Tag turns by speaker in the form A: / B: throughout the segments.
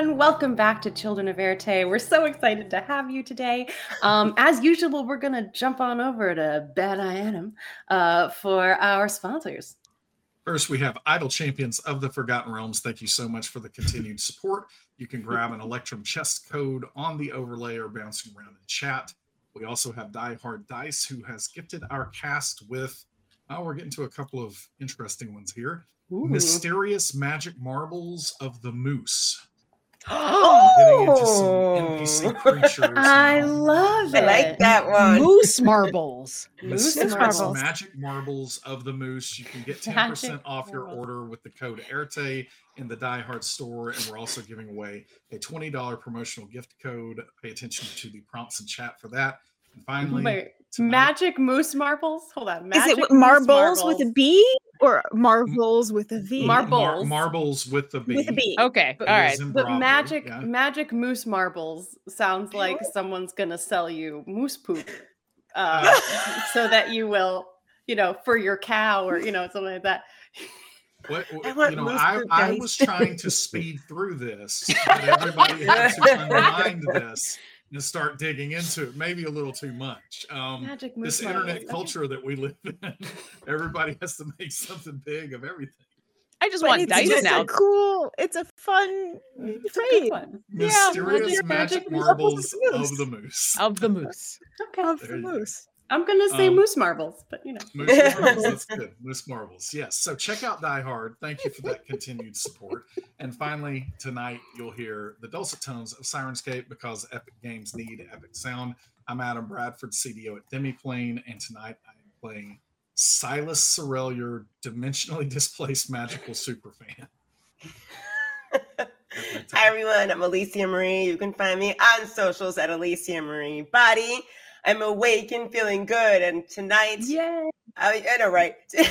A: everyone. Welcome back to Children of Erte. We're so excited to have you today. Um, as usual, we're going to jump on over to Bad Ianum uh, for our sponsors.
B: First, we have Idle Champions of the Forgotten Realms. Thank you so much for the continued support. You can grab an Electrum chest code on the overlay or bouncing around in chat. We also have Die Hard Dice, who has gifted our cast with, oh, we're getting to a couple of interesting ones here.
A: Ooh.
B: Mysterious Magic Marbles of the Moose. Getting into some NPC oh. creatures.
A: I
B: now.
A: love
C: I
A: it.
C: like that one.
D: Moose marbles.
A: Moose
B: Mysterious
A: marbles.
B: Magic Marbles of the Moose. You can get 10%
A: Magic
B: off your
A: marbles.
B: order with the code ERTE in the Die Hard store. And we're also giving away a $20 promotional gift code. Pay attention to the prompts in chat for that. And finally,
A: Wait,
B: tonight-
A: magic moose marbles? Hold on.
D: Is it with
A: moose
D: marbles with a B or marbles with a V?
A: Mar-
B: Mar-
A: marbles.
B: marbles with the B.
D: with a B.
E: Okay.
A: But-
E: All
B: It
E: right.
B: is in
A: But
B: Bravo,
A: magic
B: yeah.
A: magic moose marbles sounds like someone's gonna sell you moose poop, uh, so that you will, you know, for your cow or you know something like that.
B: What, what-
C: I
B: you know, I, I was trying to speed through this, but everybody had to unwind this and start digging into it. Maybe a little too much. Um,
A: Magic
B: this
A: marbles.
B: internet
A: Okay.
B: culture that we live in, everybody has to make something big of everything.
E: I just
D: But
E: want
D: it's
E: dice
D: just
E: now.
D: a cool. It's a fun
A: It's a good
D: phrase.
E: Yeah,
B: Mysterious
A: magic-
B: magic,
A: magic
B: marbles
D: marbles
B: of the moose.
E: Of the moose.
A: Okay,
D: of
B: There
D: the
B: you go.
D: moose.
A: I'm gonna say
B: Um,
A: moose marbles, but you know.
B: Moose marbles, that's good. Moose marbles, yes. So check out Die Hard. Thank you for that continued support. And finally, tonight you'll hear the dulcet tones of Sirenscape because Epic Games need epic sound. I'm Adam Bradford, CDO at Demiplane, and tonight I am playing Silas Sorel, your dimensionally displaced magical superfan.
C: Hi everyone, I'm Alicia Marie. You can find me on socials at Alicia Marie Body. I'm awake and feeling good, and tonight,
A: Yay!
C: I'll be, I know, right?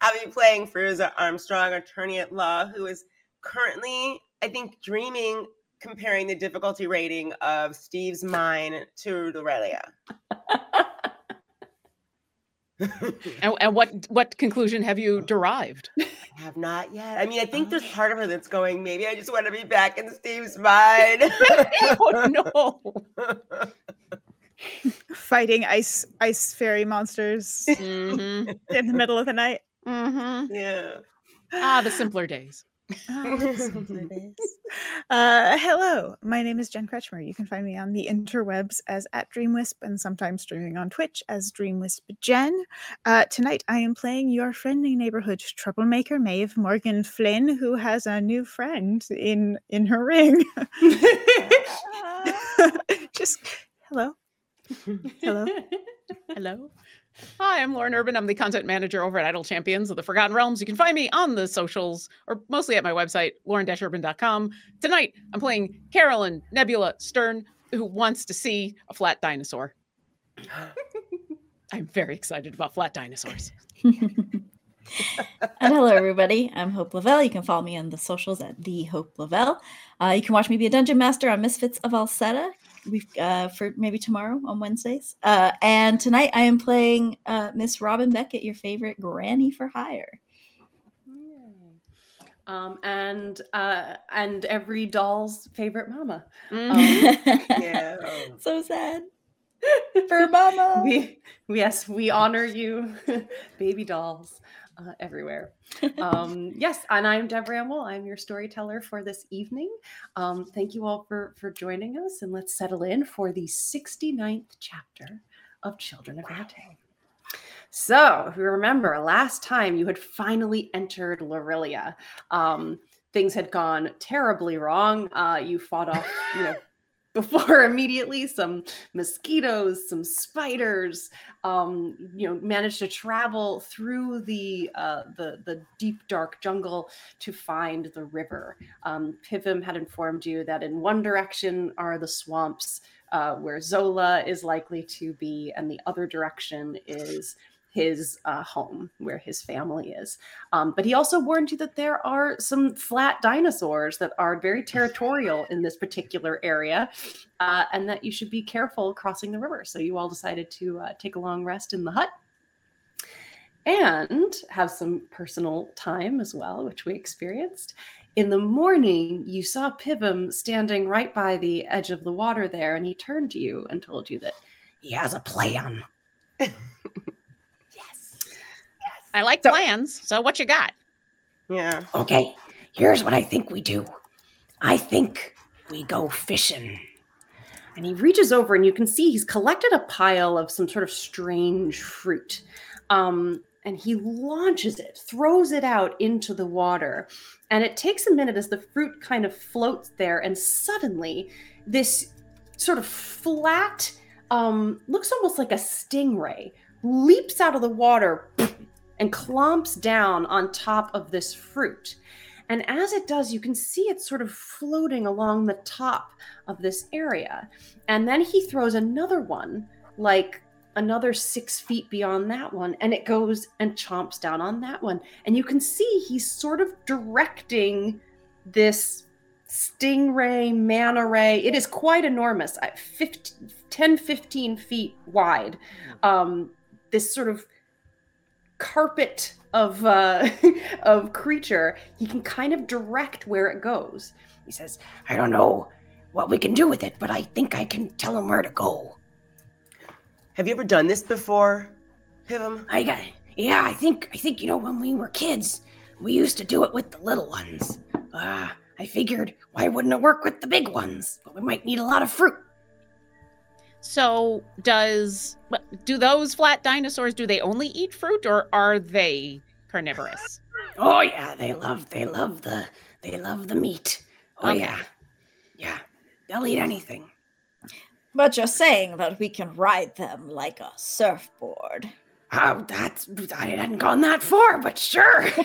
C: I'll be playing Firuza Armstrong, attorney at law, who is currently, I think, dreaming comparing the difficulty rating of Steve's Mine to Lorelia.
E: And, and what what conclusion have you derived?
C: I have not yet. I mean, I think there's part of her that's going, maybe I just want to be back in Steve's mind.
E: oh no.
D: Fighting ice ice fairy monsters
E: hmm
D: in the middle of the night.
E: hmm
C: yeah.
E: Ah, the simpler days.
D: Uh, hello, my name is Jen Kretschmer. You can find me on the interwebs as at DreamWisp and sometimes streaming on Twitch as DreamWisp Jen. Uh, tonight I am playing your friendly neighborhood troublemaker Maeve Morgan Flynn, who has a new friend in in her ring. Just hello, hello.
E: Hello. Hi, I'm Lauren Urban. I'm the content manager over at Idle Champions of the Forgotten Realms. You can find me on the socials or mostly at my website, lauren-urban.com. Tonight, I'm playing Carolyn Nebula Stern, who wants to see a flat dinosaur. I'm very excited about flat dinosaurs.
F: and hello, everybody. I'm Hope Lavelle. You can follow me on the socials at the Hope Lavelle. Uh, you can watch me be a dungeon master on Misfits of Alceta. We've uh, for maybe tomorrow on Wednesdays. Uh, and tonight I am playing uh, Miss Robin Beckett, your favorite granny for hire.
A: um, and uh, and every doll's favorite mama.
E: Mhm.
C: Yeah.
F: so sad for Mama.
A: we yes we honor you baby dolls uh, everywhere. Um, yes, and I'm Deb Ramble. I'm your storyteller for this evening. Um, thank you all for for joining us, and let's settle in for the 69th chapter of Children of Arte. So, if you remember, last time you had finally entered Lorilia. Um, things had gone terribly wrong. Uh, you fought off, you know, before immediately some mosquitoes, some spiders. Um, you know, managed to travel through the uh, the the deep dark jungle to find the river. Um, Pivam had informed you that in one direction are the swamps. Uh, where Zola is likely to be, and the other direction is his uh, home where his family is. Um, but he also warned you that there are some flat dinosaurs that are very territorial in this particular area uh, and that you should be careful crossing the river. So you all decided to uh, take a long rest in the hut and have some personal time as well, which we experienced. In the morning, you saw Pivam standing right by the edge of the water there, and he turned to you and told you that he has a plan.
E: I like
A: So-
E: plans. So what you got?
C: Yeah.
G: Okay, here's what I think we do. I think we go fishing.
A: And he reaches over, and you can see he's collected a pile of some sort of strange fruit. Um, and he launches it, throws it out into the water. And it takes a minute as the fruit kind of floats there. And suddenly, this sort of flat, um, looks almost like a stingray, leaps out of the water and clomps down on top of this fruit. And as it does, you can see it sort of floating along the top of this area. And then he throws another one, like another six feet beyond that one, and it goes and chomps down on that one. And you can see he's sort of directing this stingray, manta ray. It is quite enormous, uh, 15, 10, 15 feet wide. Um, this sort of carpet of uh, of creature. He can kind of direct where it goes.
G: He says, I don't know what we can do with it, but I think I can tell him where to go.
C: Have you ever done this before, Pivam?
G: I got yeah, I think I think you know when we were kids, we used to do it with the little ones. Uh, I figured why wouldn't it work with the big ones? But we might need a lot of fruit.
E: So does do those flat dinosaurs do they only eat fruit or are they carnivorous?
G: Oh yeah, they love they love the they love the meat. Oh
E: Okay.
G: yeah. Yeah. They'll eat anything.
F: But you're saying that we can ride them like a surfboard.
G: Oh, that's I hadn't gone that far, but sure.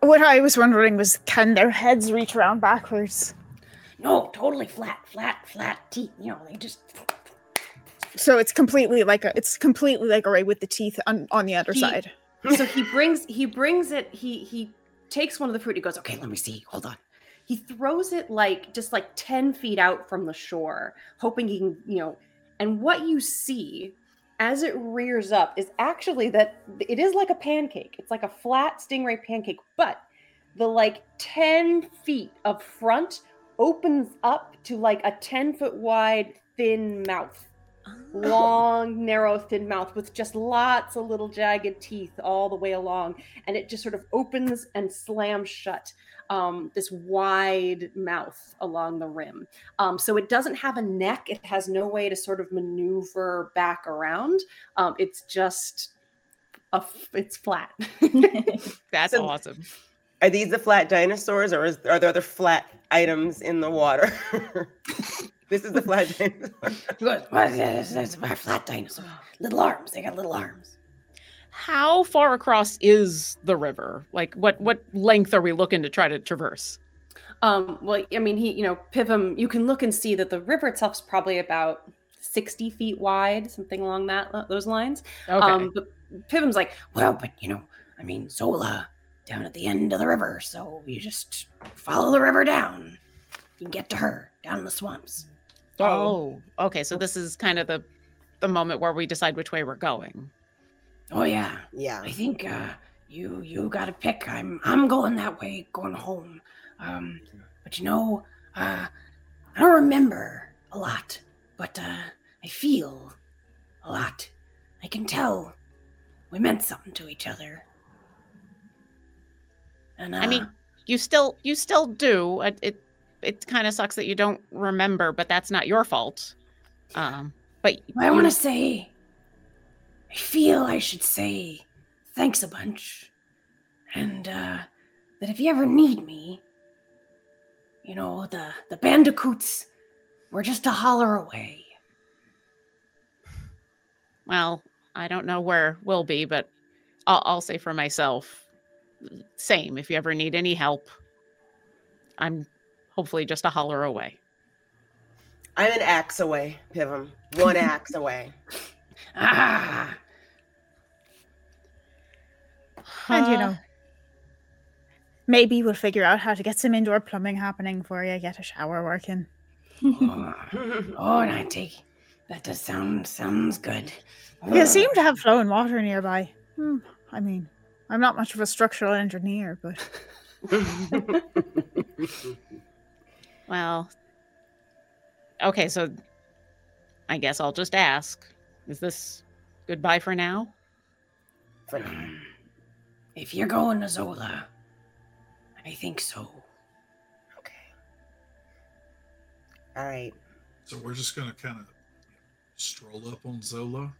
D: What I was wondering was can their heads reach around backwards?
G: No, totally flat, flat, flat teeth. You know, they just
D: So it's completely like a it's completely like a ray with the teeth on, on the underside.
A: so he brings he brings it he he takes one of the fruit he goes okay let me see hold on he throws it like just like 10 feet out from the shore hoping he can you know and what you see as it rears up is actually that it is like a pancake it's like a flat stingray pancake but the like 10 feet of front opens up to like a 10 foot wide thin mouth long, narrow, thin mouth with just lots of little jagged teeth all the way along. And it just sort of opens and slams shut um, this wide mouth along the rim. Um, so it doesn't have a neck, it has no way to sort of maneuver back around. Um, it's just. A, f- it's flat.
E: That's
C: So-
E: awesome.
C: Are these the flat dinosaurs, or is, are there other flat items in the water? this is the flat dinosaur.
G: What- what is this? This my flat dinosaur. Little arms. They got little arms.
E: How far across is the river? Like what what length are we looking to try to traverse?
A: Um, well, I mean, he, you know, Pivam, you can look and see that the river itself is probably about 60 feet wide, something along that those lines.
E: Okay.
A: Um, but Pivam's like,
G: Well, but you know, I mean, Zola down at the end of the river, so you just follow the river down. You can get to her down in the swamps.
E: oh, okay. So this is kind of the the moment where we decide which way we're going.
G: Oh yeah,
C: Yeah.
G: I think uh, you you got to pick. I'm I'm going that way, going home. Um, but you know, uh, I don't remember a lot, but uh, I feel a lot. I can tell we meant something to each other. And uh,
E: I mean, you still you still do. It it, it kind of sucks that you don't remember, but that's not your fault. Um, but
G: I want to say, I feel I should say thanks a bunch. And uh, that if you ever need me, you know, the, the bandicoots, we're just a holler away.
E: Well, I don't know where we'll be, but I'll, I'll say for myself, same. If you ever need any help, I'm hopefully just a holler away.
C: I'm an axe away, Pivam. One axe away.
G: Ah,
D: And you
E: Uh,
D: know, maybe we'll figure out how to get some indoor plumbing happening for you, get a shower working.
G: oh, oh, Auntie, that does sound sounds good.
D: You seem to have flowing water nearby. Hmm, I mean, I'm not much of a structural engineer, but
E: Well, okay, so I guess I'll just ask: Is this goodbye for now?
C: For now.
G: If you're going to Zola, I think so.
C: Okay. All right.
B: So we're just gonna kind of stroll up on Zola.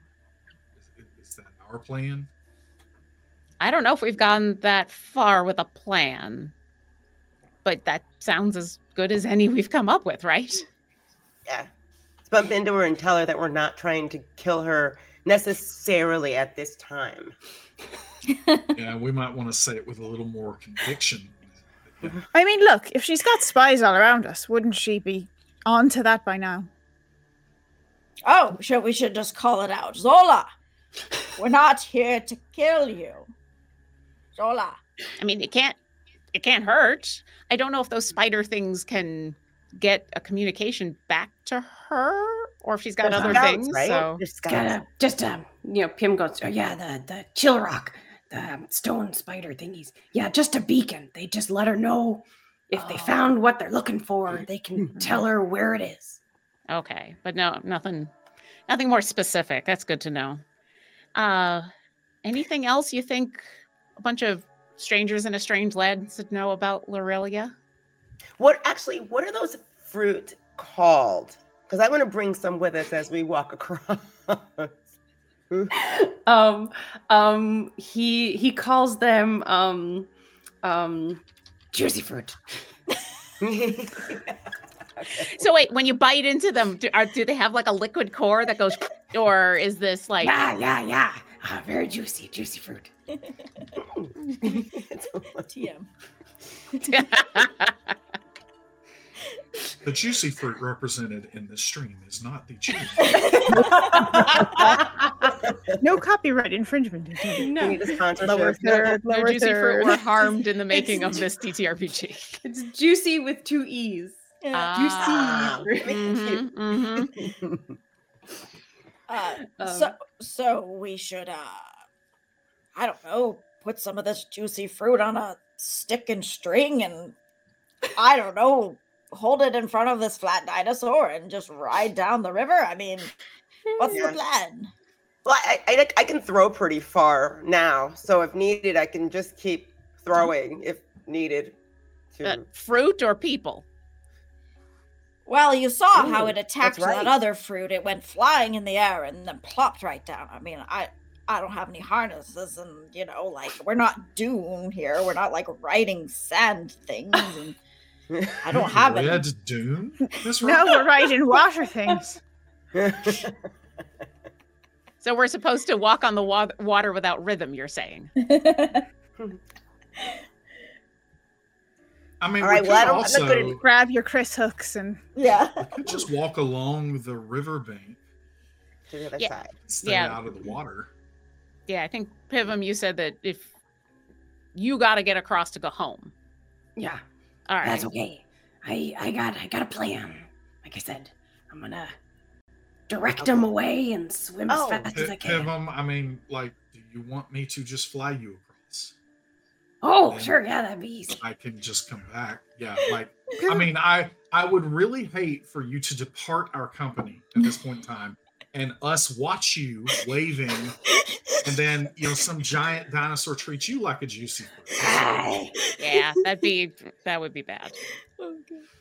B: Is, is that our plan?
E: I don't know if we've gone that far with a plan, but that sounds as good as any we've come up with, right?
C: Yeah. Let's bump into her and tell her that we're not trying to kill her necessarily at this time.
B: Yeah, we might want to say it with a little more conviction. Yeah.
D: I mean, look, if she's got spies all around us, wouldn't she be on to that by now?
F: Oh, should we should just call it out. Zola, we're not here to kill you. Zola.
E: I mean, it can't it can't hurt. I don't know if those spider things can get a communication back to her or if she's got
C: They're
E: other
C: scouts,
E: things.
C: right?
E: So
C: They're.
G: Gotta just um, you know, Pim goes, oh yeah, the the chill rock, the um, stone spider thingies. Yeah, just a beacon. They just let her know if they
E: Oh.
G: found what they're looking for. They can tell her where it is.
E: okay, but no, nothing nothing more specific. That's good to know. Uh anything else you think a bunch of strangers in a strange land should know about Lorelia?
C: What actually? What are those fruit called? Because I want to bring some with us as we walk across.
A: um um he he calls them um um
G: Juicy fruit.
E: So wait, when you bite into them, do, are, do they have like a liquid core that goes, or is this like?
G: yeah, yeah, yeah. Ah, very juicy, juicy fruit.
F: TM.
B: The juicy fruit represented in this stream is not the cheese.
D: No copyright infringement. intended.
C: We
A: no
C: need a.
D: Lower third,
E: No
D: lower
E: juicy fruit were harmed in the making of this TTRPG.
A: it's juicy with two e's
E: Ah,
A: juicy fruit.
E: mhm, mhm.
F: Uh,
A: Um,
F: so so we should uh I don't know, put some of this juicy fruit on a stick and string and I don't know, hold it in front of this flat dinosaur and just ride down the river. I mean, what's
C: Yeah.
F: the plan?
C: Well, I, I I can throw pretty far now, so if needed, I can just keep throwing if needed. To
E: Uh, fruit or people?
F: Well, you saw how it attacked
C: right.
F: that other fruit. It went flying in the air and then plopped right down. I mean, I I don't have any harnesses and you know, like we're not Dune here. We're not like riding sand things and I don't have any.
B: Red Dune? That's
D: No, we're right in water things.
E: So we're supposed to walk on the wa- water without rhythm. You're saying?
B: I mean,
C: All
B: we
C: right,
B: could
C: well, I don't- I'm not good at
D: Grab your Chris hooks and
F: yeah.
B: we could just walk along the riverbank
C: to the other
E: Yeah.
C: side.
B: stay
E: Yeah.
B: out of the water.
E: Yeah, I think Pivam, you said that if you got to get across to go home.
G: Yeah,
E: All right.
G: that's okay. I I got I got a plan. Like I said, I'm gonna direct them away and swim
F: Oh.
G: as fast as I
B: P-
G: can.
B: Pivam, I mean, like, do you want me to just fly you across?
G: Oh,
B: Yeah.
G: sure, yeah, that'd be easy.
B: I can just come back. Yeah, like I mean, I I would really hate for you to depart our company at this point in time and us watch you waving and then you know some giant dinosaur treats you like a juicy fruit.
E: Yeah, that'd be that would be bad.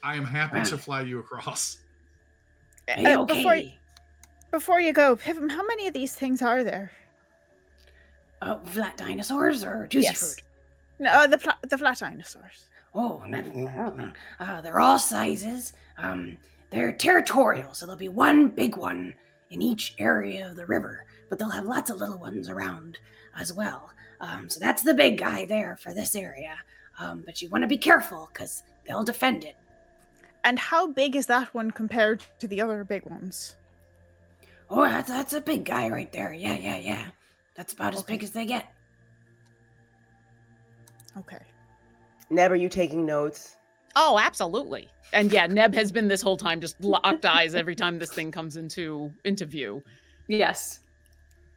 B: I am happy to fly you across.
D: Uh, before, before you go, Pivam, how many of these things are there?
G: Uh, flat dinosaurs or juicy
D: Yes.
G: fruit?
D: No, uh, the flat, the flat dinosaurs.
G: Oh. Uh, they're all sizes. Um, they're territorial, so there'll be one big one in each area of the river, but they'll have lots of little ones around as well. Um, so that's the big guy there for this area. Um, but you want to be careful because they'll defend it.
D: And how big is that one compared to the other big ones?
G: Oh, that's, that's a big guy right there. Yeah, yeah, yeah. That's about as big as they get.
D: Okay.
C: Neb, are you taking notes?
E: Oh, absolutely. And yeah, Neb has been this whole time just locked eyes every time this thing comes into into view.
A: Yes.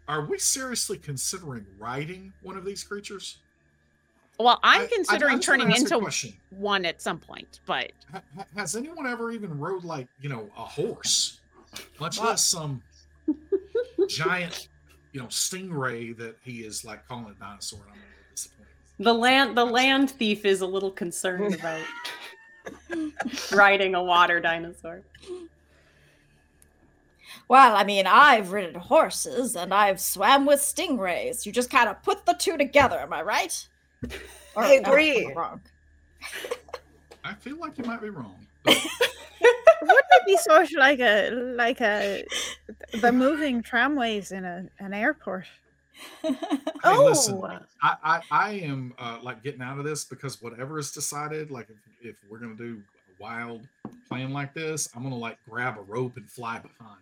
B: Are we seriously considering riding one of these creatures?
E: Well, I'm
B: I- I-
E: considering
B: I'm just gonna
E: turning into one at some point, but
B: Ha- ha- Has anyone ever even rode like you know a horse, much
E: Well-
B: less some giant, you know, stingray that he is like calling a dinosaur? I'm a little disappointed.
A: The land the land thief is a little concerned about riding a water dinosaur.
F: Well, I mean, I've ridden horses and I've swam with stingrays. You just kind of put the two together, am I right? Or
C: I
F: am
C: agree.
F: wrong?
B: I feel like you might be wrong.
D: Wouldn't it be sort of like a like a the moving tramways in a, an airport?
B: Hey,
C: Oh,
B: listen, I, I, I am uh, like getting out of this because whatever is decided, like if, if we're gonna do a wild plan like this, I'm gonna like grab a rope and fly behind.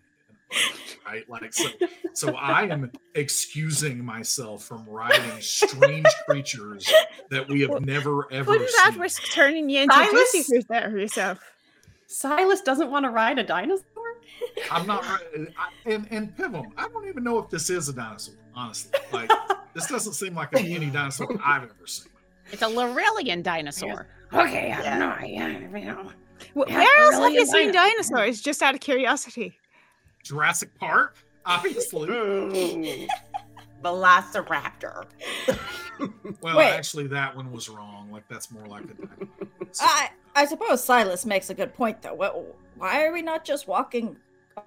B: Right, like so. So I am excusing myself from riding strange creatures that we have never ever
D: Wouldn't that
B: seen.
D: risk turning you into
A: Silas?
D: juicy fruit there yourself?
A: Silas doesn't want to ride a dinosaur?
B: I'm not, ri- I, and and Pivam, I don't even know if this is a dinosaur. Honestly, like this doesn't seem like any dinosaur I've ever seen.
E: it's a Larillian dinosaur.
G: Okay, I
C: Yeah.
G: don't know. Yeah, you know.
D: Wh- Where else have you seen dinosaurs? Just out of curiosity.
B: Jurassic Park, obviously.
C: Velociraptor.
B: Well,
F: Wait.
B: actually, that one was wrong. Like that's more like a. dinosaur.
F: I I suppose Silas makes a good point though. What, why are we not just walking,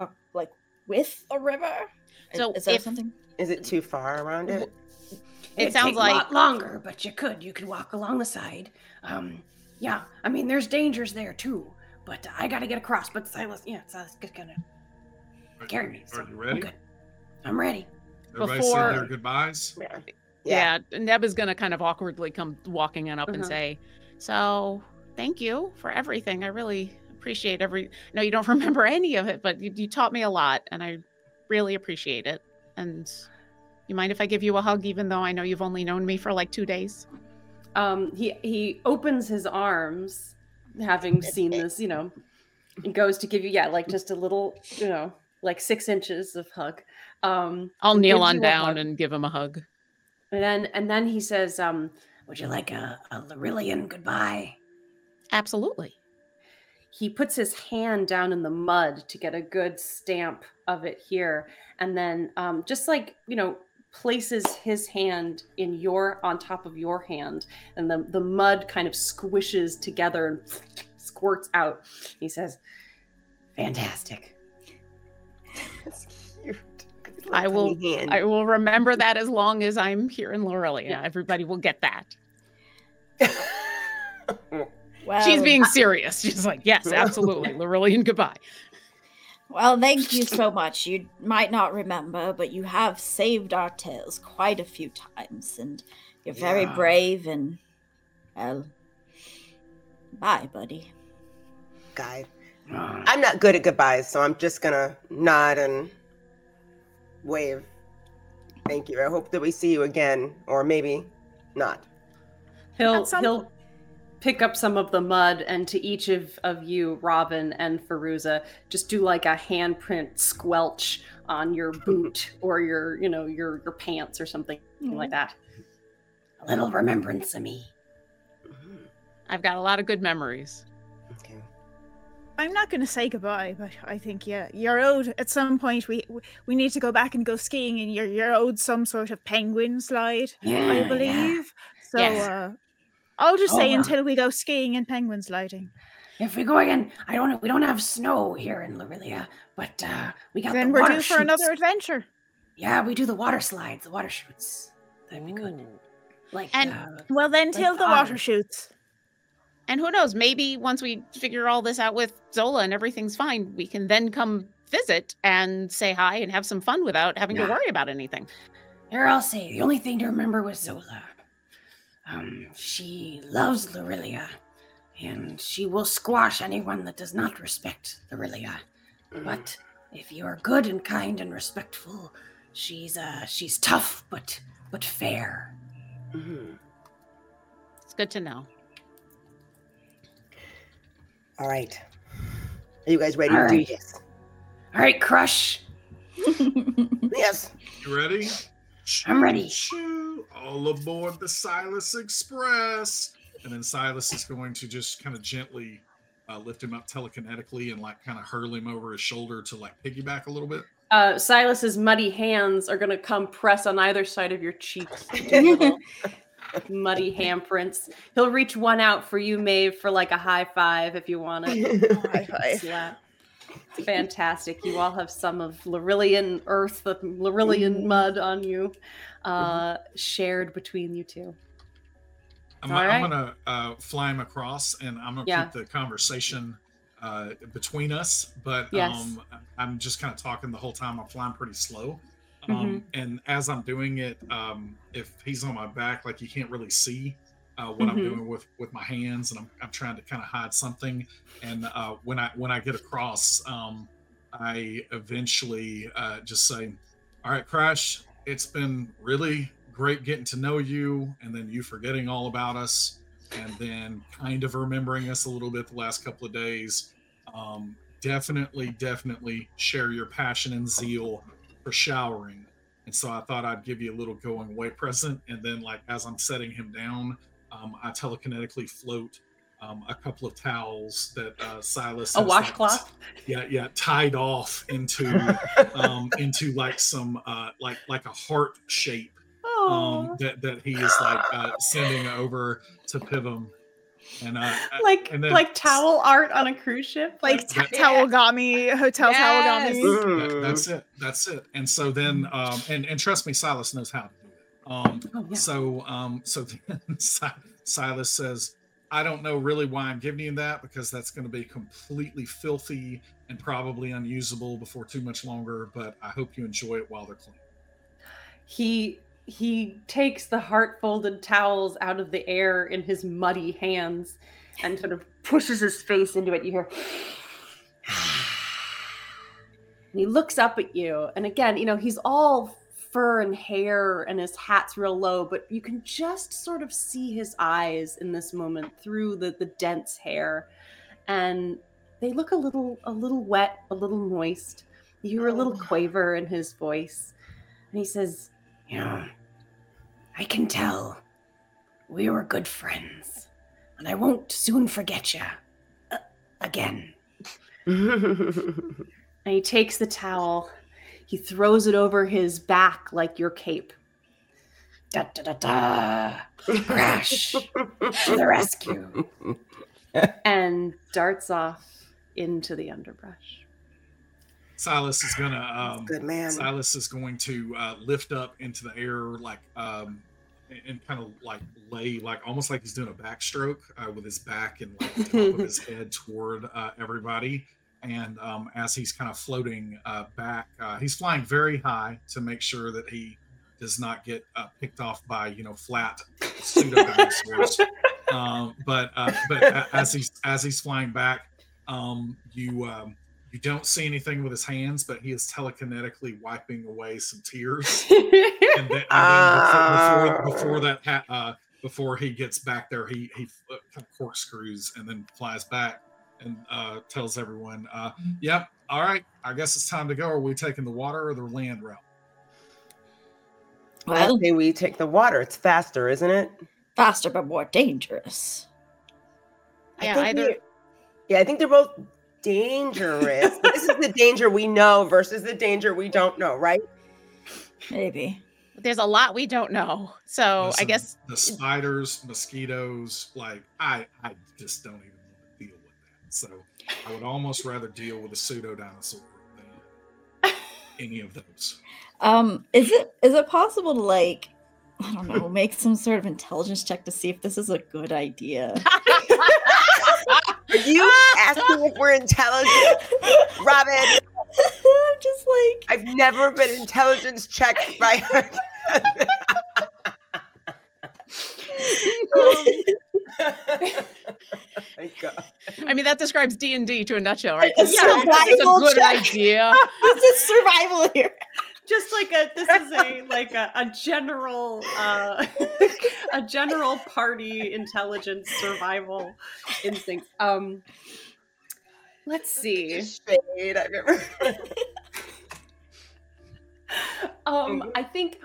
F: uh, like with a river? Is-
E: So
F: is there
E: if-
F: something?
C: Is it too far around it?
E: It
G: It'd
E: sounds
G: take a
E: like
G: lot longer, but you could. You could walk along the side. Um, yeah. I mean, there's dangers there too. But I got to get across. But Silas, yeah, Silas is gonna
B: Are,
G: carry me. So
B: are you ready?
G: I'm
B: ready?
G: good. I'm ready.
B: Everybody
E: Before-
B: said their goodbyes.
C: Yeah.
E: yeah. Neb is gonna kind of awkwardly come walking on up and
A: Uh-huh.
E: say, "So, thank you for everything. I really appreciate every. No, you don't remember any of it, but you, you taught me a lot, and I really appreciate it. And you mind if I give you a hug, even though I know you've only known me for like two days?
A: Um, he he opens his arms, having seen this, you know, and goes to give you, yeah, like just a little, you know, like six inches of hug. Um,
E: I'll kneel on down and give him a hug.
A: and then and then he says, um,
G: Would you like a, a Larillian goodbye?
E: Absolutely.
A: he puts his hand down in the mud to get a good stamp of it here and then um, just like you know places his hand in your on top of your hand and the, the mud kind of squishes together and squirts out he says
G: Fantastic.
C: That's cute. It's
E: I will-
C: hand.
E: I will remember that as long as I'm here in Laurelia.
A: Yeah.
E: Everybody will get that.
F: Well,
E: She's being serious. She's like, yes, absolutely. Larillian, goodbye.
F: Well, thank you so much. You might not remember, but you have saved our tails quite a few times, and you're very
G: Yeah.
F: brave. And well, bye, buddy.
C: Guy.
G: Uh,
C: I'm not good at goodbyes, so I'm just gonna nod and wave. Thank you. I hope that we see you again, or maybe not.
A: he'll
D: some
A: he'll pick up some of the mud and to each of, of you robin and Feruza, just do like a handprint squelch on your boot or your you know your your pants or something like that
G: a little remembrance of me.
E: I've got a lot of good memories.
C: Okay.
D: I'm not going to say goodbye, but I think yeah, you're owed at some point. We we need to go back and go skiing, and you're you're owed some sort of penguin slide,
G: Yeah,
D: I
G: yeah.
D: believe. So
E: Yes.
D: uh, I'll just
G: Oh,
D: say
G: well.
D: until we go skiing and penguin sliding.
G: If we go again, I don't. We don't have snow here in Lorelia, but uh, we got
D: Then
G: the
D: we're
G: water
D: due for another adventure.
G: Yeah, we do the water slides, the water shoots. That'd be good. Like
E: And-
G: uh,
D: Well, then
G: Like
D: till the water
G: otter.
D: shoots.
E: And who knows, maybe once we figure all this out with Zola and everything's fine, we can then come visit and say hi and have some fun without having
G: Yeah.
E: to worry about anything.
G: here, I'll say the only thing to remember with Zola. Um, she loves Lorelia, and she will squash anyone that does not respect Lorelia. But if you are good and kind and respectful, she's uh she's tough but but fair.
C: Mhm.
E: It's good to know.
C: All right. Are you guys ready
G: All
C: to do
G: right.
C: this?
G: All right, Crush.
C: Yes.
B: You ready?
G: I'm ready.
B: Choo, all aboard the Silas Express. And then Silas is going to just kind of gently uh, lift him up telekinetically and like kind of hurl him over his shoulder to like piggyback a little bit.
A: Uh, Silas's muddy hands are going to come press on either side of your cheeks. do little muddy handprints. He'll reach one out for you, Maeve, for like a high five if you want it.
D: High five.
A: Slap. It's fantastic. You all have some of Larillian earth, the Larillian mud on you, uh, shared between you two.
B: I'm,
A: All
B: I'm gonna uh, fly him across, and I'm gonna
A: Yeah.
B: keep the conversation uh, between us. But
A: Yes.
B: um, I'm just kind of talking the whole time. I'm flying pretty slow,
A: Mm-hmm.
B: um, and as I'm doing it, um, if he's on my back, like you can't really see uh, what I'm
A: Mhm.
B: doing with with my hands, and I'm, I'm trying to kind of hide something. And uh, when I when I get across, um, I eventually uh, just say, "All right, Crash, it's been really great getting to know you, and then you forgetting all about us, and then kind of remembering us a little bit the last couple of days. Um, definitely, definitely share your passion and zeal for showering." And so I thought I'd give you a little going away present, and then like as I'm setting him down, um, I telekinetically float um, a couple of towels that uh, Silas
A: A
B: has, like,
A: washcloth?
B: yeah, yeah, tied off into um, into like some uh, like like a heart shape um, that that he is like uh, sending over to Pivam, and uh,
A: like
B: and then-
A: like towel art on a cruise ship,
D: Like ta-
B: That-
D: Towelgami, Hotel
A: Yes.
D: Towelgami.
B: that-
C: Mm.
B: that's it, that's it. And so then, um, and and trust me, Silas knows how to do it. Um,
A: Oh, yeah.
B: So, um, so then Silas says, "I don't know really why I'm giving you that because that's going to be completely filthy and probably unusable before too much longer. But I hope you enjoy it while they're clean."
A: he he takes the heart folded towels out of the air in his muddy hands and sort of pushes his face into it. You hear and he looks up at you. And again you know he's all fur and hair and his hat's real low but you can just sort of see his eyes in this moment through the the dense hair. And they look a little a little wet a little moist. You hear a little
C: Oh.
A: quaver in his voice. And he says
G: You know, I can tell we were good friends, and I won't soon forget you. Uh, again.
A: and he takes the towel he throws it over his back like your cape
G: Da da da da. Crash to the rescue.
A: and darts off into the underbrush
B: Silas is gonna um,
C: Good man.
B: Silas is going to uh, lift up into the air, like um, and- and kind of like lay, like almost like he's doing a backstroke uh, with his back and like the top of his head toward uh, everybody. And um, as he's kind of floating uh, back, uh, he's flying very high to make sure that he does not get uh, picked off by you know flat pseudo dinosaurs. um, but uh, but as he's as he's flying back, um, you um, you don't see anything with his hands, but he is telekinetically wiping away some tears. And then, and then before, before, before that, ha- uh, before he gets back there, he he uh, kind of corkscrews and then flies back and uh, tells everyone, uh, "Yep, all right, I guess it's time to go. Are we taking the water or the land route?"
C: I
F: Well,
C: say we take the water. It's faster, isn't it?
F: faster but more dangerous.
C: I
E: Yeah,
C: think
E: either-
C: we- yeah, I think they're both dangerous. This is the danger we know versus the danger we don't know, right?
F: Maybe.
E: There's a lot we don't know. So I guess
B: the spiders, mosquitoes, like I, I just don't even want to deal with that. So I would almost rather deal with a pseudo dinosaur than any of those.
F: Um, is it is it possible to like I don't know, make some sort of intelligence check to see if this is a good idea?
C: Are you asking if we're intelligent, Robin?
F: I'm just like
C: I've never been intelligence checked by her. My God.
E: I mean that describes D and D to a nutshell, right?
F: A
E: Yeah, it's a good
F: check.
E: idea.
F: this is survival here.
A: Just like a this is a like a, a general uh a general party intelligence survival instinct. Um let's see.
C: Shade I've ever.
A: um i think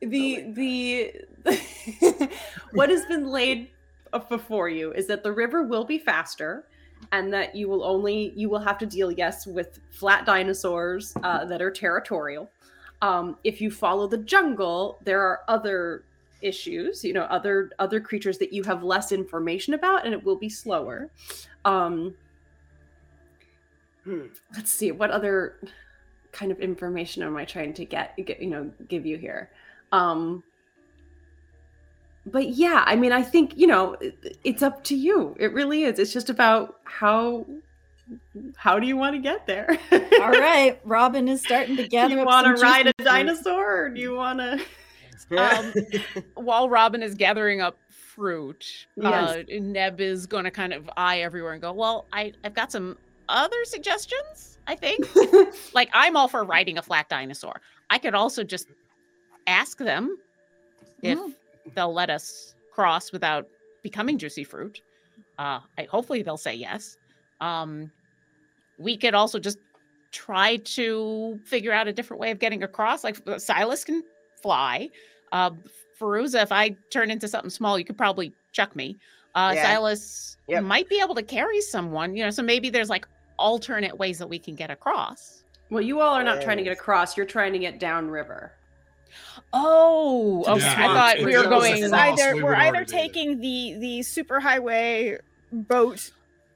A: the the what has been laid before you is that the river will be faster and that you will only you will have to deal yes with flat dinosaurs uh, that are territorial um, if you follow the jungle there are other issues you know other other creatures that you have less information about and it will be slower. Um,
C: Hmm.
A: let's see what other kind of information am i trying to get, get you know give you here? Um but yeah i mean i think you know it- it's up to you. It really is. It's just about how how do you want to get there
F: All right, Robin is starting to
A: do
F: gather
A: you want to ride a
F: juicy
A: dinosaur or do you want to
E: Um, while Robin is gathering up fruit,
A: Yes.
E: uh, Neb is going to kind of eye everywhere and go, "Well, I I've got some other suggestions. I think, like I'm all for riding a flat dinosaur. I could also just ask them if
F: Mm.
E: they'll let us cross without becoming juicy fruit. Uh, I, hopefully they'll say yes. Um, we could also just try to figure out a different way of getting across. Like uh, Silas can fly. Uh, Feruza, if I turn into something small, you could probably chuck me. Uh,
C: Yeah.
E: Silas
C: Yep.
E: might be able to carry someone, you know. So maybe there's like alternate ways that we can get across.
A: well you all are not trying to get across you're trying to get downriver
E: Oh, okay.
A: the
E: I thought
A: If
E: we were going.
D: It's either
B: we
D: we're either
B: already that.
D: taking the the superhighway boat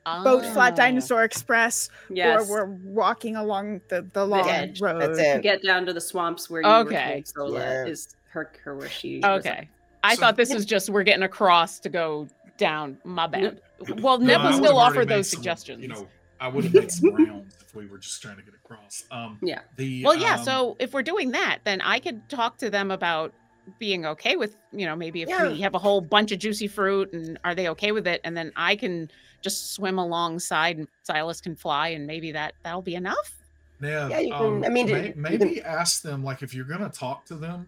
D: boat flat dinosaur express
A: yes
D: or we're walking along the the long
A: edge.
D: road
C: That's
A: to get down to the swamps where you
E: Okay.
A: were told Sola
C: Yeah.
A: is her, her where she was
E: Okay. I
B: So-
E: thought this was just we're getting across to go down. My bad. Well,
B: No,
E: Neb will still
B: already
E: offer those
B: some,
E: suggestions.
B: You know, I would have made some rounds if we were just trying to get across. Um,
A: Yeah.
B: The
E: well, yeah.
B: um,
E: So if we're doing that, then I could talk to them about being okay with, you know, maybe if
C: Yeah.
E: we have a whole bunch of juicy fruit and are they okay with it, and then I can just swim alongside and Silas can fly, and maybe that that'll be enough.
B: Yeah,
C: Yeah, you can-
B: um,
C: I mean,
B: may-
C: you
B: maybe
C: can-
B: ask them like if you're gonna talk to them.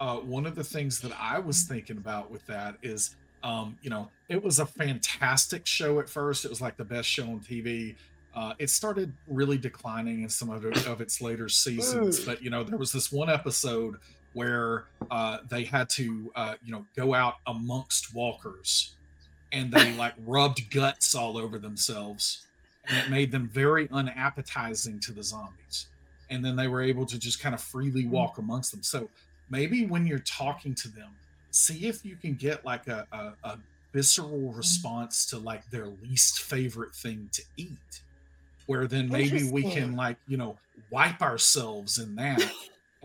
B: Uh, one of the things that I was thinking about with that is, um, you know, it was a fantastic show at first. It was like the best show on TV. Uh, it started really declining in some of, of its later seasons,
C: Mm.
B: but you know, there was this one episode where uh, they had to, uh, you know, go out amongst walkers, and they like rubbed guts all over themselves and it made them very unappetizing to the zombies. And then they were able to just kind of freely walk amongst them. So maybe when you're talking to them, see if you can get like a, a, a visceral response to like their least favorite thing to eat. Where then maybe we can like, you know, wipe ourselves in that.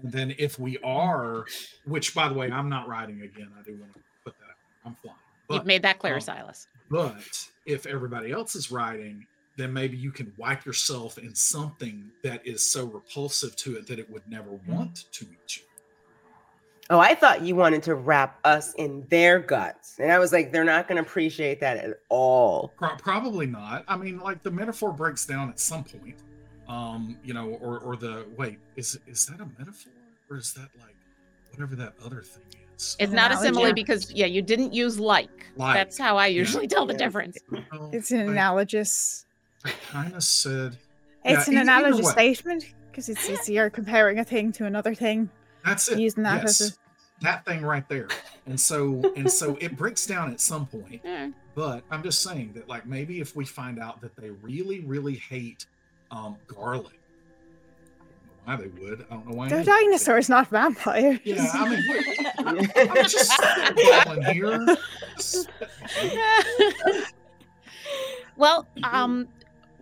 B: and then if we are, which by the way, I'm not riding again. I do want to put that out. I'm flying.
E: You've made that clear,
B: um,
E: Silas.
B: but if everybody else is riding, then maybe you can wipe yourself in something that is so repulsive to it that it would never want to eat you.
C: Oh, I thought you wanted to wrap us in their guts. And I was like, they're not going to appreciate that at all.
B: Pro- probably not. I mean, like the metaphor breaks down at some point. Um, you know, or or the wait, is is that a metaphor or is that like whatever that other thing is?
E: It's not a
D: analogy.
E: simile because yeah, you didn't use like.
B: Like,
E: That's how I usually tell the
C: Yes.
E: difference.
B: Oh,
D: It's an
B: I-
D: analogous.
B: I kind of said
D: It's
B: Yeah,
D: an analogous statement because it's, it's you're comparing a thing to another thing,
B: that's it.
D: using that
B: yes.
D: as a
B: that thing right there. and so and so it breaks down at some point. But I'm just saying that like maybe if we find out that they really really hate um, garlic, I don't know why they would. I don't know why.
D: They're
B: anybody would.
D: dinosaurs, not vampires.
B: Yeah, I mean, what- I'm just spitballing here. Spitballing.
E: well, um,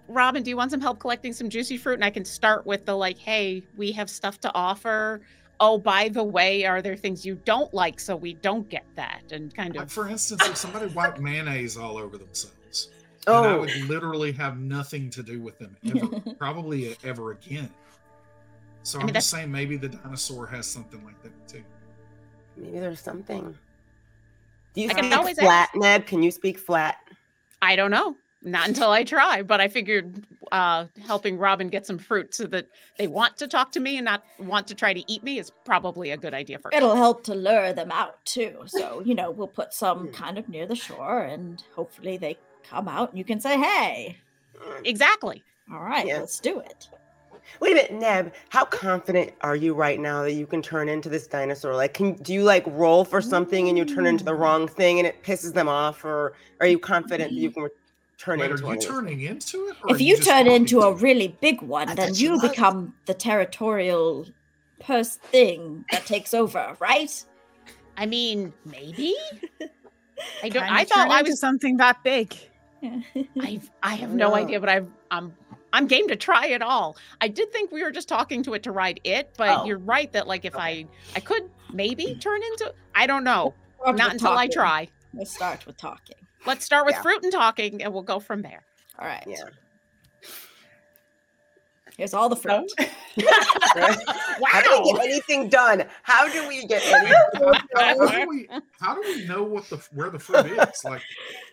E: Robin, do you want some help collecting some juicy fruit? And I can start with the like, hey, we have stuff to offer. Oh, by the way, are there things you don't like so we don't get that? And kind
B: Like
E: of
B: for instance, if somebody wiped mayonnaise all over themselves, and I
C: Oh,
B: would literally have nothing to do with them ever, probably ever again. So
E: I
B: I
E: mean,
B: am just saying maybe the dinosaur has something like that too.
C: maybe there's something. Do you
E: I can
C: speak
E: always
C: flat, Neb? Can you speak flat?
E: I don't know. Not until I try, but I figured uh, helping Robin get some fruit so that they want to talk to me and not want to try to eat me is probably a good idea for
F: It'll help to lure them out too. So, you know, we'll put some
C: Hmm.
F: kind of near the shore and hopefully they come out and you can say, hey,
E: exactly.
F: all right,
C: Yeah.
F: let's do it.
C: Wait a minute, Neb. How confident are you right now that you can turn into this dinosaur? Like, can do you like roll for something and you turn into the wrong thing and it pisses them off, or are you confident that you can turn
B: Wait, are
C: into
B: you
C: one of
B: turning into it? or
F: If
B: are
F: you turn into a really big one,
C: I
F: then
C: you
F: you
C: was.
F: become the territorial purse thing that takes over, right?
E: I mean, maybe. I don't.
D: Can
E: I thought I was.
D: something that big.
E: I I have no idea, but I've I'm I'm game to try it all. I did think we were just talking to it to ride it, but
C: Oh.
E: you're right that like if I I could maybe turn into I don't know.
F: Start
E: Not
F: with
E: until I
F: talking.
E: try.
F: We'll start with talking.
E: Let's start with
C: Yeah.
E: fruit and talking, and we'll go from there.
F: All right.
C: Yeah.
F: Here's all the fruit.
C: How do we get anything done? How do we get anything
B: how
C: done?
B: do we how do we know what the where the fruit is like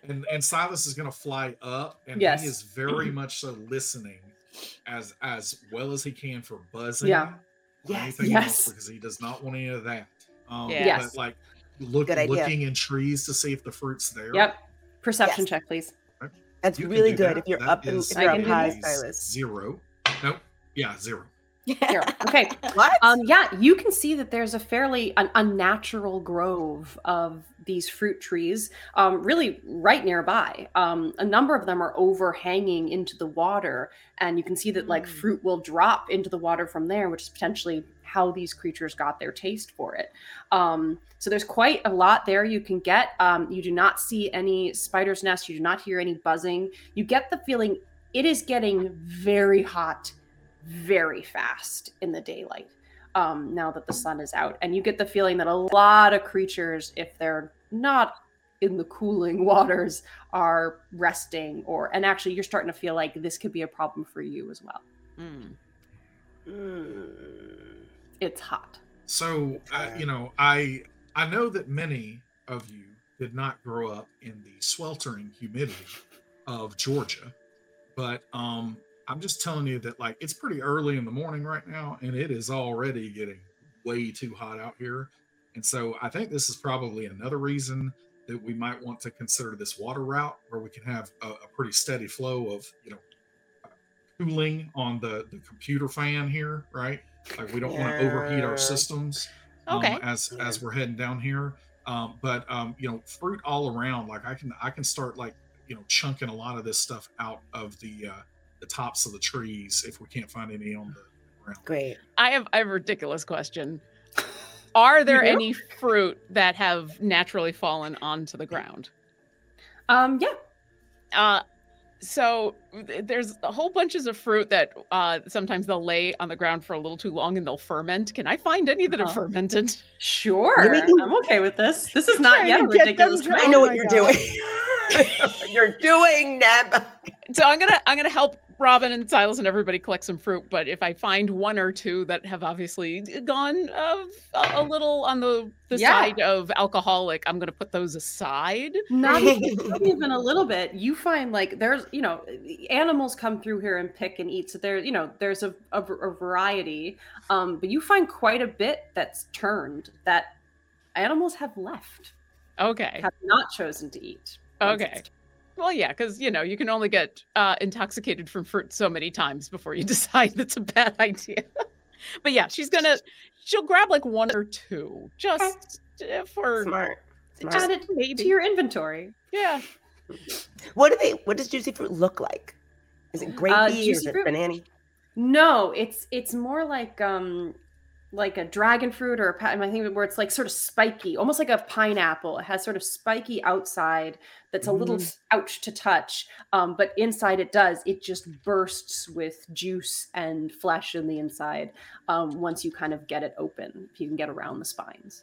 B: and and silas is going to fly up and
A: Yes.
B: he is very much so listening as as well as he can for buzzing
A: Yeah.
B: or
C: Yes.
B: anything
A: Yes.
B: else because he does not want any of that um
E: Yeah.
A: Yes.
B: but like look looking in trees to see if the fruit's there
A: Yep. Perception
C: Yes.
A: check, please.
C: That's
B: You
C: really good
B: that.
C: if you're
B: That
C: up in,
B: is
C: if you're
A: I
C: up
A: can do
C: high, Silas.
B: zero nope yeah zero
A: Here. Okay.
C: What?
A: Um, yeah, you can see that there's a fairly an unnatural grove of these fruit trees, um, really right nearby. Um, a number of them are overhanging into the water, and you can see that like
C: Mm.
A: fruit will drop into the water from there, which is potentially how these creatures got their taste for it. Um, so there's quite a lot there you can get. Um, you do not see any spider's nest. You do not hear any buzzing. You get the feeling it is getting very hot very fast in the daylight um, now that the sun is out. And you get the feeling that a lot of creatures, if they're not in the cooling waters, are resting or, and actually, you're starting to feel like this could be a problem for you as well.
E: Mm.
C: Mm.
A: It's hot.
B: So uh, you know, I I know that many of you did not grow up in the sweltering humidity of Georgia, but um, I'm just telling you that like it's pretty early in the morning right now, and it is already getting way too hot out here. And so I think this is probably another reason that we might want to consider this water route where we can have a, a pretty steady flow of you know cooling on the the computer fan here, right? Like we don't want to overheat our
C: Yeah.
B: systems um, as
C: Yeah.
B: as we're heading down here. Um, but um, you know, fruit all around. Like I can I can start like you know chunking a lot of this stuff out of the uh, the tops of the trees if we can't find any on the ground.
C: Great.
E: I have I have a ridiculous question. Are there
A: do?
E: any fruit that have naturally fallen onto the ground?
A: Um, yeah.
E: Uh, so th- there's a whole bunches of fruit that uh, sometimes they'll lay on the ground for a little too long and they'll ferment. Can I find any that have
A: Uh-huh.
E: fermented?
A: Sure.
C: You
A: I'm okay with this. This is not yet
D: to
A: a
D: get them
A: ridiculous.
C: I know
D: Oh
C: what
D: my
C: you're
D: God.
C: doing. you're doing, Neb.
E: So I'm gonna I'm gonna help Robin and Silas and everybody collect some fruit. But if I find one or two that have obviously gone uh, a, a little on the the
A: Yeah.
E: side of alcoholic, I'm gonna put those aside.
A: not even, not even a little bit you find like there's you know animals come through here and pick and eat so there you know there's a, a, a variety um but you find quite a bit that's turned that animals have left
E: Okay.
A: have not chosen to eat
E: Okay. Well, yeah, because you know you can only get uh, intoxicated from fruit so many times before you decide that's a bad idea. but yeah, she's gonna she'll grab like one or two just eh, for
C: Smart.
A: Add it
E: maybe.
A: to your inventory.
E: yeah.
C: What do they? What does juicy fruit look like? Is it grapey? is
A: Uh, juicy
C: it
A: fruit?
C: banana?
A: No, it's it's more like um like a dragon fruit or a I think where it's like sort of spiky, almost like a pineapple. It has sort of spiky outside that's a little
C: Mm.
A: ouch to touch, um, but inside it does. It just bursts with juice and flesh in the inside. Um, once you kind of get it open, if you can get around the spines.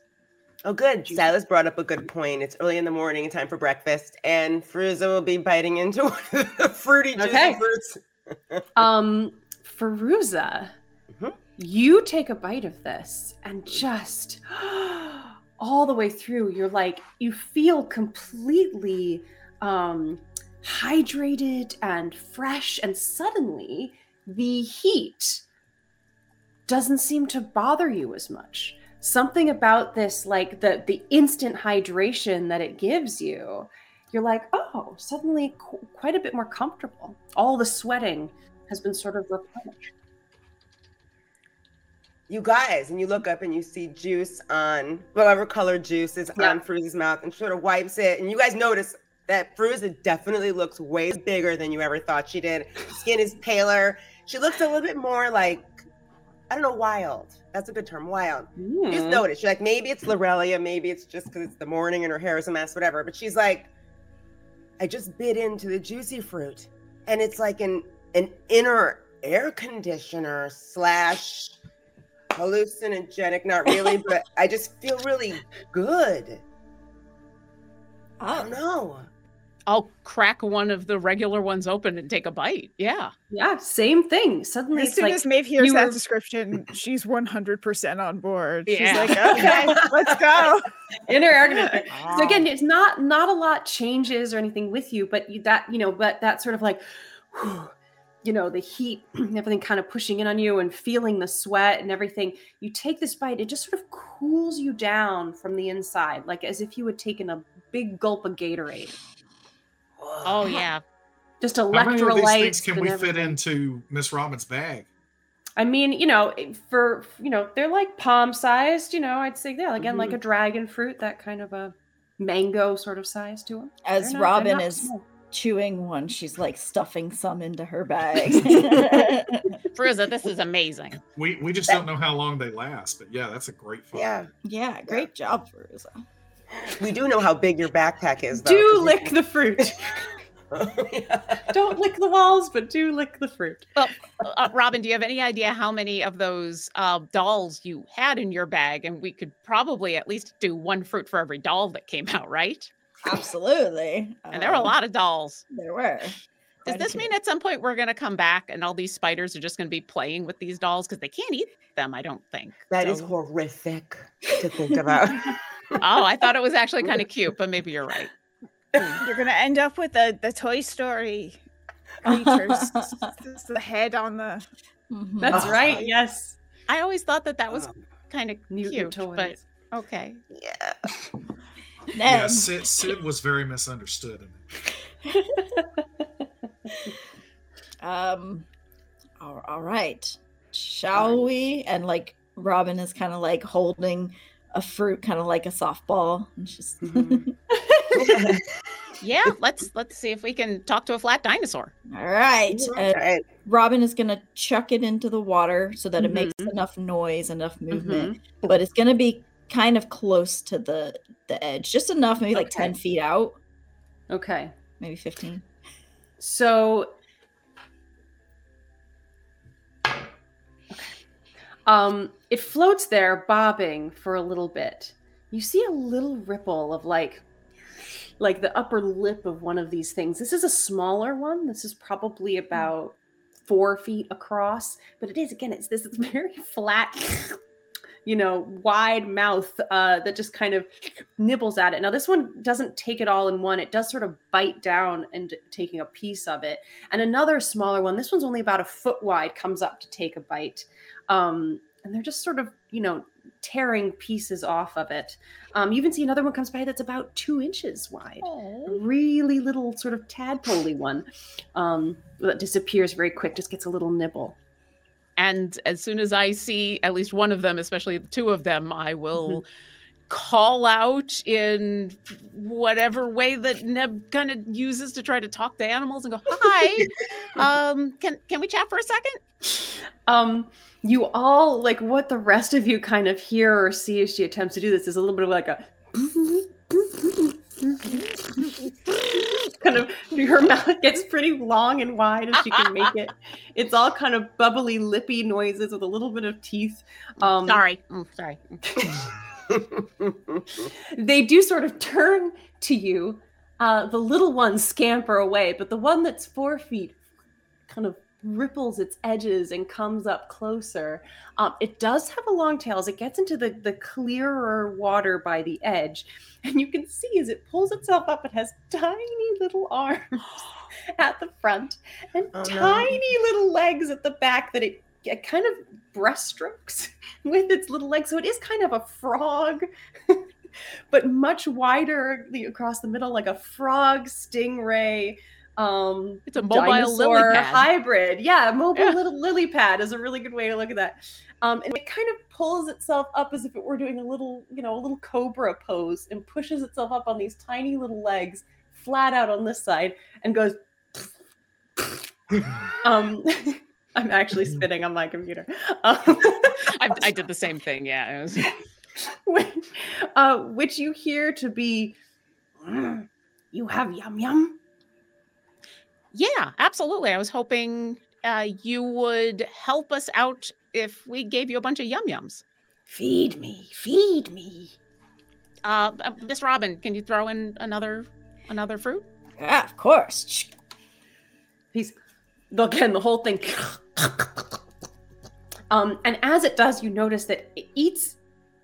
C: Oh, good. Silas brought up a good point. It's early in the morning, time for breakfast, and Fruza will be biting into one of the fruity
A: Okay.
C: fruits.
A: Um, Feruza,
C: Mhm.
A: you take a bite of this and just all the way through, you're like, you feel completely um, hydrated and fresh, and suddenly the heat doesn't seem to bother you as much. Something about this, like the the instant hydration that it gives you, you're like, oh, suddenly qu- quite a bit more comfortable. All the sweating has been sort of replenished.
C: You guys, and you look up and you see juice on whatever color juice is
A: Yeah.
C: on Fruza's mouth and sort of wipes it. And you guys notice that Fruza definitely looks way bigger than you ever thought she did. Skin is paler. She looks a little bit more like, I don't know, wild. That's a good term, wild. You just
A: Mm.
C: notice. You're like, maybe it's Larillia, maybe it's just because it's the morning and her hair is a mess, whatever. But she's like, I just bit into the juicy fruit, and it's like an an inner air conditioner slash hallucinogenic. Not really, but I just feel really good. I don't
F: Oh,
C: know.
E: I'll crack one of the regular ones open and take a bite. Yeah.
A: Yeah, same thing. Suddenly
D: As
A: it's
D: soon
A: like
D: as Maeve hears that
A: were-
D: description, she's 100% on board. She's
E: Yeah.
D: like, okay, let's go.
A: inner air conditioner. So again, it's not not a lot changes or anything with you, but you, that you know, but that sort of like, whew, you know, the heat, and everything kind of pushing in on you, and feeling the sweat and everything. You take this bite, it just sort of cools you down from the inside, like as if you had taken a big gulp of Gatorade.
E: Oh yeah.
A: Just
B: How many of these
A: electrolytes.
B: things can
A: and
B: we fit into Miss Robin's bag?
A: I mean, you know, for you know, they're like palm sized. You know, I'd say yeah, again, like
C: Mhm.
A: a dragon fruit, that kind of a mango sort of size to them.
F: as Robin is chewing one, she's like stuffing some into her bag.
E: Feruza, this is amazing.
B: We we just don't know how long they last, but yeah, that's a great find.
C: Yeah,
F: yeah, great job, Feruza.
C: We do know how big your backpack is. Though,
A: Do
C: 'cause we-
A: lick the fruit.
C: Yeah.
A: Don't lick the walls, but do lick the fruit.
E: Uh, Robin, do you have any idea how many of those uh, dolls you had in your bag? And we could probably at least do one fruit for every doll that came out, right?
F: Absolutely.
E: And there were a
F: Um,
E: lot of dolls.
F: There were.
E: Does this mean at some point we're going to come back and all these spiders are just going to be playing with these dolls because they can't eat them? I don't think.
C: That is
E: So-
C: horrific to think about.
E: oh, I thought it was actually kind of cute, but maybe you're right.
D: You're gonna end up with the the Toy Story creatures. The head on the.
F: Mhm.
A: That's
C: Oh.
A: right. Yes.
E: I always thought that that was
C: Oh,
E: kind of cute,
A: toys.
E: but okay.
C: yeah.
B: Yeah, Sid, Sid was very misunderstood. In
F: um, all, all right. Shall we? And like Robin is kind of like holding a fruit, kind of like a softball. And she's
C: Mhm.
E: Yeah, let's let's see if we can talk to a flat dinosaur.
F: all right.
C: All
F: And
C: right.
F: Robin is gonna chuck it into the water so that it makes
A: Mhm.
F: enough noise, enough movement.
A: Mhm.
F: But it's gonna be kind of close to the the edge, just enough, maybe like
A: Okay.
F: ten feet out,
A: Okay.
F: maybe fifteen.
A: So um it floats there bobbing for a little bit. You see a little ripple of like like the upper lip of one of these things. This is a smaller one. This is probably about four feet across, but it is again, it's this very flat, you know, wide mouth uh, that just kind of nibbles at it. Now, this one doesn't take it all in one, it does sort of bite down and taking a piece of it. And another smaller one, this one's only about a foot wide, comes up to take a bite. Um, and they're just sort of, you know, tearing pieces off of it. Um, you even see another one comes by that's about two inches wide a really little sort of tadpoley one um, that disappears very quick, just gets a little nibble.
E: And as soon as I see at least one of them, especially the two of them, I will call out in whatever way that Neb kind of uses to try to talk to animals and go, "Hi, um, can can we chat for a second?
A: Um, you all like what the rest of you kind of hear or see as she attempts to do this is a little bit of like a kind of her mouth gets pretty long and wide as she can make it. It's all kind of bubbly, lippy noises with a little bit of teeth. Um,
E: Sorry, Mm, sorry.
A: they do sort of turn to you. Uh, the little ones scamper away, but the one that's four feet kind of ripples its edges and comes up closer. Um, it does have a long tail as it gets into the, the clearer water by the edge. And you can see as it pulls itself up, it has tiny little arms at the front and
C: Oh, no.
A: tiny little legs at the back that it, it kind of breaststrokes with its little legs. So it is kind of a frog, but much wider across the middle, like a frog stingray. Um,
E: It's a mobile lily pad.
A: hybrid. Yeah, mobile
E: Yeah.
A: little lily pad is a really good way to look at that. Um, and it kind of pulls itself up as if it were doing a little, you know, a little cobra pose and pushes itself up on these tiny little legs, flat out on this side, and goes. um, I'm actually spitting on my computer. Um,
E: I, I did the same thing. Yeah, it was,
A: which, uh, which you hear to be,
G: "Mm, You have yum yum?
E: Yeah, absolutely. I was hoping uh, you would help us out if we gave you a bunch of yum yums.
G: Feed me, feed me.
E: Uh, uh, Miss Robin, can you throw in another another fruit?
F: Yeah, of course.
A: he's again the whole thing um and as it does you notice that it eats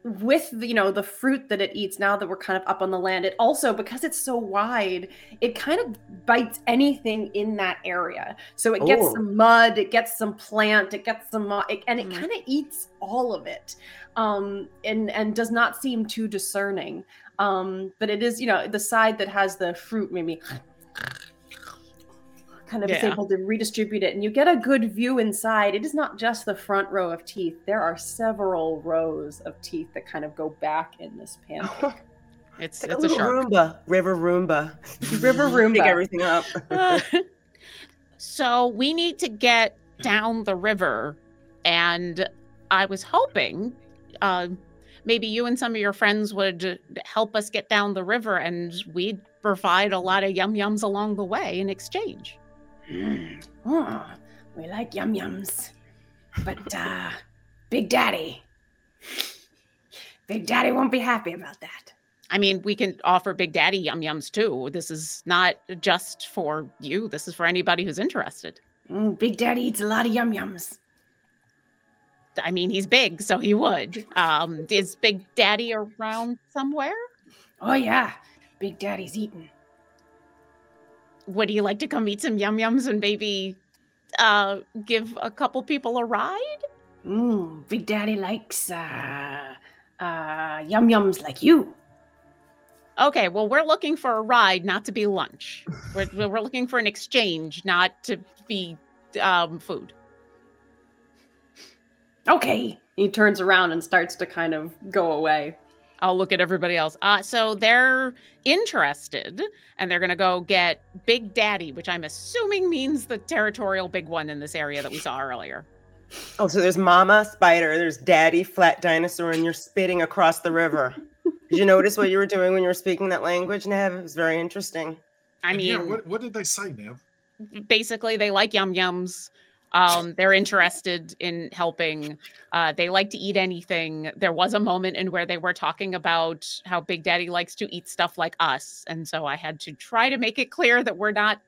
A: with the, you know the fruit that it eats now that we're kind of up on the land it also because it's so wide it kind of bites anything in that area so it gets
C: Oh.
A: some mud it gets some plant it gets some it, and it
E: Mm.
A: kind of eats all of it um and and does not seem too discerning um but it is you know the side that has the fruit maybe kind of is able to redistribute it and you get a good view inside it is not just the front row of teeth there are several rows of teeth that kind of go back in this pancake
E: It's
C: It's
E: it's
C: a
E: a
C: little
E: shark.
C: Roomba, river Roomba.
A: river
C: Pick
A: roomba
C: everything up.
E: so we need to get down the river, and I was hoping uh, maybe you and some of your friends would help us get down the river, and we'd provide a lot of yum yums along the way in exchange.
G: Mm. Oh, we like yum yums. But uh Big Daddy. Big Daddy won't be happy about that.
E: I mean, we can offer Big Daddy yum yums too. This is not just for you. This is for anybody who's interested.
G: Mm, Big Daddy eats a lot of yum yums.
E: I mean, he's big, so he would. Um, is Big Daddy around somewhere?
G: Oh yeah. Big Daddy's eating.
E: Would you like to come eat some yum yums and maybe uh, give a couple people a ride?
G: Mm, Big Daddy likes uh uh yum yums like you.
E: Okay, well, we're looking for a ride, not to be lunch. We're, we're looking for an exchange, not to be um, food.
G: Okay.
A: he turns around and starts to kind of go away
E: I'll look at everybody else. Uh, so they're interested, and they're gonna go get Big Daddy, which I'm assuming means the territorial big one in this area that we saw earlier.
C: Oh, so there's Mama Spider, there's Daddy Flat Dinosaur, and you're spitting across the river. Did you notice what you were doing when you were speaking that language, Neb? It was very interesting.
E: I mean,
B: yeah, what, what did they say, Neb?
E: basically they like yum yums um they're interested in helping uh they like to eat anything there was a moment in where they were talking about how big daddy likes to eat stuff like us and so i had to try to make it clear that we're not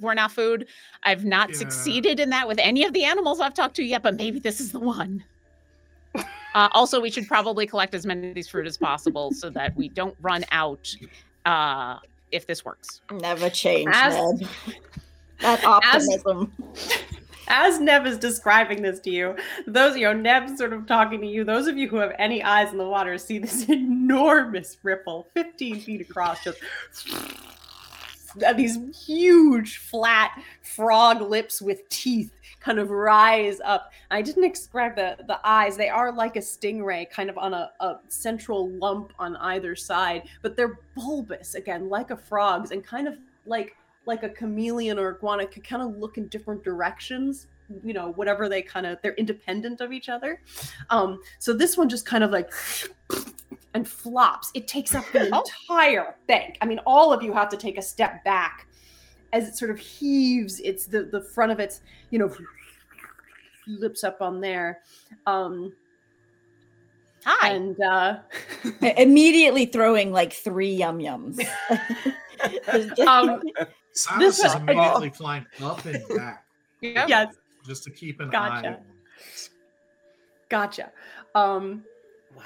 E: we're not food i've not
B: Yeah.
E: succeeded in that with any of the animals i've talked to yet but maybe this is the one uh, also we should probably collect as many of these fruit as possible so that we don't run out uh if this works
F: Never change,
A: As-
F: Neb. That optimism.
A: as Neb is describing this to you, those you know, Neb's sort of talking to you. Those of you who have any eyes in the water see this enormous ripple, 15 feet across, just these huge, flat frog lips with teeth kind of rise up. I didn't describe the the eyes; they are like a stingray, kind of on a, a central lump on either side, but they're bulbous again, like a frog's, and kind of like like a chameleon or iguana could kind of look in different directions you know whatever they kind of they're independent of each other. Um so this one just kind of like and flops. It takes up the entire bank. I mean all of you have to take a step back as it sort of heaves it's the the front of its you know lips up on there. Um
E: Hi.
A: and uh
F: Immediately throwing like three yum yums.
A: um
B: Silas
A: This-
B: is immediately flying up and back
E: Yep.
A: yes
B: just to keep an
A: Gotcha.
B: eye on.
A: Gotcha. Um, wow.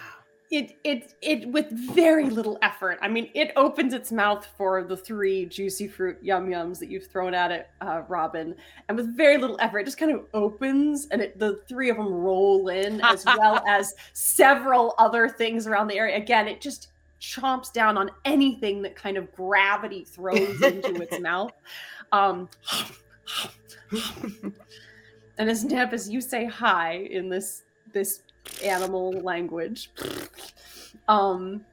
A: It it it with very little effort. I mean, it opens its mouth for the three juicy fruit yum yums that you've thrown at it, uh, Robin, and with very little effort, it just kind of opens, and it, the three of them roll in, as well as several other things around the area. Again, it just chomps down on anything that kind of gravity throws into its mouth. Um, and as Neb, as you say hi in this this animal language, um,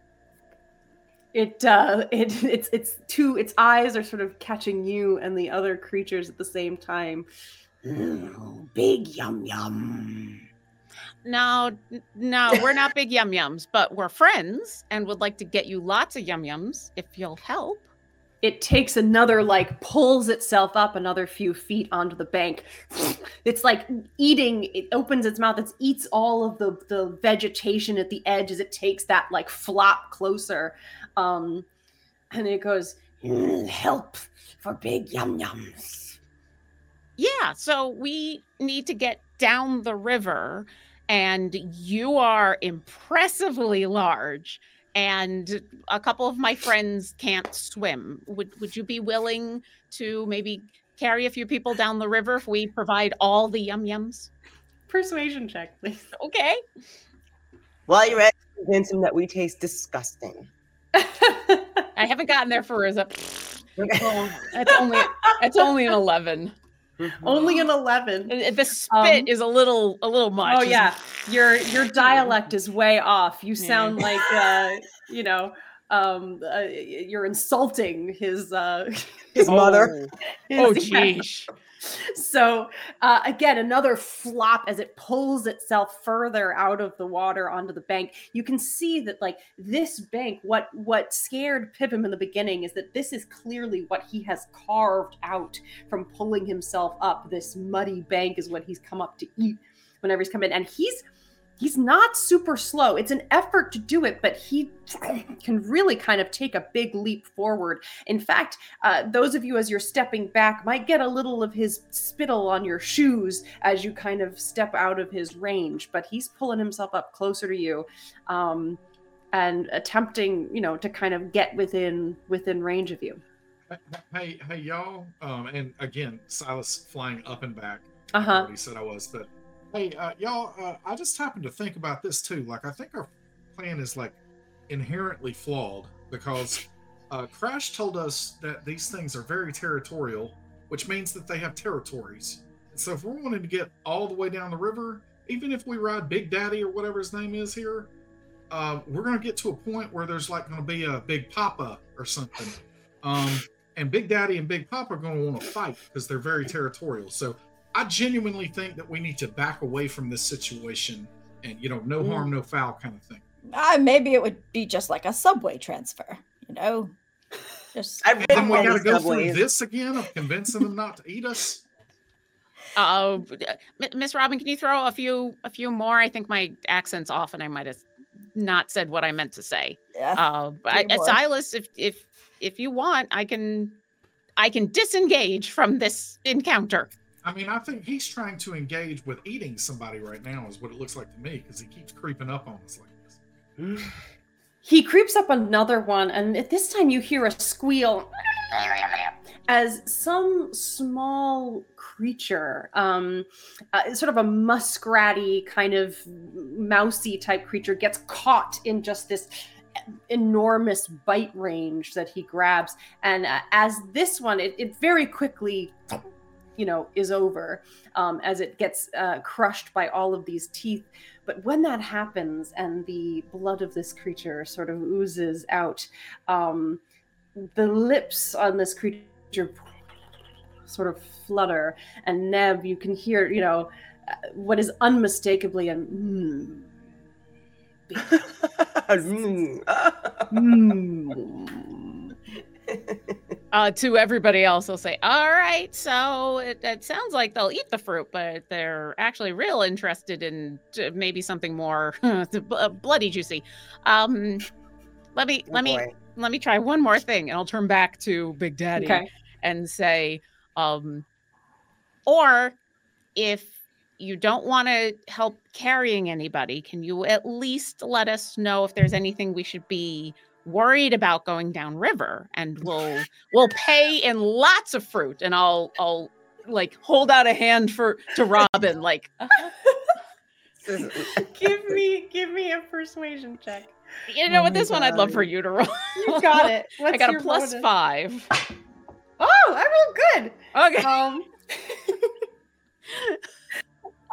A: it uh, it it's it's two its eyes are sort of catching you and the other creatures at the same time.
G: Ooh, big yum yum.
E: No, no, we're not big yum yums, but we're friends and would like to get you lots of yum yums if you'll help.
A: It takes another like pulls itself up another few feet onto the bank. It's like eating. It opens its mouth. It eats all of the the vegetation at the edge as it takes that like flop closer, um, and it goes.
G: Mm, help for big yum yums.
E: Yeah, so we need to get down the river, and you are impressively large. And a couple of my friends can't swim. Would would you be willing to maybe carry a few people down the river if we provide all the yum yums?
A: Persuasion check, please.
E: Okay.
C: While you're at it, convince him that we taste disgusting.
E: I haven't gotten there for Riza. Oh, that's only that's only an eleven.
A: Only an eleven.
E: The spit
A: Um,
E: is a little a little much.
A: Oh yeah,
E: it?
A: your your dialect is way off. You sound like uh, you know, um, uh, you're insulting his uh,
C: His mother.
A: his-
E: Oh
A: yeah.
E: geez.
A: So uh, again, another flop as it pulls itself further out of the water onto the bank. You can see that like this bank, what what scared Pippin in the beginning is that this is clearly what he has carved out from pulling himself up. This muddy bank is what he's come up to eat whenever he's come in, and he's he's not super slow. It's an effort to do it, but he can really kind of take a big leap forward. In fact, uh, those of you as you're stepping back might get a little of his spittle on your shoes as you kind of step out of his range, but he's pulling himself up closer to you. Um, and attempting, you know, to kind of get within within range of you.
B: Hey, hey, y'all. Um, and again, Silas flying up and back.
A: Uh huh.
B: already said I was, but hey, uh, y'all. Uh, I just happened to think about this too. Like, I think our plan is like inherently flawed because uh, Crash told us that these things are very territorial, which means that they have territories. So if we're wanting to get all the way down the river, even if we ride Big Daddy or whatever his name is here, uh, we're going to get to a point where there's like going to be a Big Papa or something. Um, and Big Daddy and Big Papa are going to want to fight because they're very territorial. So I genuinely think that we need to back away from this situation and, you know, no harm, no foul kind of thing.
F: Uh, maybe it would be just like a subway transfer, you know? Just
C: I've
B: And then we got to go through this again of convincing them not to eat us.
E: Uh, Miss Robin, can you throw a few a few more? I think my accent's off, and I might have not said what I meant to say.
F: yeah.
E: Uh, but I, Silas, if if if you want, I can I can disengage from this encounter.
B: I mean, I think he's trying to engage with eating somebody right now, is what it looks like to me, because he keeps creeping up on us like this.
A: He creeps up another one, and at this time you hear a squeal as some small creature, um, uh, sort of a muskratty kind of mousy type creature, gets caught in just this enormous bite range that he grabs. And uh, as this one, it, it very quickly, you know, is over um, as it gets uh, crushed by all of these teeth. But when that happens and the blood of this creature sort of oozes out, um, the lips on this creature sort of flutter, and Neb, you can hear, you know, uh, what is unmistakably an mm,
C: Mm.
A: mm.
E: Uh, to everybody else, they'll say, "All right, so it, it sounds like they'll eat the fruit, but they're actually real interested in uh, maybe something more uh, bloody juicy." Um, let me
C: Oh,
E: let me let me try one more thing, and I'll turn back to Big Daddy
A: Okay.
E: and say, um, or if you don't want to help carrying anybody, can you at least let us know if there's anything we should be worried about going downriver? And we'll we'll pay in lots of fruit, and I'll I'll like hold out a hand for to Robin, like
A: give me give me a persuasion check.
E: you know
C: Oh
E: what,
C: my
E: this one I'd love for you to roll.
A: You got it.
E: I got a
A: your
E: plus
A: bonus?
E: five.
A: Oh, I rolled good.
E: Okay,
A: Um,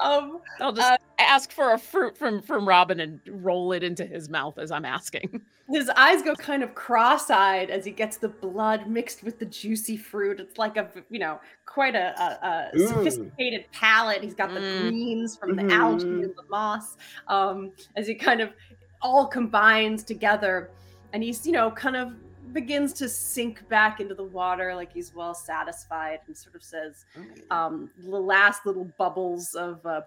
A: um,
E: I'll just
A: uh,
E: ask for a fruit from from Robin and roll it into his mouth as I'm asking.
A: his eyes go kind of cross-eyed as he gets the blood mixed with the juicy fruit. It's like a, you know, quite a, a, a
C: Mm.
A: sophisticated palate. He's got the
E: Mm.
A: greens from the algae
C: Mhm.
A: and the moss. Um, as he kind of all combines together, and he's, you know, kind of begins to sink back into the water like he's well satisfied and sort of says, um, the last little bubbles of uh,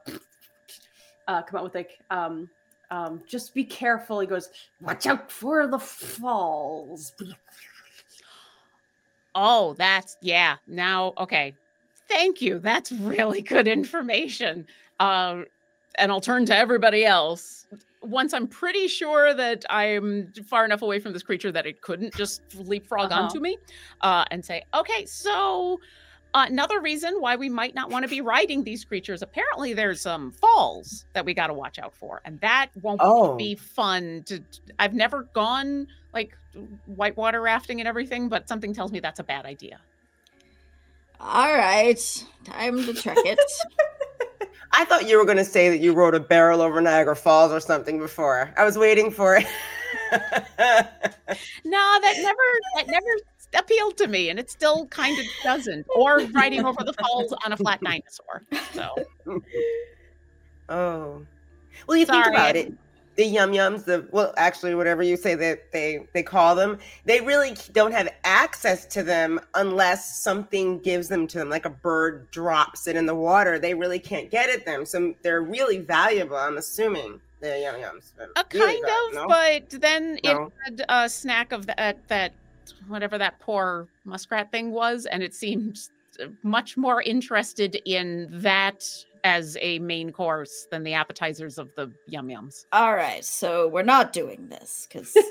A: uh, come out with like um, um, just be careful. He goes, watch out for the falls.
E: Oh, that's yeah. Now, okay. Thank you. That's really good information. Uh, and I'll turn to everybody else. Once I'm pretty sure that I'm far enough away from this creature that it couldn't just leapfrog
A: Uh-huh.
E: onto me, uh, and say, okay, so uh, another reason why we might not want to be riding these creatures. Apparently, there's some falls that we got to watch out for, and that won't
C: Oh.
E: be fun. To I've never gone like whitewater rafting and everything, but something tells me that's a bad idea.
F: All right, time to check it.
C: I thought you were going to say that you rode a barrel over Niagara Falls or something before. I was waiting for it.
E: No, that never that never appealed to me, and it still kind of doesn't. Or riding over the falls on a flat dinosaur. So
C: oh. Well, you think about it. The yum yums, the well, actually, whatever you say that they they call them, they really don't have access to them unless something gives them to them, like a bird drops it in the water. They really can't get at them, so they're really valuable. I'm assuming the yum yums.
E: Uh, a kind of, but then
C: No?
E: it had a snack of that that whatever that poor muskrat thing was, and it seems much more interested in that as a main course than the appetizers of the yum yums.
F: All right, so we're not doing this because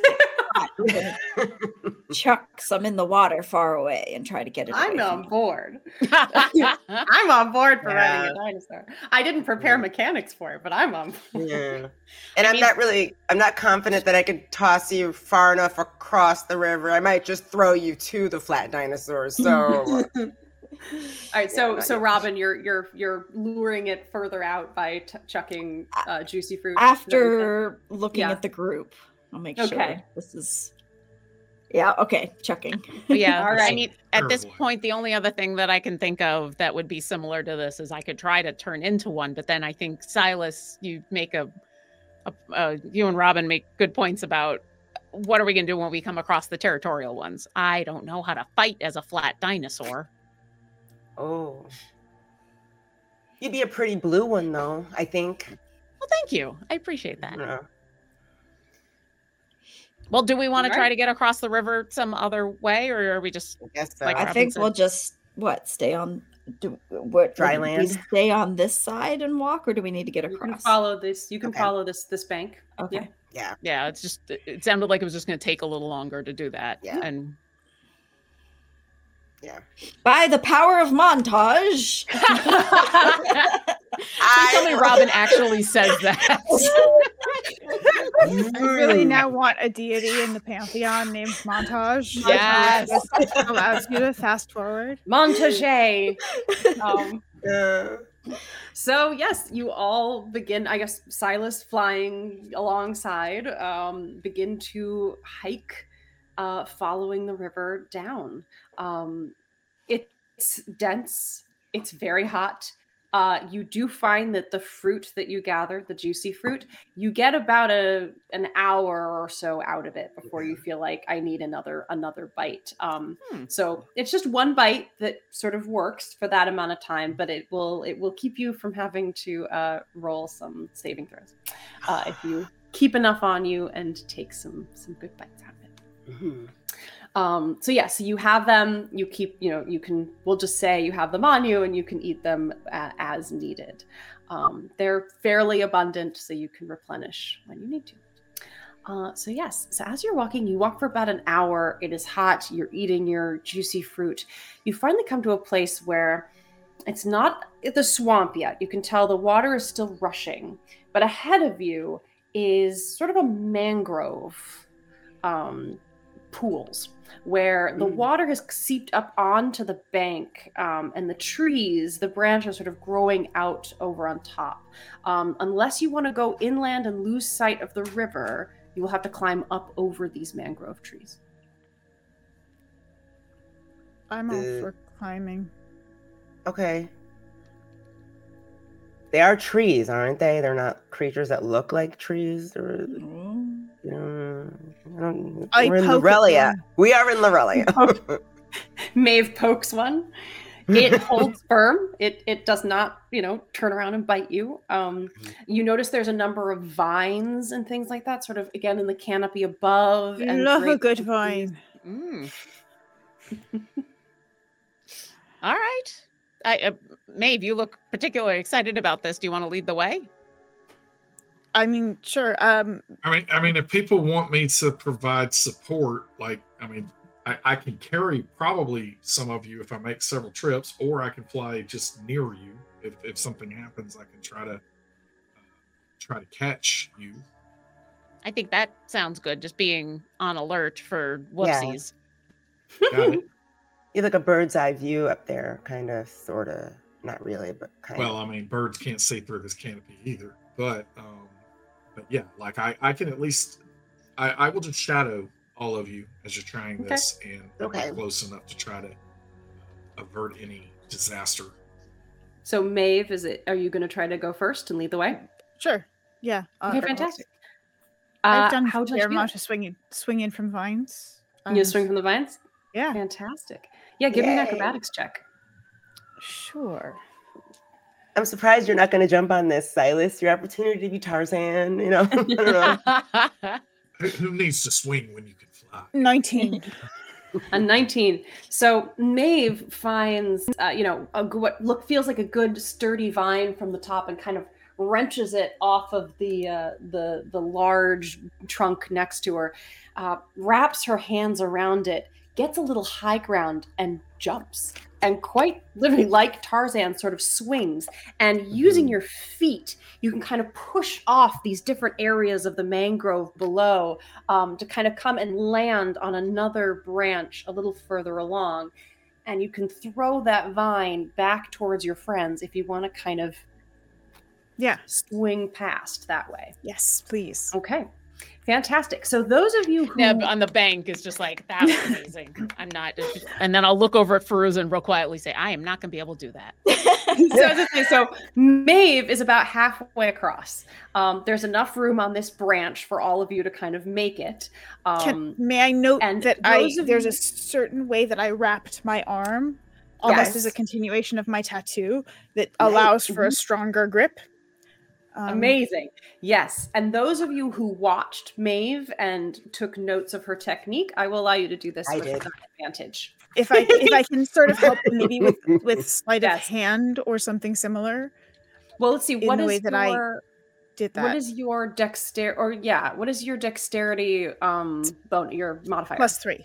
F: chuck some in the water far away and try to get it.
A: I'm
F: away from
A: on
F: you.
A: board. I'm on board for riding a dinosaur. I didn't prepare mechanics for it, but I'm on board.
C: Yeah. And
E: I
C: I'm
E: mean-
C: not really I'm not confident that I could toss you far enough across the river. I might just throw you to the flat dinosaurs. So
A: All right, so
C: not
A: so
C: yet.
A: Robin, you're you're you're luring it further out by t- chucking uh, juicy fruit.
F: After looking
A: Yeah.
F: at the group, I'll make
A: Okay.
F: sure this is. Yeah. Okay. Chucking.
E: Yeah,
A: All
E: I
A: right.
E: mean, at this point, the only other thing that I can think of that would be similar to this is I could try to turn into one, but then I think Silas, you make a, a uh, you and Robin make good points about what are we gonna do when we come across the territorial ones. I don't know how to fight as a flat dinosaur.
C: Oh. You'd be a pretty blue one though, I think.
E: Well, thank you, I appreciate that.
C: Yeah.
E: Well, do we want to try to get across the river some other way, or are we just
C: I guess so.
E: Like
F: I think we'll just what stay on. Do what
C: Dry
F: would we
C: land?
F: Stay on this side and walk, or do we need to get
A: You can
F: across?
A: follow this. You can
C: Okay.
A: follow this this bank.
F: Okay.
C: yeah.
E: yeah? It's just it- it sounded like it was just going to take a little longer to do that.
C: Yeah.
E: and
C: Yeah.
F: By the power of montage.
E: Please tell me Robin actually says that.
D: I really now want a deity in the pantheon named Montage.
E: Yes.
D: That allows you to fast forward.
A: Montage. Um,
C: Yeah.
A: So yes, you all begin. I guess Silas flying alongside, um, begin to hike, uh, following the river down. Um, it's dense. It's very hot. Uh, you do find that the fruit that you gather, the juicy fruit, you get about a an hour or so out of it before you feel like I need another another bite. Um,
E: Hmm.
A: so it's just one bite that sort of works for that amount of time, but it will it will keep you from having to uh, roll some saving throws uh, if you keep enough on you and take some some good bites out of it.
C: Mhm.
A: Um, so yeah, so you have them. You keep, you know, you can. We'll just say you have them on you, and you can eat them uh, as needed. Um, they're fairly abundant, so you can replenish when you need to. Uh, so yes, so as you're walking, you walk for about an hour. It is hot. You're eating your juicy fruit. You finally come to a place where it's not the swamp yet. You can tell the water is still rushing, but ahead of you is sort of a mangrove um, pools where the
C: Mm.
A: water has seeped up onto the bank um, and the trees, the branches are sort of growing out over on top. Um, unless you want to go inland and lose sight of the river, you will have to climb up over these mangrove trees.
D: I'm all
C: Uh,
D: for climbing.
C: Okay. They are trees, aren't they? They're not creatures that look like trees. Or, I don't,
D: I
C: we're in
D: poke
C: Larillia.
D: one.
C: We are in Larillia.
A: Maeve pokes one. It holds firm. It it does not, you know, turn around and bite you. Um, you notice there's a number of vines and things like that, sort of again in the canopy above. and
D: Love a good vine.
E: Mm. All right. I, uh, Maeve, you look particularly excited about this. Do you want to lead the way?
D: I mean, sure. Um,
B: I mean, I mean, if people want me to provide support, like, I mean, I, I can carry probably some of you if I make several trips, or I can fly just near you. If, if something happens, I can try to uh, try to catch you.
E: I think that sounds good. Just being on alert for
C: Yeah.
E: whoopsies.
B: Got it?
C: you have like a bird's eye view up there, kind of, sort of. Not really, but kind
B: Well,
C: of.
B: I mean, birds can't see through this canopy either. But, um, but yeah, like I, I can at least, I, I will just shadow all of you as you're trying
A: Okay.
B: this, and
C: Okay.
B: close enough to try to avert any disaster.
A: So Maeve, is it? Are you going to try to go first and lead the way?
D: sure. Yeah. uh,
A: Okay,
D: uh,
A: fantastic.
D: I've
A: Uh,
D: done
A: how
D: a
A: would you
D: fair
A: do
D: amount
A: that?
D: of swinging, swinging from vines.
A: You
D: Um,
A: swing from the vines.
D: Yeah.
A: Fantastic. Yeah, give me an acrobatics check.
D: Sure.
C: I'm surprised you're not going to jump on this, Silas. Your opportunity to be Tarzan, you know? Know.
B: Who, who needs to swing when you can fly?
D: 19.
A: A 19. So Maeve finds, uh, you know, a, g- what look feels like a good sturdy vine from the top and kind of wrenches it off of the uh, the the large trunk next to her, uh, wraps her hands around it, gets a little high ground, and jumps. And quite literally, like Tarzan, sort of swings. And using
C: Mhm.
A: your feet, you can kind of push off these different areas of the mangrove below um, to kind of come and land on another branch a little further along. And you can throw that vine back towards your friends if you want to kind of
D: Yeah.
A: swing past that way.
D: Yes, please.
A: Okay. Fantastic. So those of you who
E: yeah, on the bank is just like that was amazing. I'm not, and then I'll look over at Feruza and real quietly say, "I am not going to be able to do that."
A: so, the thing- so Maeve is about halfway across. Um, there's enough room on this branch for all of you to kind of make it.
D: Can,
A: Um,
D: may I note
A: and
D: that I there's
A: you-
D: a certain way that I wrapped my arm, almost as a continuation of my tattoo, that allows for a
A: Mhm.
D: stronger grip. Um,
A: Amazing. Yes. And those of you who watched Maeve and took notes of her technique, I will allow you to do this
C: I
A: with
C: did.
A: advantage.
D: If I if I can sort of help maybe with with sleight of hand or something similar,
A: Well, let's see.
D: In
A: What
D: the
A: is
D: way that I did that.
A: what is your dexterity or yeah, what is your dexterity um bone your modifier?
D: plus three?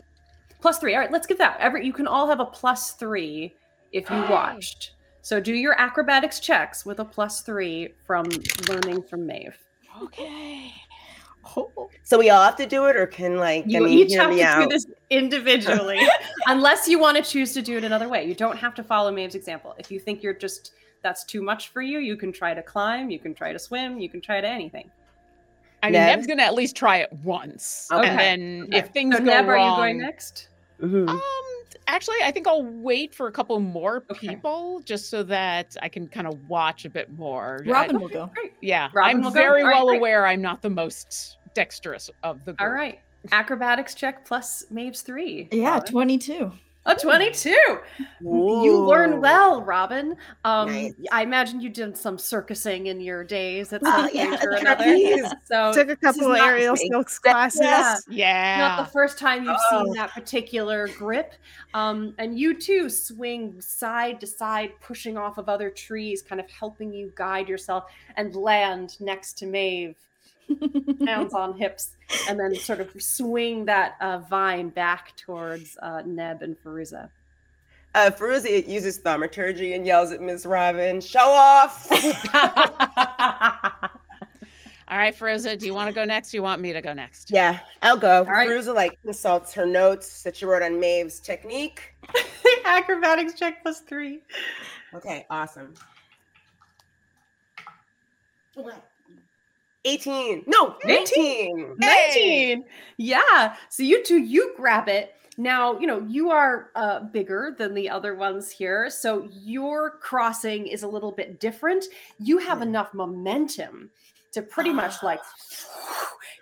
A: plus three. All right, let's give that. Every you can all have a plus three if you watched. So do your acrobatics checks with a plus three from learning from Maeve.
F: okay.
C: So we all have to do it, or can like
A: You
C: I mean,
A: each
C: hear
A: have
C: me
A: to
C: out.
A: do this individually, unless you want to choose to do it another way. You don't have to follow Maeve's example. If you think you're just that's too much for you, you can try to climb, you can try to swim, you can try to anything.
E: I mean,
C: Neb?
E: Neb's gonna at least try it once,
A: Okay.
E: and then
A: Okay.
E: if things
A: so
E: go
A: Neb, are you going next?
C: Mhm.
E: Um, actually, I think I'll wait for a couple more
A: Okay.
E: people just so that I can kind of watch a bit more. I-
F: Robin will go.
A: Great.
E: yeah,
A: Robin
E: I'm
A: will
E: very
A: All right,
E: well
A: great.
E: aware I'm not the most dexterous of the group.
A: All right. Acrobatics check plus Maeve's three.
F: Yeah,
A: Robin.
F: 22.
A: A 22. You learn well, Robin. Um,
C: Nice.
A: I imagine you did some circusing in your days at
C: Oh,
A: some
C: yeah,
A: or another. So
D: Took a couple of aerial skills classes.
A: Yeah.
E: Yeah.
A: not the first time you've
C: Oh.
A: seen that particular grip. Um, and you too swing side to side, pushing off of other trees, kind of helping you guide yourself and land next to Maeve, hands on hips, and then sort of swing that uh, vine back towards uh, Neb and Feruza.
C: Uh, Feruza uses thaumaturgy and yells at Miss Robin, "Show off!"
E: All right, Feruza, do you want to go next? Or you want me to go next?
C: yeah, I'll go.
A: right.
C: Feruza like consults her notes that she wrote on Maeve's technique.
A: Acrobatics check plus three.
C: Okay, awesome. 18. No, 19.
A: 19 yeah. So you two you grab it. Now you know you are uh, bigger than the other ones here so your crossing is a little bit different. You have enough momentum to pretty much like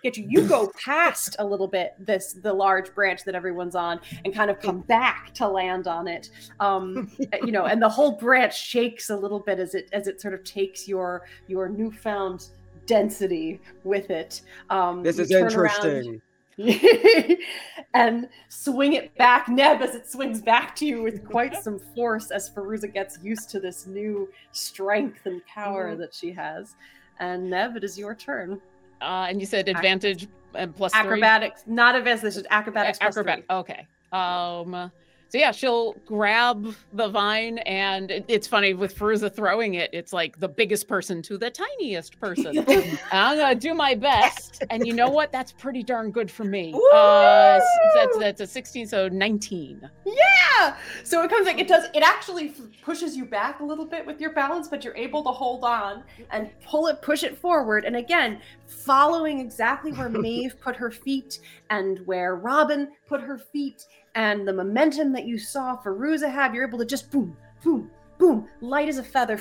A: get you you go past a little bit this the large branch that everyone's on and kind of come back to land on it. Um you know and the whole branch shakes a little bit as it as it sort of takes your your newfound density with it um
C: This is
A: turn around
C: interesting.
A: and swing it back neb as it swings back to you with quite some force as Feruza gets used to this new strength and power
C: Mhm.
A: that she has and neb it is your turn
E: Uh, and you said advantage and plus three?
A: acrobatics not advanced this is acrobatics plus
E: acrobat.
A: three.
E: Okay. Um. So yeah, she'll grab the vine, and it- it's funny with Feruza throwing it. It's like the biggest person to the tiniest person. I'm gonna do my best, and you know what? That's pretty darn good for me. Uh, that's that's a 16, so 19.
A: Yeah. So it comes like it does. It actually pushes you back a little bit with your balance, but you're able to hold on and pull it, push it forward. And again, following exactly where Maeve put her feet and where Robin put her feet, and the momentum that you saw Feruza have, you're able to just boom, boom, boom, light as a feather.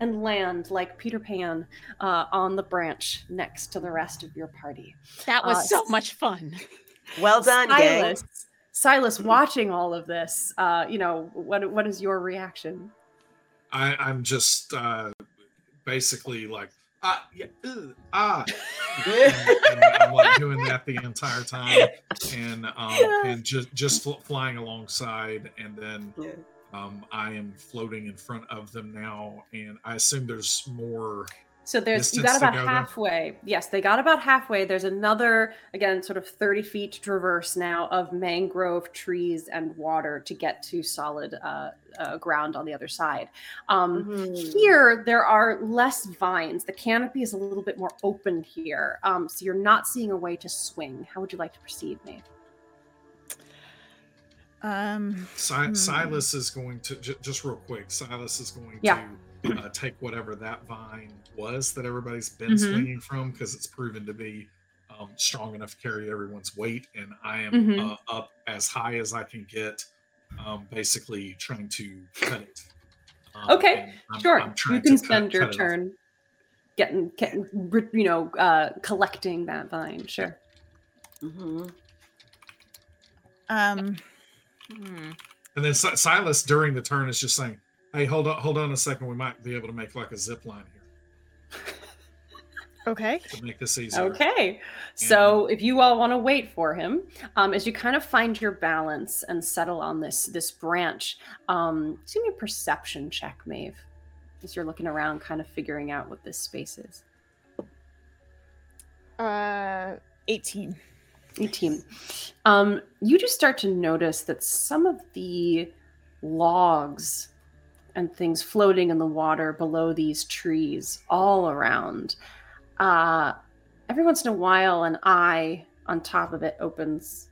A: And land like Peter Pan uh, on the branch next to the rest of your party.
E: That was
A: Uh,
E: so much fun.
C: Well done, gang.
A: Silas, Silas, watching all of this, uh, you know, what what is your reaction?
B: I, I'm just uh, basically like ah yeah ugh, ah, and, and I'm like doing that the entire time, and um, and just just fl- flying alongside, and then
C: Yeah.
B: um, I am floating in front of them now, and I assume there's more.
A: So there's you got about
B: go
A: halfway. Yes, they got about halfway. There's another again, sort of 30 feet to traverse now of mangrove trees and water to get to solid uh, uh, ground on the other side. Um,
C: Mhm.
A: Here, there are less vines. The canopy is a little bit more open here, um, so you're not seeing a way to swing. How would you like to proceed, Maeve?
D: Um,
B: Si-
D: Hmm.
B: Silas is going to j- just real quick. Silas is going
A: Yeah.
B: to uh, take whatever that vine was that everybody's been
A: Mhm.
B: swinging from because it's proven to be um, strong enough to carry everyone's weight, and I am
A: Mhm.
B: uh, up as high as I can get, um, basically trying to cut it. Um,
A: Okay,
B: I'm-
A: Sure,
B: I'm
A: you can
B: to cut-
A: spend your
B: cut
A: turn getting, getting, you know, uh, collecting that vine. Sure.
C: Mhm.
D: um,
E: Hmm.
B: And then Si- Silas during the turn is just saying, "Hey, hold on, hold on a second. We might be able to make like a zip line here
D: okay.
B: to make this easier."
A: Okay. So if you all want to wait for him, um, as you kind of find your balance and settle on this this branch, um, do me a perception check, Maeve, as you're looking around, kind of figuring out what this space is.
D: Uh, 18.
A: 18. Um, you just start to notice that some of the logs and things floating in the water below these trees all around uh, every once in a while, an eye on top of it opens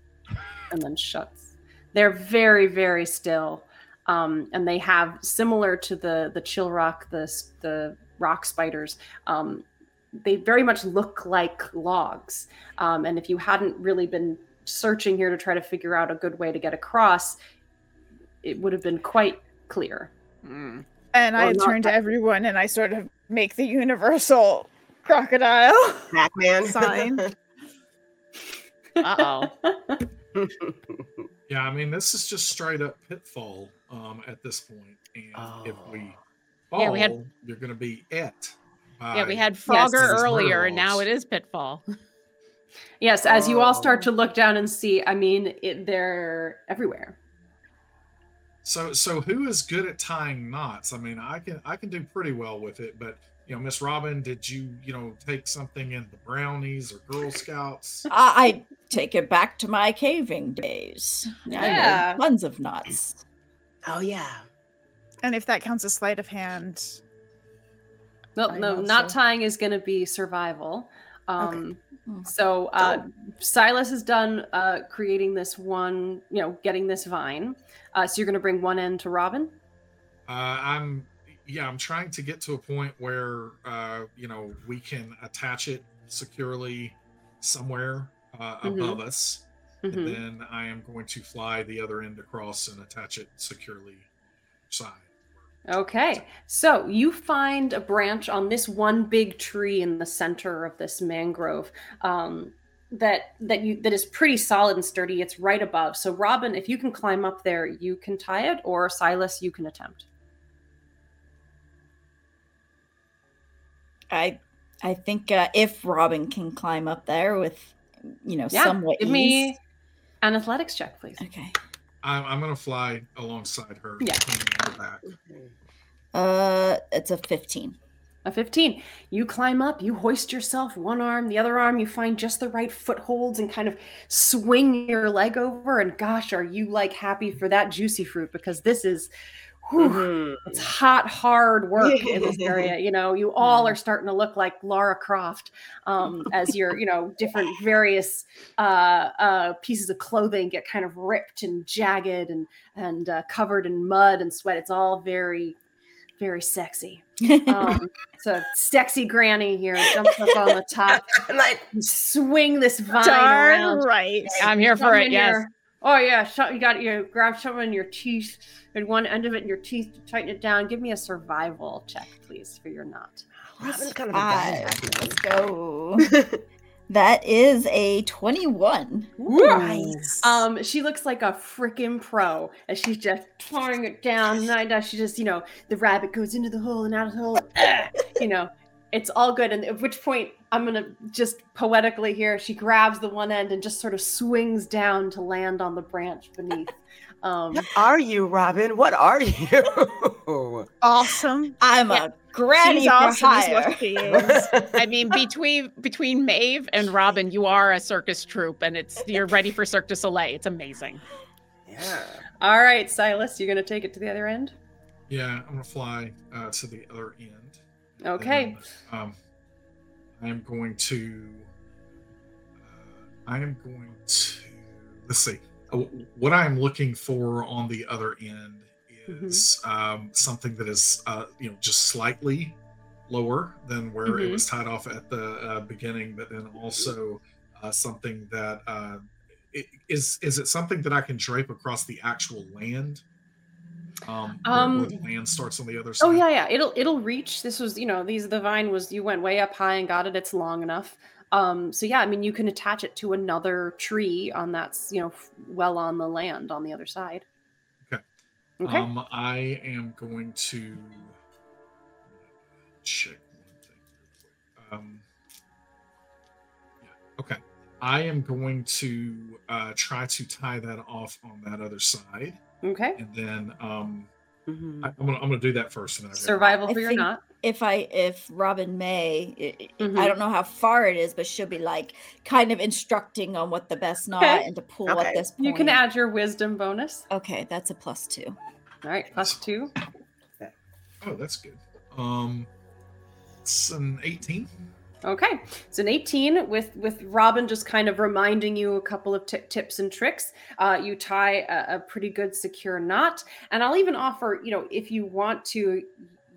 A: and then shuts. They're very, very still, um, and they have similar to the the chill rock, the the rock spiders. Um, they very much look like logs. Um, and if you hadn't really been searching here to try to figure out a good way to get across, it would have been quite clear.
E: Mm.
D: And I
A: Well, not
D: turn to everyone and I sort of make the universal crocodile.
C: Pac-Man
D: Sign.
E: Uh oh.
B: Yeah, I mean, this is just straight up pitfall um, at this point. And if we fall,
E: Yeah, we had-
B: you're going to be et.
E: Yeah, we had Frogger
B: these
E: earlier, and now it is Pitfall.
A: Yes, as you all start
C: Oh.
A: to look down and see, I mean, it, they're everywhere.
B: So, so who is good at tying knots? I mean, I can I can do pretty well with it, but you know, Miss Robin, did you you know take something in the brownies or Girl Scouts?
F: I, I take it back to my caving days. I
A: Yeah.
F: made tons of knots.
C: oh yeah.
D: And if that counts as sleight of hand,
A: No,
D: I'm
A: no,
D: not
A: not
D: sure.
A: tying is going to be survival. Um,
F: Mm.
A: So uh, Silas is done uh, creating this one, you know, getting this vine. Uh, so you're going to bring one end to Robin.
B: Uh, I'm yeah, I'm trying to get to a point where uh, you know we can attach it securely somewhere uh,
A: Mhm.
B: above us,
A: Mhm.
B: and then I am going to fly the other end across and attach it securely side.
A: Okay, so you find a branch on this one big tree in the center of this mangrove um, that that you that is pretty solid and sturdy. It's right above. So Robin, if you can climb up there, you can tie it, or Silas, you can attempt.
F: I I think uh, if Robin can climb up there with, you know,
A: Yeah,
F: somewhat
A: give
F: ease.
A: me an athletics check, please.
F: Okay.
B: I'm, I'm going to fly alongside her.
A: Yeah.
B: clinging on her back.
F: Uh, it's a fifteen.
A: A 15. You climb up, you hoist yourself, one arm, the other arm, you find just the right footholds and kind of swing your leg over. And gosh, are you like happy for that juicy fruit? Because this is, whew,
C: Mhm.
A: it's hot, hard work in this area. You know, you all are starting to look like Lara Croft um, as your, you know, different various uh, uh, pieces of clothing get kind of ripped and jagged and, and uh, covered in mud and sweat. It's all very, very sexy. Um, so sexy granny here jumps up on the top
C: I'm like,
A: swing this vine
D: darn
A: around.
D: right.
E: I'm here for
A: Some
E: it.
A: in
E: Yes.
A: your- oh yeah, so you got you grab some in your teeth and one end of it in your teeth to tighten it down. Give me a survival check, please, for your knot.
C: Robin's kind of a
F: Five. Let's go. that is a twenty-one.
D: Nice.
A: Um, she looks like a freaking pro, and she's just tearing it down. And I- she just, you know, the rabbit goes into the hole and out of the hole. you know, it's all good. And at which point, I'm gonna just poetically here. She grabs the one end and just sort of swings down to land on the branch beneath. Um,
C: What are you, Robin? What are you?
D: awesome.
F: I'm
A: Yeah.
F: a granny
D: She's
F: for
D: awesome is
F: hire.
D: what she is.
E: I mean, between between Maeve and Robin, you are a circus troupe, and it's you're ready for Cirque du Soleil. It's amazing.
C: yeah.
A: all right, Silas, you're gonna take it to the other end.
B: Yeah, I'm going to fly uh, to the other end.
A: Okay.
B: Then, um, I am going to. Uh, I am going to. Let's see. Uh, What I'm looking for on the other end
A: Mhm.
B: is um, something that is, uh, you know, just slightly lower than where it
A: Mhm.
B: was tied off at the uh, beginning, but then also uh, something that uh, i- is is it something that I can drape across the actual land? Um,
A: Um,
B: the land starts on the other side.
A: Oh yeah, yeah. It'll it'll reach. This was, you know, these the vine was you went way up high and got it. It's long enough. Um, so yeah, I mean, you can attach it to another tree on that's you know well on the land on the other side.
B: Okay.
A: Okay.
B: Um, I am going to check one thing. Um, yeah. Okay. I am going to uh, try to tie that off on that other side,
A: okay.
B: and then um,
C: Mhm.
B: I, I'm gonna I'm gonna do that first. And then
A: Survival
F: I
A: for your
F: think-
A: knot.
F: If I if Robin May, I- I-
A: Mhm.
F: I don't know how far it is, but she'll be like kind of instructing on what the best knot
A: Okay.
F: and to pull
C: Okay.
F: at this point.
A: You can add your wisdom bonus.
F: Okay, that's a plus two.
A: All right, plus two.
B: Oh, that's good. Um, it's an 18.
A: Okay, it's an 18 with with Robin just kind of reminding you a couple of ti- tips and tricks. Uh, you tie a, a pretty good secure knot, and I'll even offer, you know, if you want to,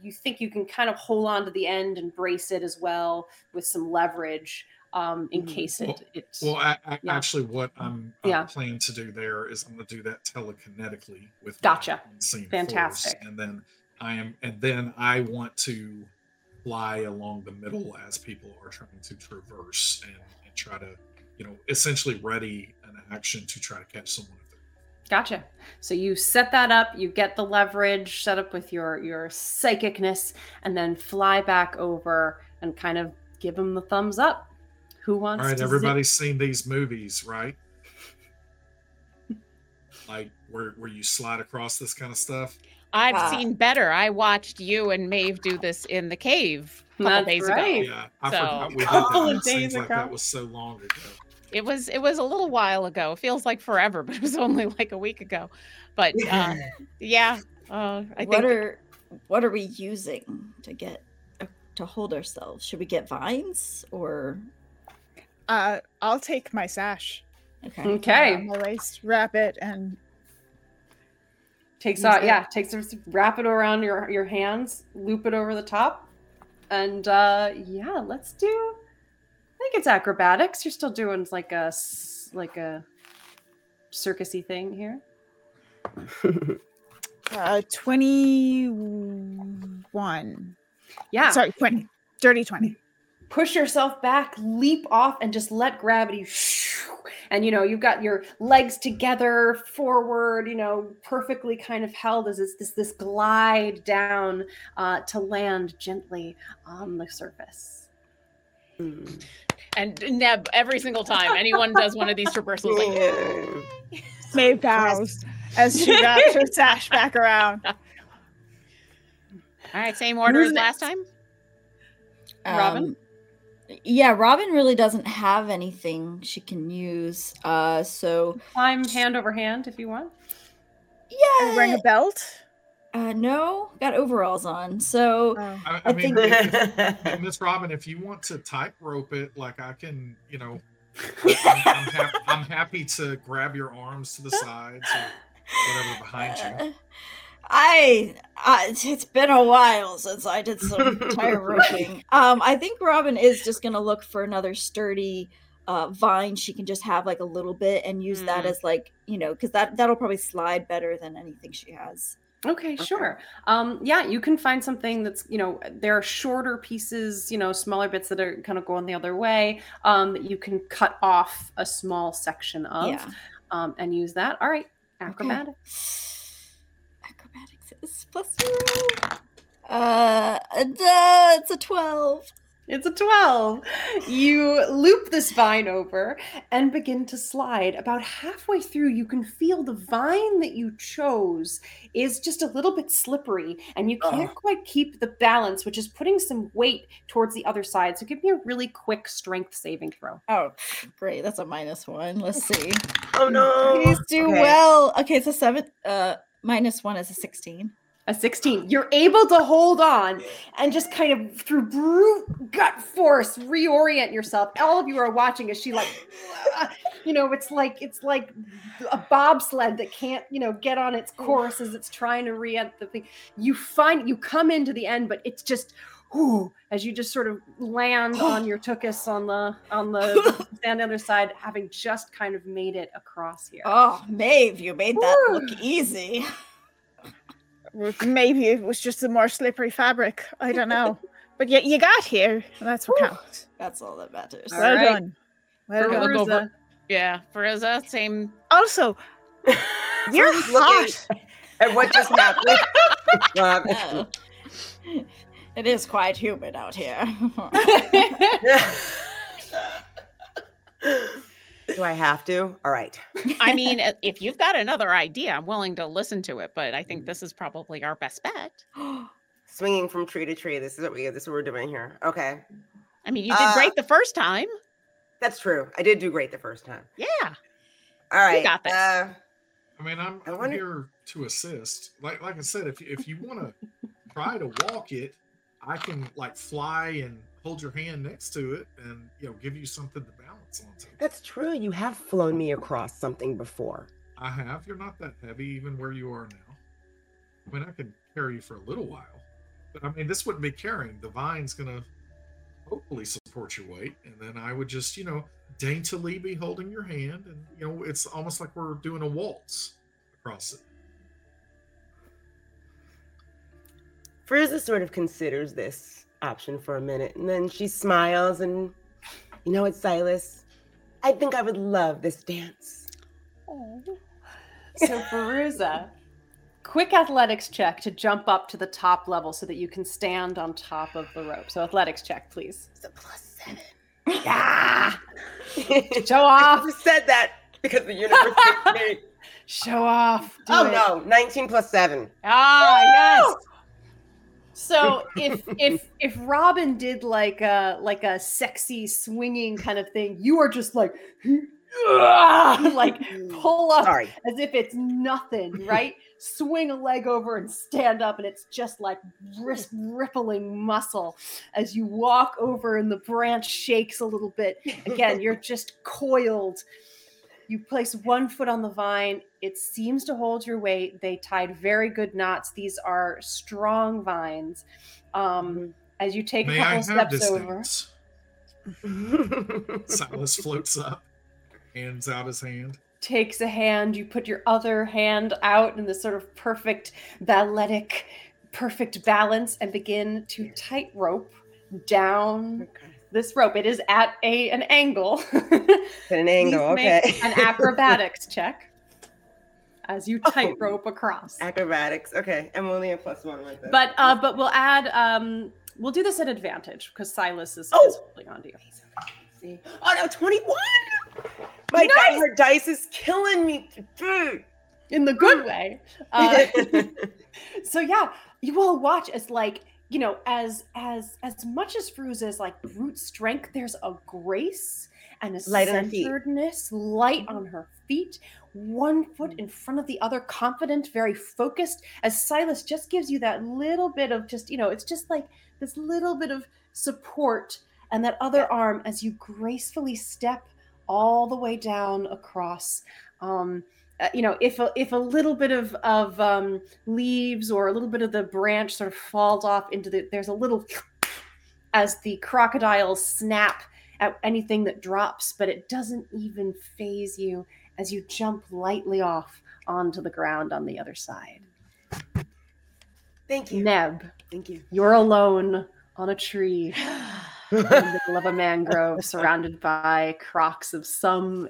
A: you think you can kind of hold on to the end and brace it as well with some leverage um, in
C: Mhm.
A: case
B: Well-
A: it. it
B: Well, I, I,
A: Yeah.
B: actually, what I'm uh,
A: Yeah.
B: planning to do there is I'm going to do that telekinetically with
A: Gotcha. Fantastic.
B: force, and then I am, and then I want to fly along the middle as people are trying to traverse and, and try to, you know, essentially ready an action to try to catch someone.
A: Gotcha. So you set that up, you get the leverage set up with your your psychicness, and then fly back over and kind of give them the thumbs up. Who wants
B: All right,
A: to zip-
B: everybody's seen these movies, right? like where where you slide across this kind of stuff.
E: I've
F: Ah.
E: seen better. I watched you and Maeve do this in the cave a couple
A: That's
E: days
A: right.
E: ago.
B: Yeah, I
E: So-
B: forgot we did
A: Couple
B: that.
A: of
B: It seems like that was so long ago.
E: It was it was a little while ago. It feels like forever, but it was only like a week ago. But uh, yeah, uh, I
F: what
E: think
F: are what are we using to get uh, to hold ourselves? Should we get vines or
D: Uh, I'll take my sash
F: okay?
A: Okay.
D: around my waist, wrap it, and
A: takes
D: Use
A: out
D: it.
A: yeah takes it wrap it around your your hands loop it over the top and uh yeah let's do i think it's acrobatics you're still doing like a s- like a circusy thing here
D: uh, twenty-one.
A: yeah
D: Sorry, twenty. Dirty twenty.
A: push yourself back leap off and just let gravity and you know you've got your legs together forward you know perfectly kind of held as this this, this glide down uh, to land gently on the surface
C: Mm.
E: and Neb every single time anyone does one of these traversals, like
C: Yeah.
D: Maeve bows as she wraps her sash back around.
E: all right, same order as last
A: next?
E: time.
A: Robin?
F: Yeah, Robin really doesn't have anything she can use. Uh, so
A: climb hand over hand if you want
F: yeah,
D: Wearing a belt.
F: uh, no, got overalls on. So
D: Oh.
B: I, I,
F: I
B: mean,
F: think-
B: if- if- Miss Robin, if you want to tight rope it, like I can, you know, I'm, I'm, hap- I'm happy to grab your arms to the sides or whatever behind you.
F: I, I it's been a while since I did some tire roping. Um, I think Robin is just gonna look for another sturdy uh vine she can just have like a little bit and use that
E: Mm.
F: as like you know because that that'll probably slide better than anything she has.
A: Okay, sure. Um, yeah, you can find something that's, you know, there are shorter pieces, you know, smaller bits that are kind of going the other way um, that you can cut off a small section of
F: Yeah.
A: um, and use that. All right, acrobatics.
F: Acrobatics is plus zero. Uh, and, uh, it's a twelve.
A: It's a 12. You loop this vine over and begin to slide. About halfway through, you can feel the vine that you chose is just a little bit slippery and you can't quite keep the balance, which is putting some weight towards the other side. So give me a really quick strength saving throw.
F: Oh, great! That's a minus one. Let's see.
C: oh no.
F: Please do
C: Okay.
F: well. Okay, it's a seven. Uh, minus one is a sixteen.
A: A 16. You're able to hold on and just kind of through brute gut force reorient yourself. All of you are watching as she like you know, it's like it's like a bobsled that can't, you know, get on its course as it's trying to re-enter the thing. You find you come into the end, but it's just whoo, as you just sort of land on your tuchus on the on the stand on the other side, having just kind of made it across here.
F: Oh, Maeve, you made that
A: Woo.
F: look easy.
D: Maybe it was just a more slippery fabric. I don't know. But yet you got here. and that's what counts.
F: That's all that matters.
A: All
D: well
A: right.
D: done. Well
A: For
E: We'll
D: done.
E: go
A: Rosa.
E: for- Yeah, Feruza, same.
D: Also, you're
C: Looking
D: hot.
C: At what just happened? Um,
F: It is quite humid out here.
C: Do I have to? All right.
E: I mean, if you've got another idea, I'm willing to listen to it, but I think this is probably our best bet.
C: Swinging from tree to tree. This is what we. This is what we're doing here. Okay,
E: I mean, you did
C: Uh,
E: great the first time.
C: that's true. I did do great the first time.
E: Yeah.
C: All right.
E: got this.
C: Uh,
B: I mean, I'm,
C: I
B: I'm here to assist. Like like I said, if if you want to try to walk it, I can like fly and hold your hand next to it and you know give you something to balance on.
C: That's true. You have flown me across something before.
B: I have. You're not that heavy, even where you are now. I mean, I can carry you for a little while, but I mean, this wouldn't be carrying. The vine's gonna hopefully support your weight, and then I would just, you know, daintily be holding your hand, and you know, it's almost like we're doing a waltz across it.
C: Feruza sort of considers this option for a minute, and then she smiles and, you know what, Silas? I think I would love this dance.
A: So Feruza, quick athletics check to jump up to the top level so that you can stand on top of the rope. So athletics check, please.
C: It's a plus seven.
A: Yeah. Show off.
C: I said that because the universe.
A: Show off. Do
C: Oh
A: it.
C: no, 19 plus seven.
A: Ah, yes. So if if if Robin did like a like a sexy swinging kind of thing, you are just like like pull up
C: Sorry.
A: as if it's nothing, right? Swing a leg over and stand up, and it's just like wrist rippling muscle as you walk over, and the branch shakes a little bit. Again, you're just coiled. You place one foot on the vine. It seems to hold your weight. They tied very good knots. These are strong vines. Um, as you take
B: May
A: a
B: I
A: couple
B: have
A: steps
B: this
A: over.
B: Silas floats up, hands out his hand.
A: takes a hand. You put your other hand out in this sort of perfect balletic, perfect balance, and begin to tightrope down
C: Okay.
A: this rope. It is at a an angle.
C: At an angle, okay.
A: an acrobatics check as you
C: Oh.
A: tightrope across.
C: Acrobatics. Okay. I'm only a plus one with this.
A: But uh, but we'll add um we'll do this at advantage because Silas is,
C: Oh.
A: is holding on to you.
C: See. Oh no, 21! My
A: Nice!
C: her dice is killing me.
A: In the good way. Uh, so yeah, you all watch as like you know as as as much as Feruza's like brute strength, there's a grace and a
C: Light on her feet.
A: centeredness, light on her feet, one foot in front of the other, confident, very focused. As Silas just gives you that little bit of just you know, it's just like this little bit of support, and that other arm as you gracefully step all the way down across. Um, uh, you know, if a, if a little bit of of um, leaves or a little bit of the branch sort of falls off into the, there's a little as the crocodiles snap at anything that drops, but it doesn't even phase you as you jump lightly off onto the ground on the other side.
C: Thank you.
A: Neb,
C: Thank you.
A: you're alone on a tree in the middle of a mangrove, surrounded by crocs of some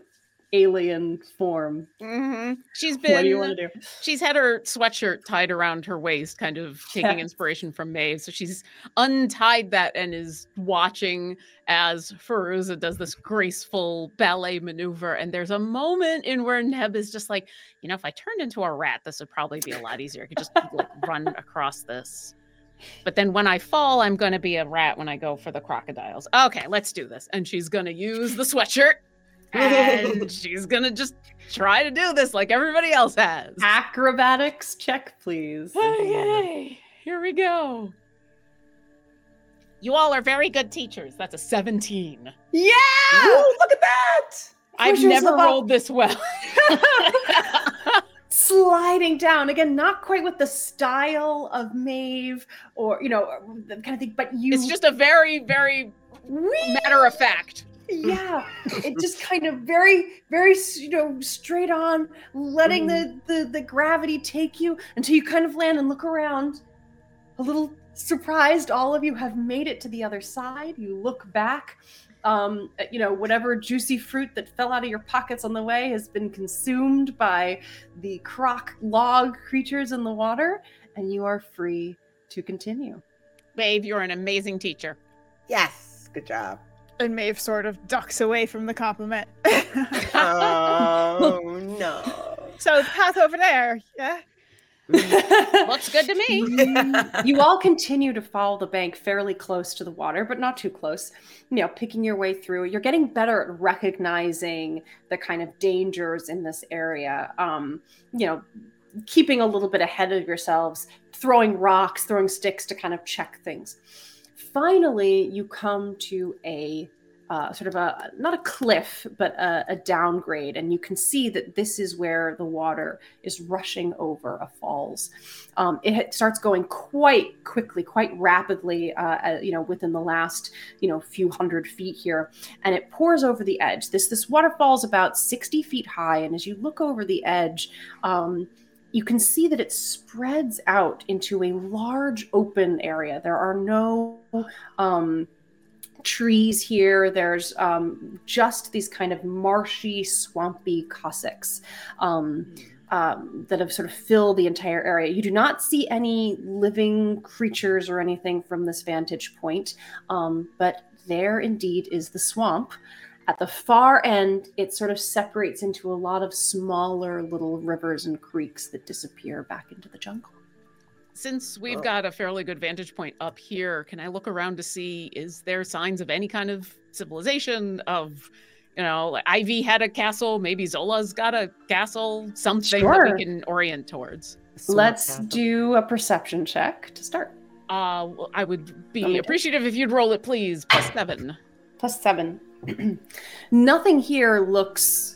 A: alien form.
E: hmm She's
A: What do you
E: been
A: want to do?
E: she's had her sweatshirt tied around her waist, kind of taking
A: Yes.
E: inspiration from Maeve. So she's untied that and is watching as Feruza does this graceful ballet maneuver. And there's a moment in where Neb is just like, you know, if I turned into a rat, this would probably be a lot easier. I could just like run across this. But then when I fall, I'm going to be a rat when I go for the crocodiles. Okay, let's do this. And she's going to use the sweatshirt and she's to just try to do this like everybody else has.
A: Acrobatics check, please.
E: Okay, here we go. You all are very good teachers. That's a 17.
A: Yeah!
C: Ooh, look at that!
E: I've
A: Push
E: never rolled this well.
A: Sliding down again, not quite with the style of Maeve or you know the kind of thing, but you.
E: it's just a very, very
A: Whee!
E: matter of fact.
A: Yeah it just kind of very very you know straight on letting the, the the gravity take you until you kind of land and look around a little surprised all of you have made it to the other side you look back um you know whatever juicy fruit that fell out of your pockets on the way has been consumed by the croc log creatures in the water and you are free to continue
E: Babe, you're an amazing teacher.
C: Yes, good job.
D: And Maeve sort of ducks away from the compliment.
C: Oh no.
D: so the path over there, yeah.
E: Looks good to me.
A: you all continue to follow the bank fairly close to the water, but not too close. You know, picking your way through. You're getting better at recognizing the kind of dangers in this area. Um, you know, keeping a little bit ahead of yourselves, throwing rocks, throwing sticks to kind of check things. Finally, you come to a uh, sort of a not a cliff, but a, a, downgrade, and you can see that this is where the water is rushing over a falls. Um, it starts going quite quickly, quite rapidly, uh, uh, you know, within the last you know few hundred feet here, and it pours over the edge. This this waterfall is about sixty feet high, and as you look over the edge. Um, you can see that it spreads out into a large open area. There are no um, trees here. There's um, just these kind of marshy, swampy tussocks um, um, that have sort of filled the entire area. You do not see any living creatures or anything from this vantage point, um, but there indeed is the swamp. At the far end, it sort of separates into a lot of smaller little rivers and creeks that disappear back into the jungle
E: since we've got a fairly good vantage point up here, can I look around to see is there signs of any kind of civilization of you know, like Ivy had a castle, maybe Zola's got a castle, something sure. that we can orient towards.
A: Let's castle. do a perception check to start.
E: Uh, well, I would be appreciative if you'd roll it, please. Plus seven.
A: Plus seven. Nothing here looks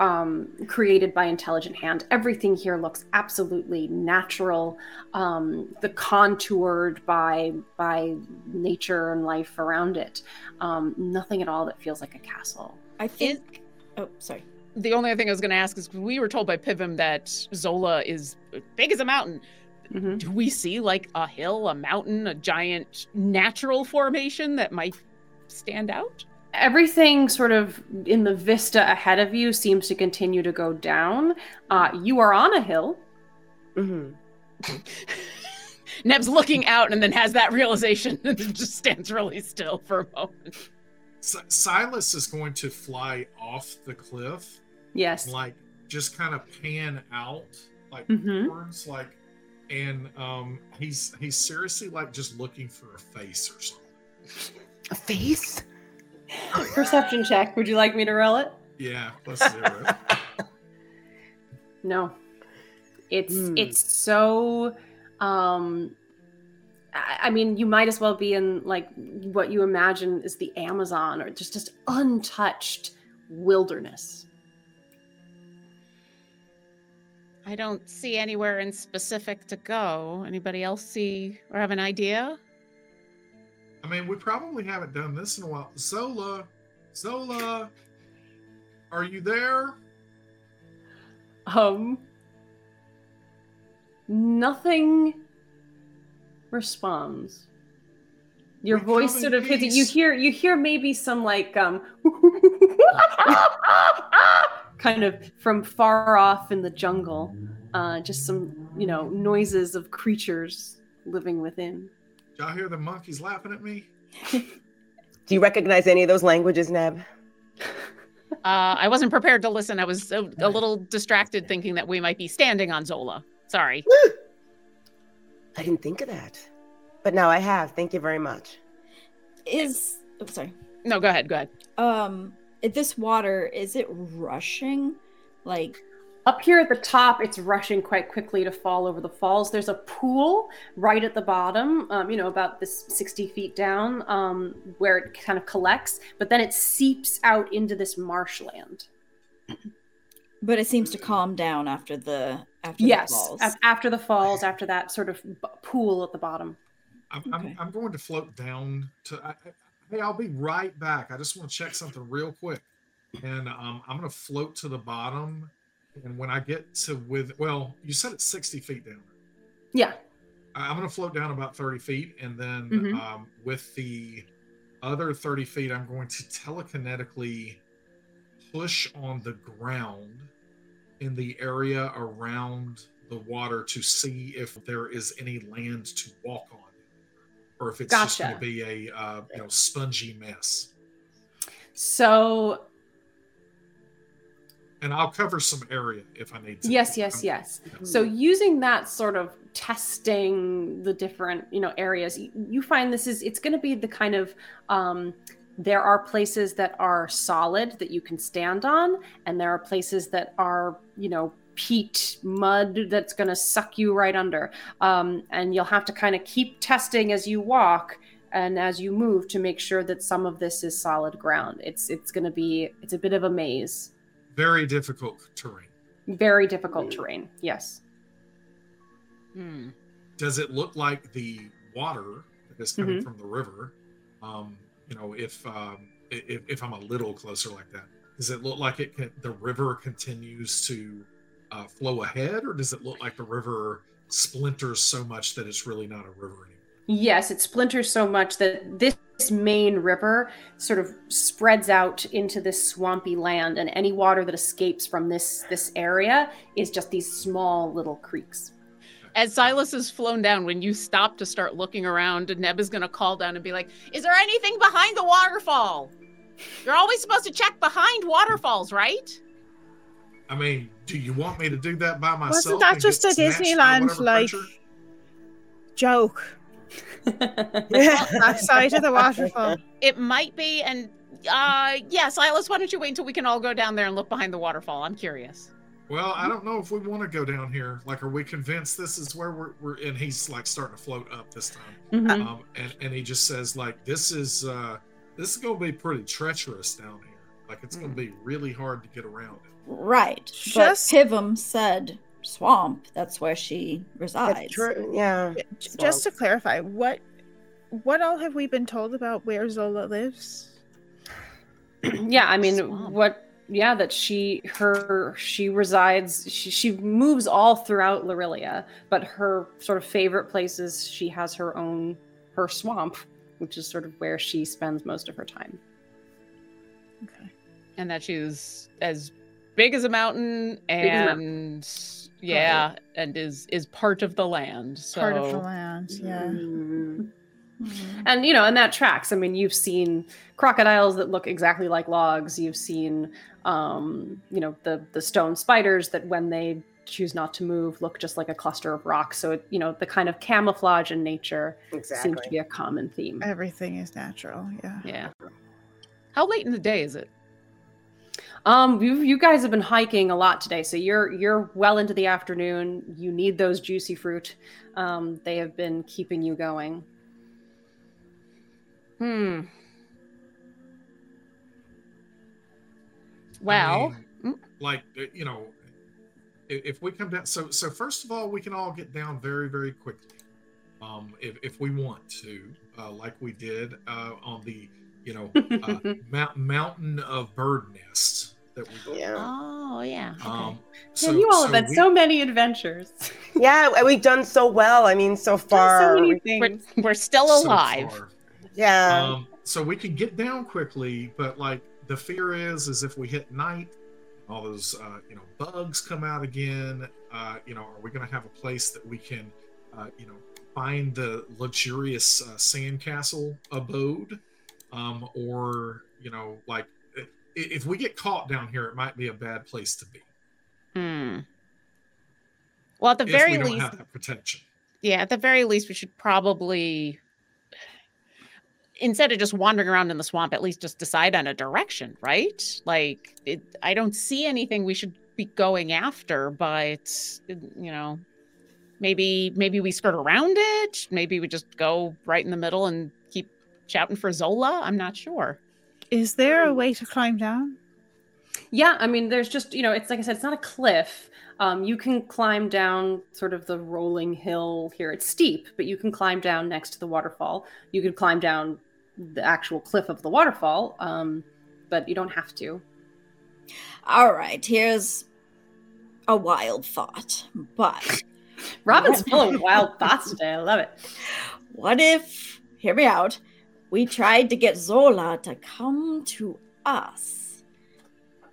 A: um, created by intelligent hand. Everything here looks absolutely natural, um, the contoured by by nature and life around it. Um, nothing at all that feels like a castle.
F: I think. oh, sorry.
E: The only other thing I was going to ask is we were told by Pivam that Zola is big as a mountain. Mm-hmm. Do we see like a hill, a mountain, a giant natural formation that might stand out?
A: Everything sort of in the vista ahead of you seems to continue to go down. Uh, you are on a hill.
C: Mm-hmm.
E: Neb's looking out and then has that realization and just stands really still for a moment.
B: Silas is going to fly off the cliff.
A: Yes.
B: Like just kind of pan out, like mm-hmm. like, and um, he's he's seriously like just looking for a face or something.
C: A face?
A: Perception check. Would you like me to roll it?
B: Yeah, plus zero.
A: no. It's mm. it's so um I mean, you might as well be in like what you imagine is the Amazon or just just untouched wilderness.
E: I don't see anywhere in specific to go. Anybody else see or have an idea?
B: I mean, we probably haven't done this in a while. Zola, Zola, are you there?
A: Um, nothing responds. Your we voice sort of hits. You hear, you hear maybe some like um, kind of from far off in the jungle. Uh, just some, you know, noises of creatures living within.
B: Y'all hear the monkeys laughing at me?
C: Do you recognize any of those languages, Neb?
E: Uh, I wasn't prepared to listen. I was a, a, little distracted thinking that we might be standing on Zola. Sorry.
C: I didn't think of that. But now I have. Thank you very much.
F: Is oh, sorry.
E: No, go ahead. Go ahead.
F: Um, this water is it rushing? Like
A: up here at the top, it's rushing quite quickly to fall over the falls. There's a pool right at the bottom, um, you know, about this 60 feet down, um, where it kind of collects, but then it seeps out into this marshland.
F: But it seems to calm down after the after
A: yes,
F: the falls.
A: after the falls, after that sort of pool at the bottom.
B: I'm, okay. I'm, I'm, going to float down to. I, hey, I'll be right back. I just want to check something real quick, and um, I'm going to float to the bottom and when I get to with, well, you said it's 60 feet down.
A: Yeah.
B: I'm going to float down about 30 feet. And then mm-hmm. um, with the other 30 feet, I'm going to telekinetically push on the ground in the area around the water to see if there is any land to walk on or if it's gotcha. just going to be a uh, you know spongy mess.
A: So
B: and I'll cover some area if I need to.
A: Yes, yes, yes. So using that sort of testing the different, you know, areas, you, you find this is it's going to be the kind of um, there are places that are solid that you can stand on, and there are places that are, you know, peat mud that's going to suck you right under. Um, and you'll have to kind of keep testing as you walk and as you move to make sure that some of this is solid ground. It's it's going to be it's a bit of a maze.
B: Very difficult terrain.
A: Very difficult terrain. Yes.
E: Hmm.
B: Does it look like the water that is coming
A: Mhm.
B: from the river? Um, you know, if um, if, if I'm a little closer like that, does it look like it can, the river continues to uh, flow ahead, or does it look like the river splinters so much that it's really not a river anymore?
A: Yes, it splinters so much that this main river sort of spreads out into this swampy land, and any water that escapes from this this area is just these small little creeks.
E: As Silas is flown down, when you stop to start looking around, Neb is going to call down and be like, Is there anything behind the waterfall? You're always supposed to check behind waterfalls, right?
B: I mean, do you want me to do that by myself?
D: Wasn't that just a
B: get snatched by
D: Disneyland
B: whatever
D: like
B: creature?
D: joke? That side of the waterfall.
E: It might be. And uh, yeah, Silas, why don't you wait until we can all go down there and look behind the waterfall? I'm curious.
B: Well, I don't know if we want to go down here. Like, are we convinced this is where we're? we're and he's like starting to float up this time.
A: Mhm.
B: Um, and and he just says like, this is uh, this is gonna be pretty treacherous down here. Like, it's gonna be really hard to get around. It.
F: Right.
D: Just-
F: But Pivam said swamp. That's where she resides.
C: That's true. Yeah.
D: J- Just to clarify, what what all have we been told about where Zola lives?
A: yeah, I mean,
E: Swamp.
A: what? Yeah, that she her she resides. She she moves all throughout Larilia, but her sort of favorite places. She has her own her swamp, which is sort of where she spends most of her time.
D: Okay.
E: And that she's as big as a mountain
A: as a
E: and yeah, and is is part of the land. So
D: Part of the land, yeah.
C: Mm.
F: Mhm.
A: and you know and that tracks i mean you've seen crocodiles that look exactly like logs you've seen um you know the the stone spiders that when they choose not to move look just like a cluster of rocks so it, you know the kind of camouflage in nature seems to be a common theme
D: Everything is natural, yeah.
A: yeah
E: how late in the day is it?
A: Um you you guys have been hiking a lot today so you're you're well into the afternoon. You need those juicy fruit. Um they have been keeping you going.
E: Hmm.
B: I
E: Well,
B: mean, like uh, you know, if, we come down, so so first of all, we can all get down very very quickly, um, if if we want to, uh, like we did uh, on the you know uh, mount, mountain of bird nest that we did.
C: Yeah.
E: oh yeah. Okay.
B: Um,
A: so, you all have had
B: we-
A: so many adventures
C: Yeah, we've done so well. I mean, so far.
A: so many
C: we-
E: we're, we're still alive.
B: far.
C: yeah.
B: Um, so we can get down quickly, but like the fear is, is if we hit night, all those uh, you know bugs come out again. Uh, you know, are we going to have a place that we can, uh, you know, find the luxurious uh, sandcastle abode, um, or you know, like i- if we get caught down here, it might be a bad place to be.
E: Hmm. Well, at the
B: if
E: very
B: we don't
E: least,
B: have that protection.
E: yeah, at the very least, we should probably, instead of just wandering around in the swamp, at least just decide on a direction, right? Like, it, I don't see anything we should be going after, but you know, maybe maybe we skirt around it. Maybe we just go right in the middle and keep shouting for Zola. I'm not sure.
D: Is there a way to climb down?
A: Yeah, I mean, there's just you know, it's like I said, it's not a cliff. Um, you can climb down sort of the rolling hill here. It's steep, but you can climb down next to the waterfall. You could climb down the actual cliff of the waterfall, um, but you don't have to.
F: All right, here's a wild thought. But
A: Robin's full of wild thoughts today. I love it.
F: what if, hear me out, we tried to get Zola to come to us?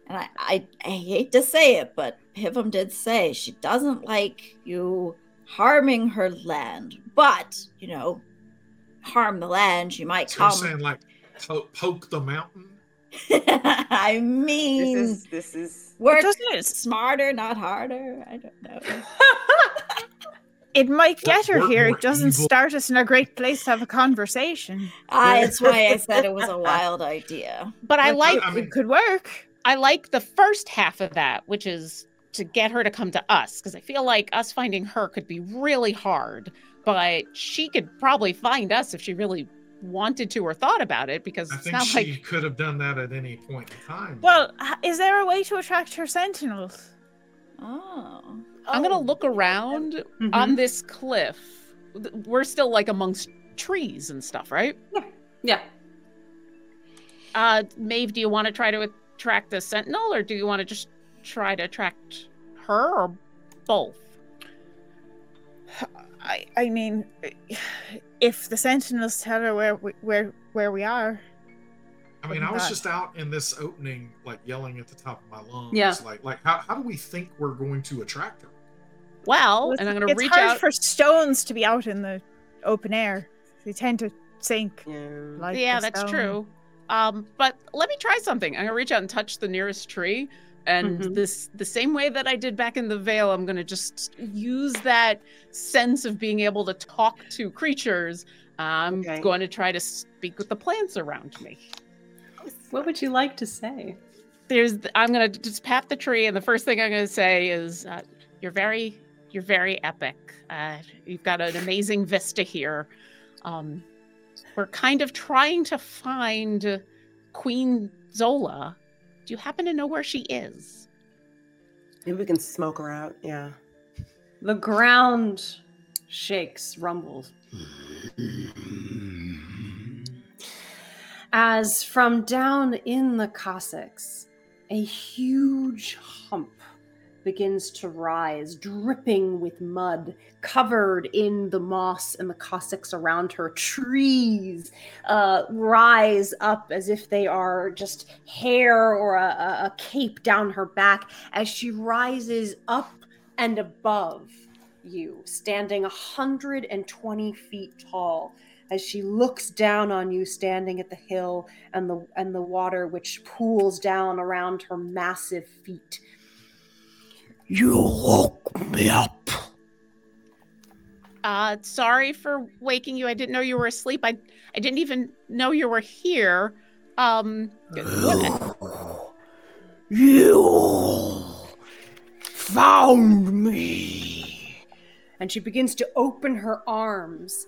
F: And I, I, I hate to say it, but Pivam did say she doesn't like you harming her land. But, you know, harm the land, she might
B: So you're
F: come.
B: saying like po- poke the mountain?
F: I mean,
C: this is this is
F: work
D: Doesn't
F: smarter, not harder. I don't know.
D: It might get her
B: work
D: here.
B: more
D: It doesn't
B: evil.
D: start us in a great place to have a conversation.
F: Ah, that's why I said it was a wild idea.
E: But I like
B: I mean-
D: it could work.
E: I like the first half of that, which is to get her to come to us because I feel like us finding her could be really hard, but she could probably find us if she really wanted to or thought about it because
B: I think she
E: like
B: could have done that at any point in time.
D: Well, is there a way to attract her sentinels?
F: Oh.
E: I'm gonna
C: Oh,
E: look around
A: Mhm.
E: on this cliff. We're still like amongst trees and stuff, right?
A: Yeah.
E: Uh, Maeve, do you want to try to attract the sentinel or do you want to just try to attract her or both?
D: I I mean, if the sentinels tell her where we, where where we are,
B: I mean, I was
D: not-
B: just out in this opening, like yelling at the top of my lungs.
A: Yeah.
B: Like, like how, how do we think we're going to attract her?
E: Well,
D: it's,
E: and I'm gonna
D: it's
E: reach
D: hard
E: out.
D: for stones to be out in the open air. They tend to sink.
C: Yeah.
D: Like
E: yeah, that's
D: stone.
E: true. Um, but let me try something. I'm gonna reach out and touch the nearest tree, and
A: Mhm.
E: this the same way that I did back in the Vale. I'm gonna just use that sense of being able to talk to creatures. I'm
C: Okay.
E: going to try to speak with the plants around me.
A: What would you like to say?
E: There's, I'm gonna just pat the tree, and the first thing I'm gonna say is, uh, "You're very, you're very epic. Uh, you've got an amazing vista here. Um, we're kind of trying to find Queen Zola. Do you happen to know where she is?
C: Maybe we can smoke her out. Yeah.
A: The ground shakes, rumbles. As from down in the tussocks, a huge hump begins to rise, dripping with mud, covered in the moss and the tussocks around her. Trees uh, rise up as if they are just hair or a, a- cape down her back as she rises up and above you, standing 120 feet tall, as she looks down on you, standing at the hill and the and the water which pools down around her massive feet.
G: You woke me up.
E: Uh, sorry for waking you. I didn't know you were asleep. I, I didn't even know you were here. Um, what-
G: You found me.
A: and she begins to open her arms.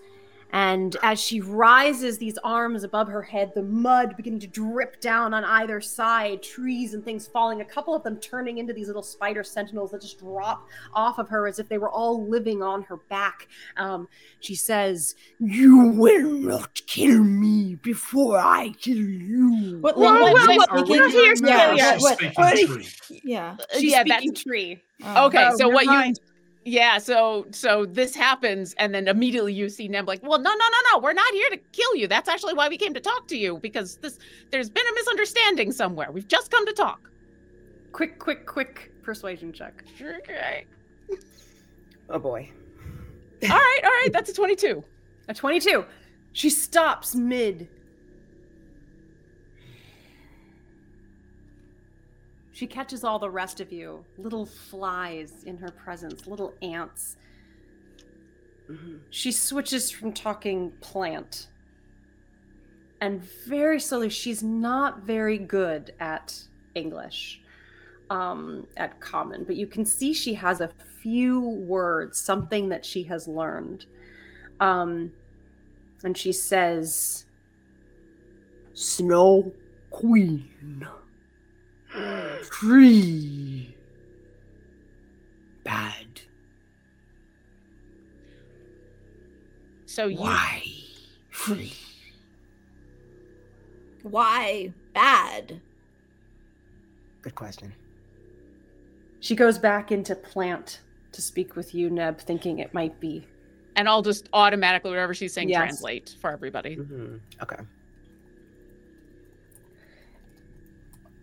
A: And as she rises these arms above her head, the mud beginning to drip down on either side, trees and things falling, a couple of them turning into these little spider sentinels that just drop off of her as if they were all living on her back. Um, she says,
G: You will not kill me before I kill you.
F: What
D: Whoa,
F: language
D: whoa,
F: is
D: whoa,
F: speaking?
D: we're here
F: Yeah,
D: still, yeah.
F: what- what-
B: Speaking
F: what-
B: tree.
F: yeah.
A: She's
E: yeah,
A: speaking
E: that's
A: tree.
F: Oh.
E: okay.
D: Oh,
E: so
D: never
E: what you
D: mind.
E: Yeah, so so this happens, and then immediately you see Neb like, well, no, no, no, no, we're not here to kill you. That's actually why we came to talk to you because this there's been a misunderstanding somewhere. We've just come to talk.
A: Quick, quick, quick persuasion check.
E: Okay.
C: Oh boy.
E: All right, all right, that's a twenty-two.
A: A 22. She stops mid. She catches all the rest of you. Little flies in her presence, little ants.
C: Mhm.
A: She switches from talking plant. And very slowly, she's not very good at English, um, at common, but you can see she has a few words, something that she has learned. Um, and she says,
G: Snow Queen. Free. Bad.
E: So you
G: Why? Free.
F: Why bad?
C: Good question.
A: she goes back into plant to speak with you, Neb, thinking it might be.
E: and I'll just automatically whatever she's saying
A: Yes.
E: translate for everybody.
C: hmm Okay.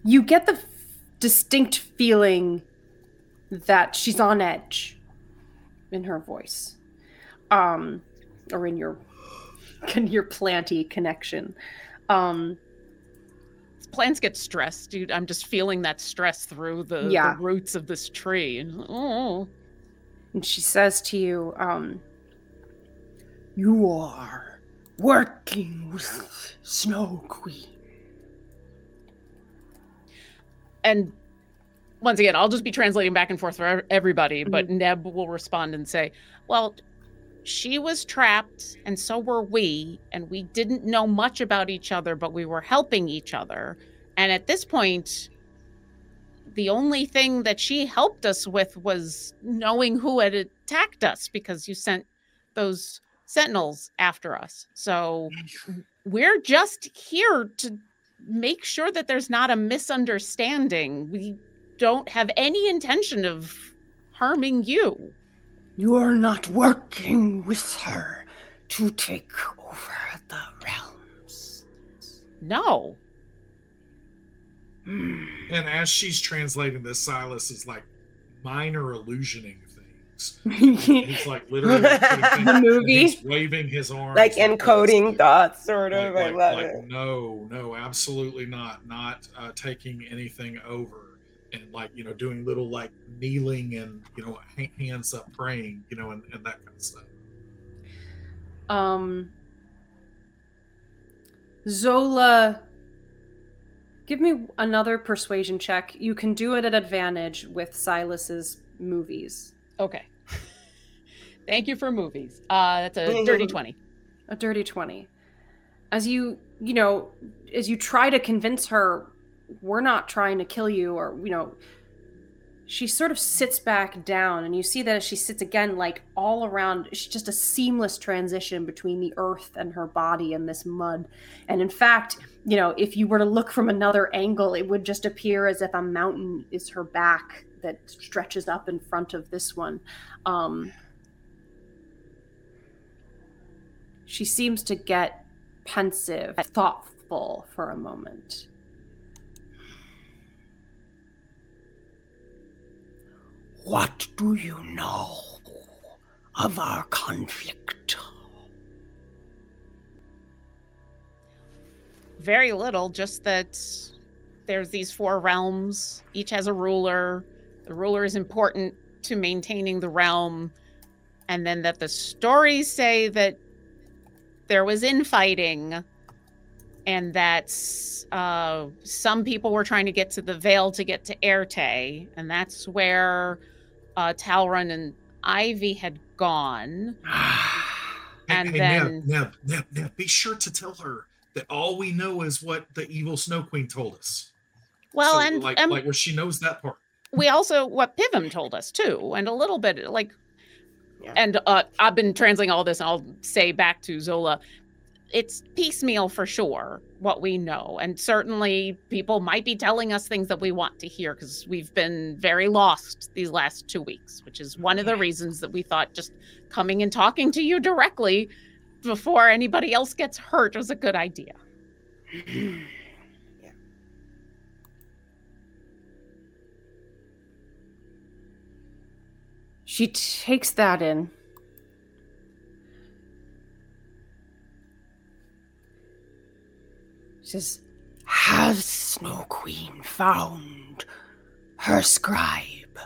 A: You get the f- distinct feeling that she's on edge in her voice, um, or in your in your planty connection. Um,
E: Plants get stressed, dude. I'm just feeling that stress through the,
A: Yeah.
E: the roots of this tree. And oh,
A: and she says to you, um,
G: You are working with Snow Queen.
E: And once again, I'll just be translating back and forth for ev- everybody, but mm-hmm. Neb will respond and say, Well, she was trapped, and so were we, and we didn't know much about each other, but we were helping each other. And at this point, the only thing that she helped us with was knowing who had attacked us because you sent those sentinels after us. So we're just here to make sure that there's not a misunderstanding. We don't have any intention of harming you.
G: You are not working with her to take over the realms.
E: No.
G: Hmm.
B: And as she's translating this, Silas is like minor illusioning things. He's like literally like, putting things-
C: The movie?
B: he's waving his arms
C: like
B: this.
C: encoding thoughts, sort
B: Like,
C: of. I
B: like-
C: love
B: like,
C: it.
B: no, no, absolutely not. Not uh, taking anything over and like you know doing little like kneeling and you know hands up praying, you know, and, and that kind of stuff.
A: Um, Zola, give me another persuasion check. You can do it at advantage with Silas's movies.
E: Okay. Thank you for movies. Uh that's a dirty 20.
A: A dirty 20. As you, you know, as you try to convince her we're not trying to kill you or, you know, she sort of sits back down and you see that as she sits again like all around it's just a seamless transition between the earth and her body and this mud and in fact you know if you were to look from another angle it would just appear as if a mountain is her back that stretches up in front of this one um she seems to get pensive thoughtful for a moment
G: What do you know of our conflict?
E: Very little, just that there's these four realms. Each has a ruler. The ruler is important to maintaining the realm. And then that the stories say that there was infighting and that uh, some people were trying to get to the Vale to get to Erte. And that's where uh, Talrun and Ivy had gone. And
B: hey,
E: then-
B: Neb, Neb, Neb, Neb, be sure to tell her that all we know is what the evil Snow Queen told us.
E: Well,
B: So,
E: and
B: like,
E: um,
B: like where she knows that part.
E: We also what Pivam told us too, and a little bit like,
C: Yeah.
E: and uh, I've been translating all this. And I'll say back to Zola, it's piecemeal for sure what we know, and certainly people might be telling us things that we want to hear because we've been very lost these last two weeks, which is one of the reasons that we thought just coming and talking to you directly before anybody else gets hurt was a good idea.
A: She takes that in.
G: She says, Has Snow Queen found her scribe?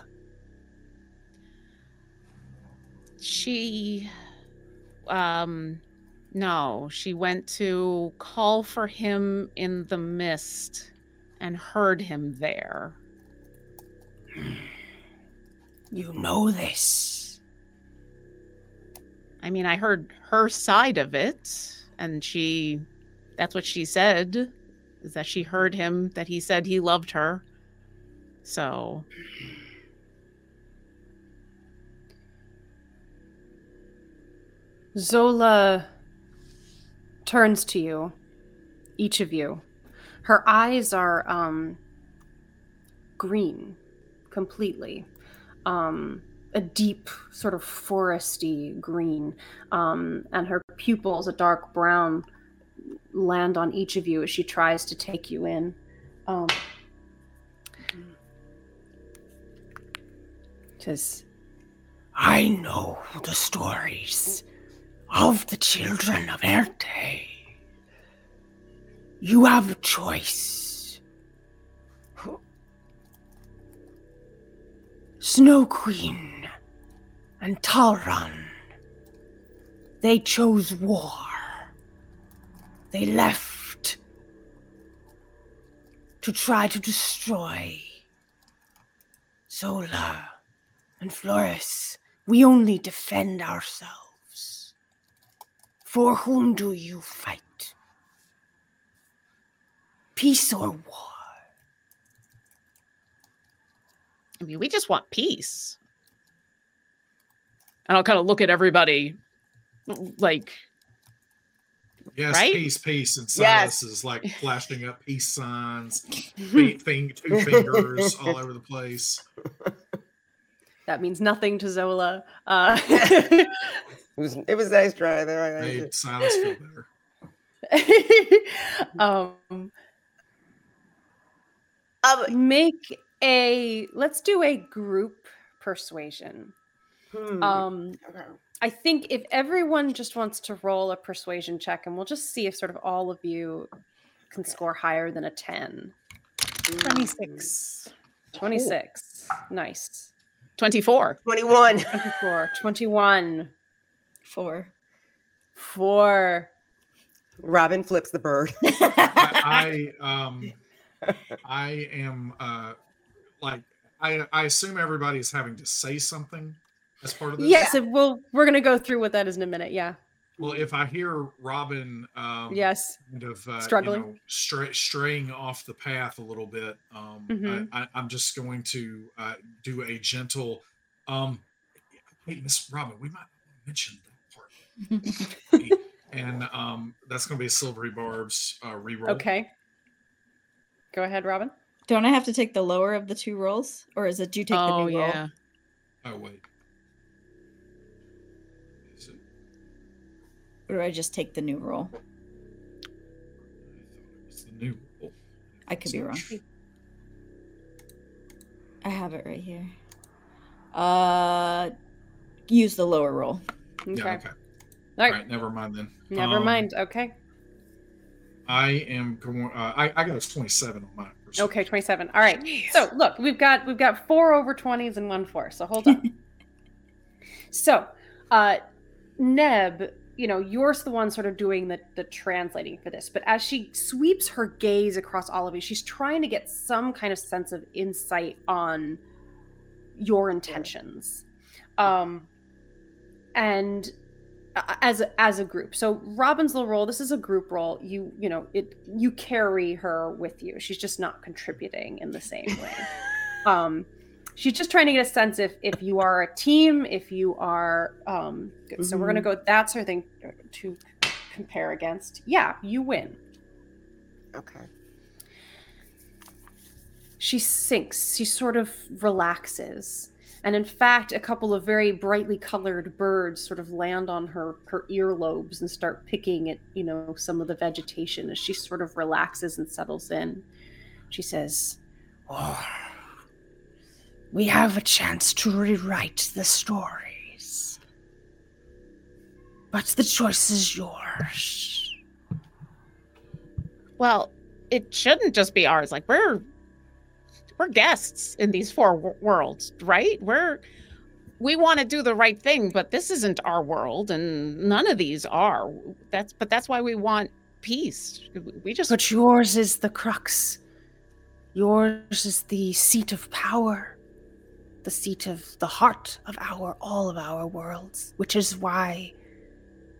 E: She um no, she went to call for him in the mist and heard him there.
G: You know this.
E: I mean, I heard her side of it and she that's what she said is that she heard him that he said he loved her. So,
A: Zola turns to you, each of you. Her eyes are um, green completely. Um, a deep, sort of foresty green. Um, and her pupils, a dark brown, land on each of you as she tries to take you in. Um, says,
G: I know the stories of the children of Erte. You have a choice. Snow Queen and Talron. They chose war. They left to try to destroy Zola and Floris. we only defend ourselves. For whom do you fight? Peace or war?
E: I mean, we just want peace. And I'll kind of look at everybody like,
B: Yes,
E: Right?
B: peace, peace. And
C: Yes.
B: Silas is like flashing up peace signs, feet, thing, two fingers all over the place.
A: That means nothing to Zola. Uh,
C: It was it was nice try there. I
B: Made
C: it.
B: Silas feel better.
A: um,
C: Um,
A: make a let's do a group persuasion.
C: hmm,
A: Um,
C: okay.
A: I think if everyone just wants to roll a persuasion check, and we'll just see if sort of all of you can score higher than a 10.
D: 26.
A: 26. Nice.
E: 24.
C: 21.
A: 24. 21.
F: Four.
A: 4.
C: Robin flips the bird.
B: I, I um I am uh like I I assume everybody's having to say something as part of this.
A: Yes, and we'll we're gonna go through what that is in a minute. Yeah.
B: Well, if I hear Robin um
A: Yes.
B: kind of uh,
A: Struggling.
B: you know, stra- straying off the path a little bit, um
A: Mhm.
B: I, I, I'm just going to uh, do a gentle um hey Miss Robin, we might mention that part. and um that's gonna be a silvery barbs uh reroll.
A: Okay. Go ahead, Robin.
F: Don't I have to take the lower of the two rolls, or is it do you take the
E: Oh,
F: new roll?
E: yeah.
B: Oh wait. Is it
F: Or do I just take the new roll?
B: I thought it was the new roll.
F: I could be wrong. I have it right here. Uh, use the lower roll.
A: Okay.
B: Yeah, okay.
A: All
B: All
A: right.
B: right, never mind then.
A: Never
B: Um,
A: mind. Okay.
B: I am going. Uh, I I got a twenty-seven on mine.
A: Okay, 27. All right. So look, we've got we've got four over 20s and one four. So hold on. so uh Neb, you know, you're the one sort of doing the the translating for this, but as she sweeps her gaze across all of you, she's trying to get some kind of sense of insight on your intentions. Um and as a, as a group. So Robin's little role, this is a group role. You you know it you carry her with you. She's just not contributing in the same way. um, she's just trying to get a sense if if you are a team, if you are um. Good. So we're gonna go. That's her thing to compare against. Yeah, you win.
C: Okay.
A: she sinks she sort of relaxes and in fact a couple of very brightly colored birds sort of land on her her earlobes and start picking at you know some of the vegetation as she sort of relaxes and settles in she says
G: Oh, we have a chance to rewrite the stories. But the choice is yours.
E: Well, it shouldn't just be ours. Like we're we're guests in these four w- worlds, right? We're we want to do the right thing, but this isn't our world, and none of these are. That's but that's why we want peace. We just
G: But yours is the crux. Yours is the seat of power, the seat of the heart of our all of our worlds, which is why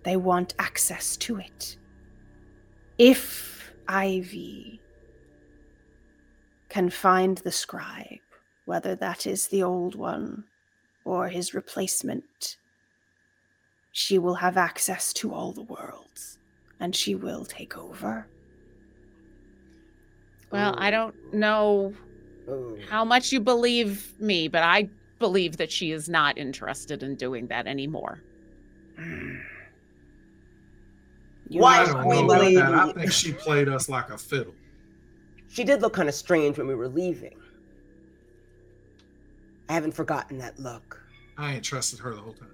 G: they want access to it. If Ivy can find the scribe, whether that is the old one or his replacement, she will have access to all the worlds and she will take over.
E: well, I don't know
C: oh.
E: how much you believe me, but I believe that she is not interested in doing that anymore.
G: You
C: Why
B: I don't
C: we
B: know about
C: believe
B: that. I think she played us like a fiddle.
C: She did look kind of strange when we were leaving. I haven't forgotten that look.
B: I ain't trusted her the whole time.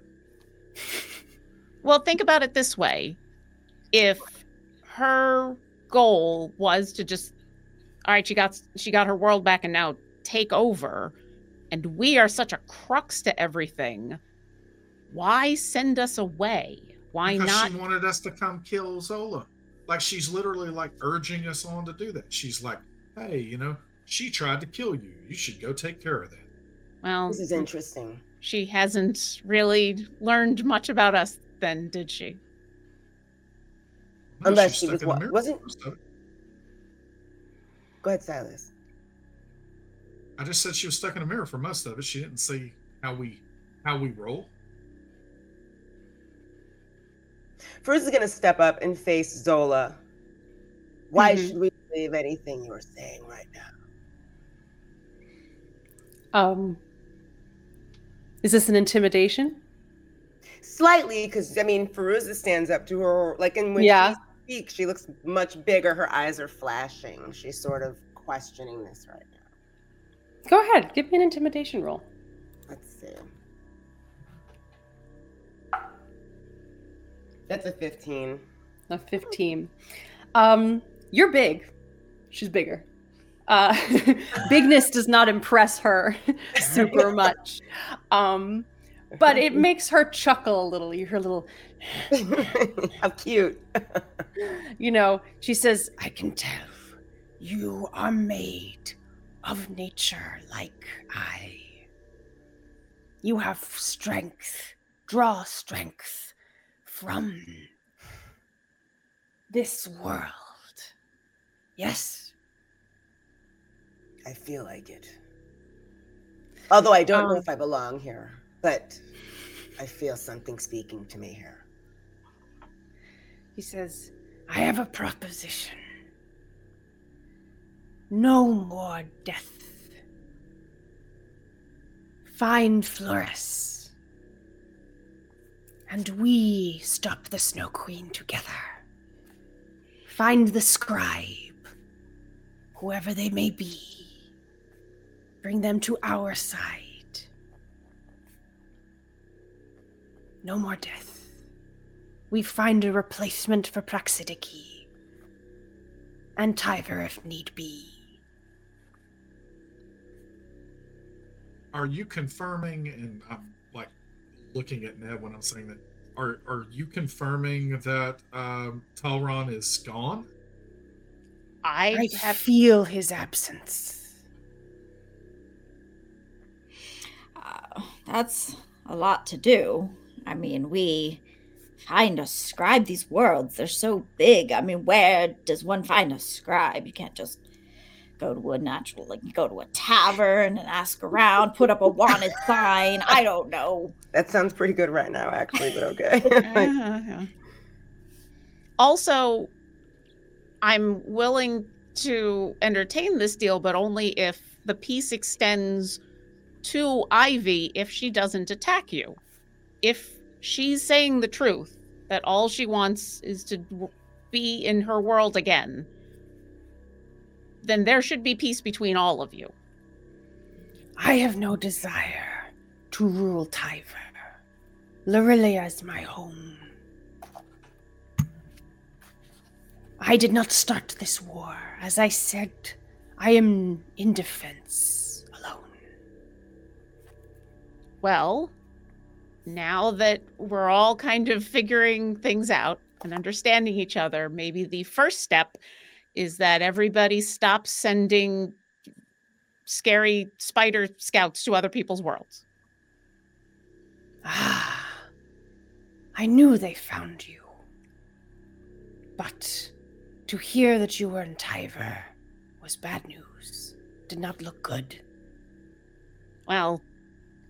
E: Well, think about it this way. If her goal was to just all right, she got she got her world back and now take over and we are such a crux to everything. Why send us away? Why
B: because
E: not
B: she wanted us to come kill Zola. Like she's literally like urging us on to do that. She's like, "Hey, you know, she tried to kill you. You should go take care of that."
E: Well,
C: This is interesting.
E: she hasn't really learned much about us then, did she?
B: No,
C: Unless she was
B: in the
C: wa- wasn't-
B: for most of it.
C: Go ahead, Silas.
B: I just said she was stuck in a mirror for most of it. She didn't see how we how we roll.
C: First is gonna step up and face Zola. Why
A: Mhm.
C: should we believe anything you're saying right now?
A: Um, is this an intimidation?
C: Slightly, because I mean, Feruza stands up to her, like, and when
A: Yeah.
C: she speaks, she looks much bigger. Her eyes are flashing. She's sort of questioning this right now.
A: Go ahead, give me an intimidation roll.
C: Let's see. That's a 15.
A: A 15. Um, you're big. She's bigger. Uh, bigness does not impress her super much. Um, but it makes her chuckle a little. You hear a little,
C: How cute.
A: you know, she says, I can tell you are made of nature like I. You have strength, draw strength from this world. Yes.
C: I feel like it. Although I don't know
A: Um,
C: if I belong here, but I feel something speaking to me here.
A: He says, I have a proposition. No more death. Find Flores. And we stop the Snow Queen together. Find the scribe, whoever they may be. Bring them to our side. No more death. We find a replacement for Praxidiki. And Tiger if need be.
B: Are you confirming? And I'm like looking at Neb when I'm saying that. Are are you confirming that um, Talron is gone?
E: I,
A: I
E: have
A: feel his absence.
F: Uh, that's a lot to do. I mean, we find a scribe. These worlds, they're so big. I mean, where does one find a scribe? You can't just go to a natural, like, go to a tavern and ask around, put up a wanted sign. I don't know.
C: That sounds pretty good right now, actually, but okay.
E: Uh-huh. Also, I'm willing to entertain this deal, but only if the peace extends to Ivy if she doesn't attack you. If she's saying the truth, that all she wants is to be in her world again, then there should be peace between all of you.
A: I have no desire to rule Tiver. Larillia is my home. I did not start this war. As I said, I am in defense alone.
E: Well, now that we're all kind of figuring things out and understanding each other, maybe the first step is that everybody stops sending scary spider scouts to other people's worlds.
A: Ah, I knew they found you. But to hear that you were in Tiver was bad news. Did not look good.
E: Well,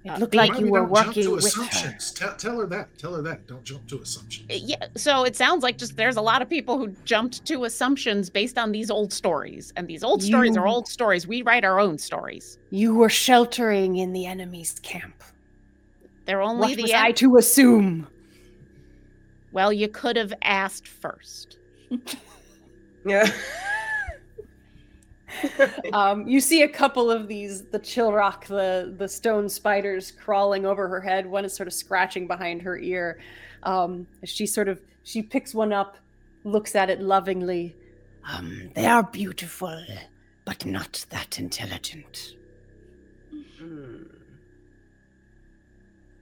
A: It
E: Uh,
A: looked
E: be-
A: like you were
B: don't jump
A: working
B: to
A: with her.
B: assumptions. Tell, tell her that. Tell her that. Don't jump to assumptions.
E: yeah, so it sounds like just there's a lot of people who jumped to assumptions based on these old stories. And these old stories are old stories. We write our own stories.
A: You were sheltering in the enemy's camp.
E: They're only
A: What
E: the
A: was
E: en-
A: I to assume?
E: Well, you could have asked first.
C: yeah.
A: Um, you see a couple of these, the chill rock, the the stone spiders crawling over her head. One is sort of scratching behind her ear. Um, she sort of she picks one up, looks at it lovingly. Um, they are beautiful, but not that intelligent.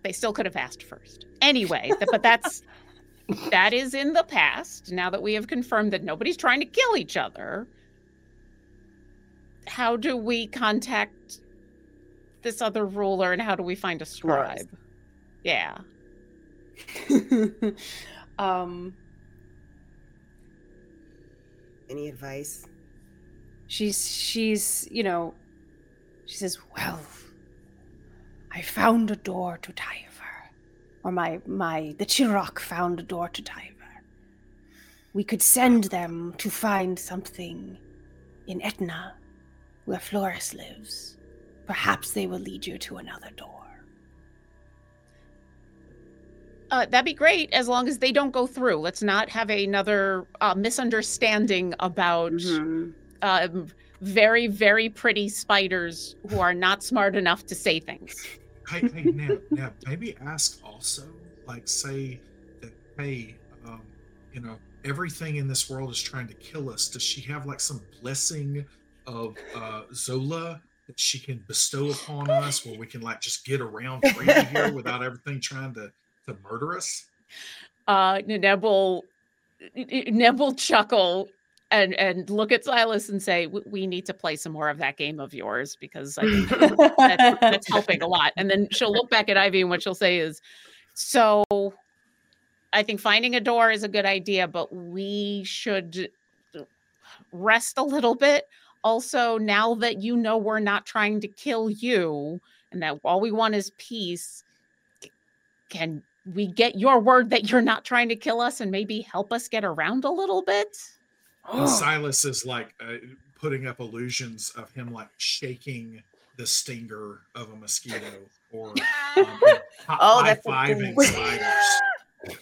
E: They still could have asked first. Anyway, th- but that's that is in the past. Now that we have confirmed that nobody's trying to kill each other, how do we contact this other ruler and how do we find a scribe? Yeah.
A: um,
C: Any advice?
A: she's she's you know, she says, "Well, I found a door to Tyver, or my my the Chirok found a door to Tyver. We could send them to find something in Etna, where Floris lives. Perhaps they will lead you to another door."
E: Uh, that'd be great as long as they don't go through. Let's not have another uh, misunderstanding about
C: Mhm.
E: um, very, very pretty spiders who are not smart enough to say things.
B: Hey, hey, now, now, maybe ask also, like, say that, hey, um, you know, everything in this world is trying to kill us. Does she have like some blessing of uh, Zola that she can bestow upon us, where we can like just get around freely here without everything trying to to murder us?
E: Uh, Neb will, Neb will chuckle and and look at Silas and say, "We need to play some more of that game of yours because I think that's, that's helping a lot." And then she'll look back at Ivy and what she'll say is, "So, I think finding a door is a good idea, but we should rest a little bit. Also, now that you know we're not trying to kill you and that all we want is peace, can we get your word that you're not trying to kill us and maybe help us get around a little bit?"
B: And Silas is like uh, putting up illusions of him like shaking the stinger of a mosquito or um,
C: Oh,
B: high-fiving
C: good-
B: spiders.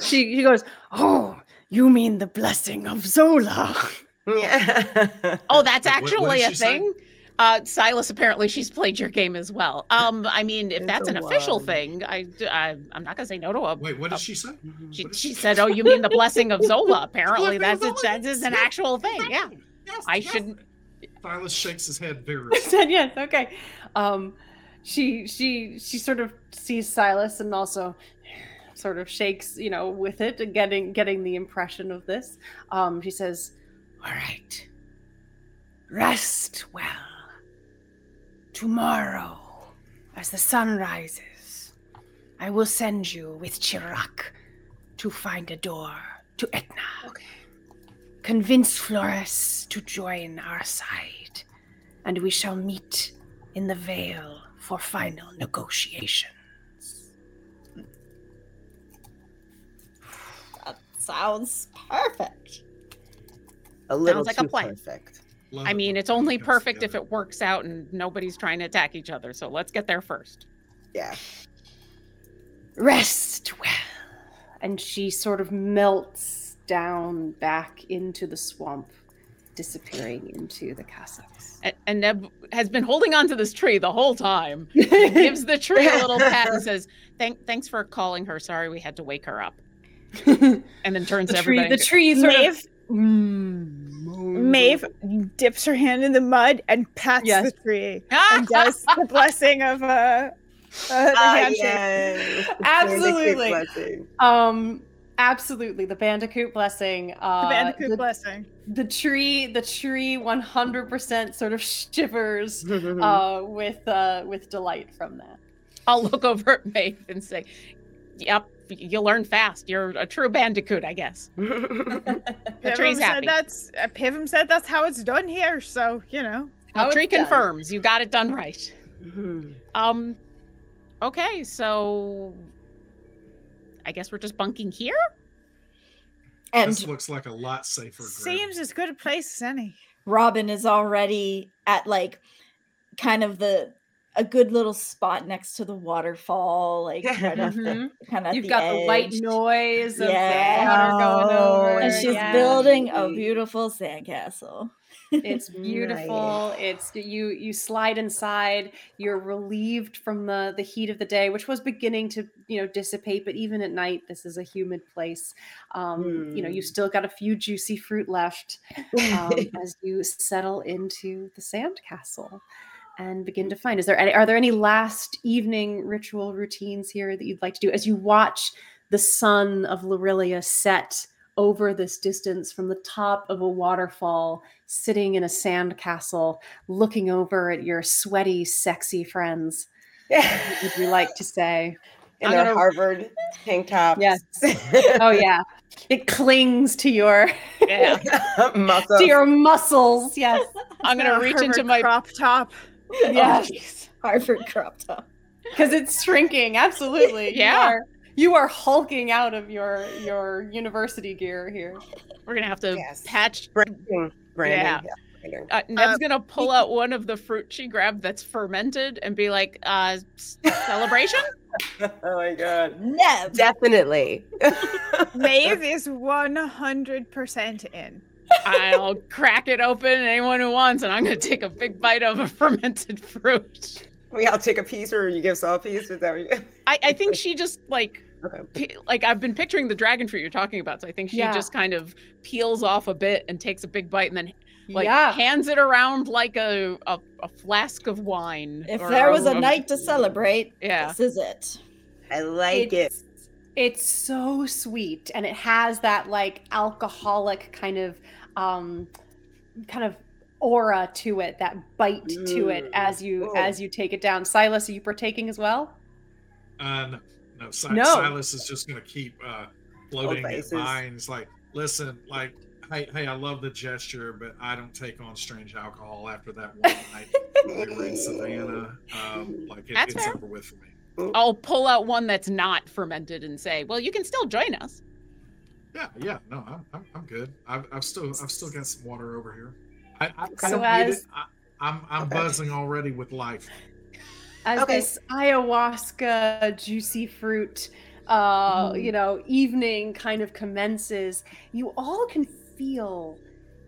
A: she she goes, "Oh, you mean the blessing of Zola?"
C: Yeah.
E: Oh, that's
B: Wait, what- what
E: actually a
B: she say?
E: thing. Uh, Silas, apparently, she's played your game as well. Um, I mean, if
C: It's
E: that's an official
C: one.
E: thing, I, I am not gonna say no to a.
B: Wait, what
E: a-
B: did she say?
E: She, she
B: she
E: said, "Oh, you mean the blessing of Zola?" Apparently, that's
B: Zola,
E: that is an actual thing. Yeah,
B: Yes,
E: I
B: yes.
E: shouldn't.
B: Silas shakes his head vigorously.
A: said yes. Okay. Um, she she she sort of sees Silas and also sort of shakes, you know, with it, getting getting the impression of this. Um, she says, "All right, rest well. Tomorrow, as the sun rises, I will send you with Chirac to find a door to Etna. Okay. Convince Flores to join our side, and we shall meet in the Vale for final negotiations.
F: That sounds perfect.
C: A little
E: like a plan.
C: perfect.
B: Love
E: I
B: it
E: mean, it's only
B: comes
E: perfect if
B: together.
E: it works out and nobody's trying to attack each other. So let's get there first.
C: Yeah.
A: Rest well. And she sort of melts down back into the swamp, disappearing into the tussocks.
E: And, and Neb has been holding on to this tree the whole time. Gives the tree a little pat and says, "Thank, thanks for calling her. Sorry we had to wake her up." And then turns to
A: tree,
E: everybody.
A: the tree sort
D: Maeve,
A: of. Mm,
D: Maeve dips her hand in the mud and pats
A: Yes.
D: the tree and does the blessing of a. uh the
C: Ah,
D: handshake.
C: yes.
A: Absolutely.
C: Bandicoot.
A: Um, absolutely, the bandicoot blessing. Uh,
D: The bandicoot
A: the,
D: blessing.
A: the tree, the tree, one hundred percent sort of shivers uh, with uh, with delight from that.
E: I'll look over at Maeve and say, "Yep, you learn fast. You're a true bandicoot, I guess." The tree's happy.
D: said that's uh, Pivam said that's how it's done here. So you know,
A: How
E: The tree
A: it's done.
E: confirms you got it done right. Um, okay, so I guess we're just bunking here.
F: And
B: This looks like a lot safer. ground.
D: seems as good a place as any.
F: Robin is already at like kind of the a good little spot next to the waterfall, like right off the kind of
A: You've got the white noise of
F: Yeah.
A: the water going over.
F: and she's
A: yeah.
F: building a beautiful sandcastle.
A: It's beautiful. It's you you slide inside. You're relieved from the the heat of the day, which was beginning to you know dissipate. But even at night, this is a humid place. Um, You know, you've
C: Hmm.
A: still got a few juicy fruit left um, as you settle into the sand castle and begin to find. Is there any, are there any last evening ritual routines here that you'd like to do as you watch the sun of Larillia set over this distance from the top of a waterfall, sitting in a sand castle, looking over at your sweaty, sexy friends. What would you like to say?
C: In
E: I'm
C: their
E: gonna-
C: Harvard tank tops.
A: Yes. Oh yeah, it clings to your
E: Yeah.
C: Muscle.
A: to your muscles. Yes.
E: I'm gonna
D: The
E: reach into my
D: crop top.
A: Yes.
F: Harvard crop top.
A: because it's shrinking. Absolutely.
E: Yeah.
A: You are, you are hulking out of your your university gear here.
E: We're gonna have to
C: Yes.
E: patch.
C: Branding. Branding.
E: Yeah.
C: Yeah. branding.
E: Uh, Nev's gonna pull out one of the fruit she grabbed that's fermented and be like, uh, celebration?
C: Oh my god.
F: Nev.
C: Definitely.
D: Maeve is 100% in.
E: I'll crack it open, anyone who wants, and I'm gonna take a big bite of a fermented fruit.
C: we all take a piece, or you give us all a piece. Is that what you?
E: I, I think she just like
C: Okay.
E: pe- like I've been picturing the dragon fruit you're talking about, so I think she
A: Yeah.
E: just kind of peels off a bit and takes a big bite and then like
A: yeah.
E: hands it around like a, a, a flask of wine.
F: If
E: or
F: there was a
E: of-
F: night to celebrate,
E: Yeah.
F: this is it.
C: I like it.
A: it's, it's so sweet and it has that like alcoholic kind of um kind of aura to it that bite to it
C: Mm.
A: as you
C: Oh.
A: as you take it down silas are you partaking as well
B: Uh, no, no, Si-
A: No.
B: Silas is just going to keep uh, floating at
C: faces.
B: mine. It's like, listen, like, hey, hey, I love the gesture, but I don't take on strange alcohol after that one night we were in Savannah. Um, like, it, it's
E: fair.
B: over with for me.
E: I'll pull out one that's not fermented and say, "Well, you can still join us."
B: Yeah, yeah, no, I'm, I'm, I'm good. I've, I've still, I've still got some water over here. I, I, I
A: So
B: don't need
A: as-
B: it. I, I'm, I'm
C: Okay.
B: buzzing already with life.
A: as
C: Okay.
A: this ayahuasca juicy fruit uh
F: Mm.
A: you know evening kind of commences you all can feel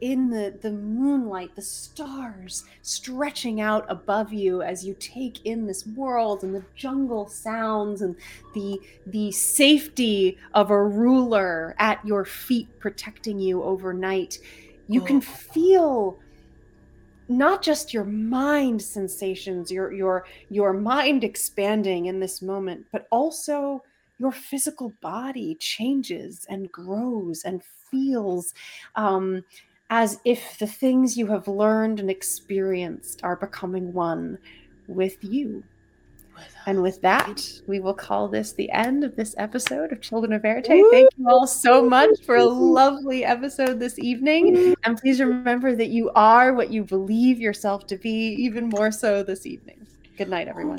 A: in the the moonlight the stars stretching out above you as you take in this world and the jungle sounds and the the safety of a ruler at your feet protecting you overnight you can
F: Oh.
A: feel not just your mind sensations your your your mind expanding in this moment but also your physical body changes and grows and feels um, as if the things you have learned and experienced are becoming one with you and with that, we will call this the end of this episode of Children of Verite. Thank you all so much for a lovely episode this evening. And please remember that you are what you believe yourself to be, even more so this evening. Good night, everyone.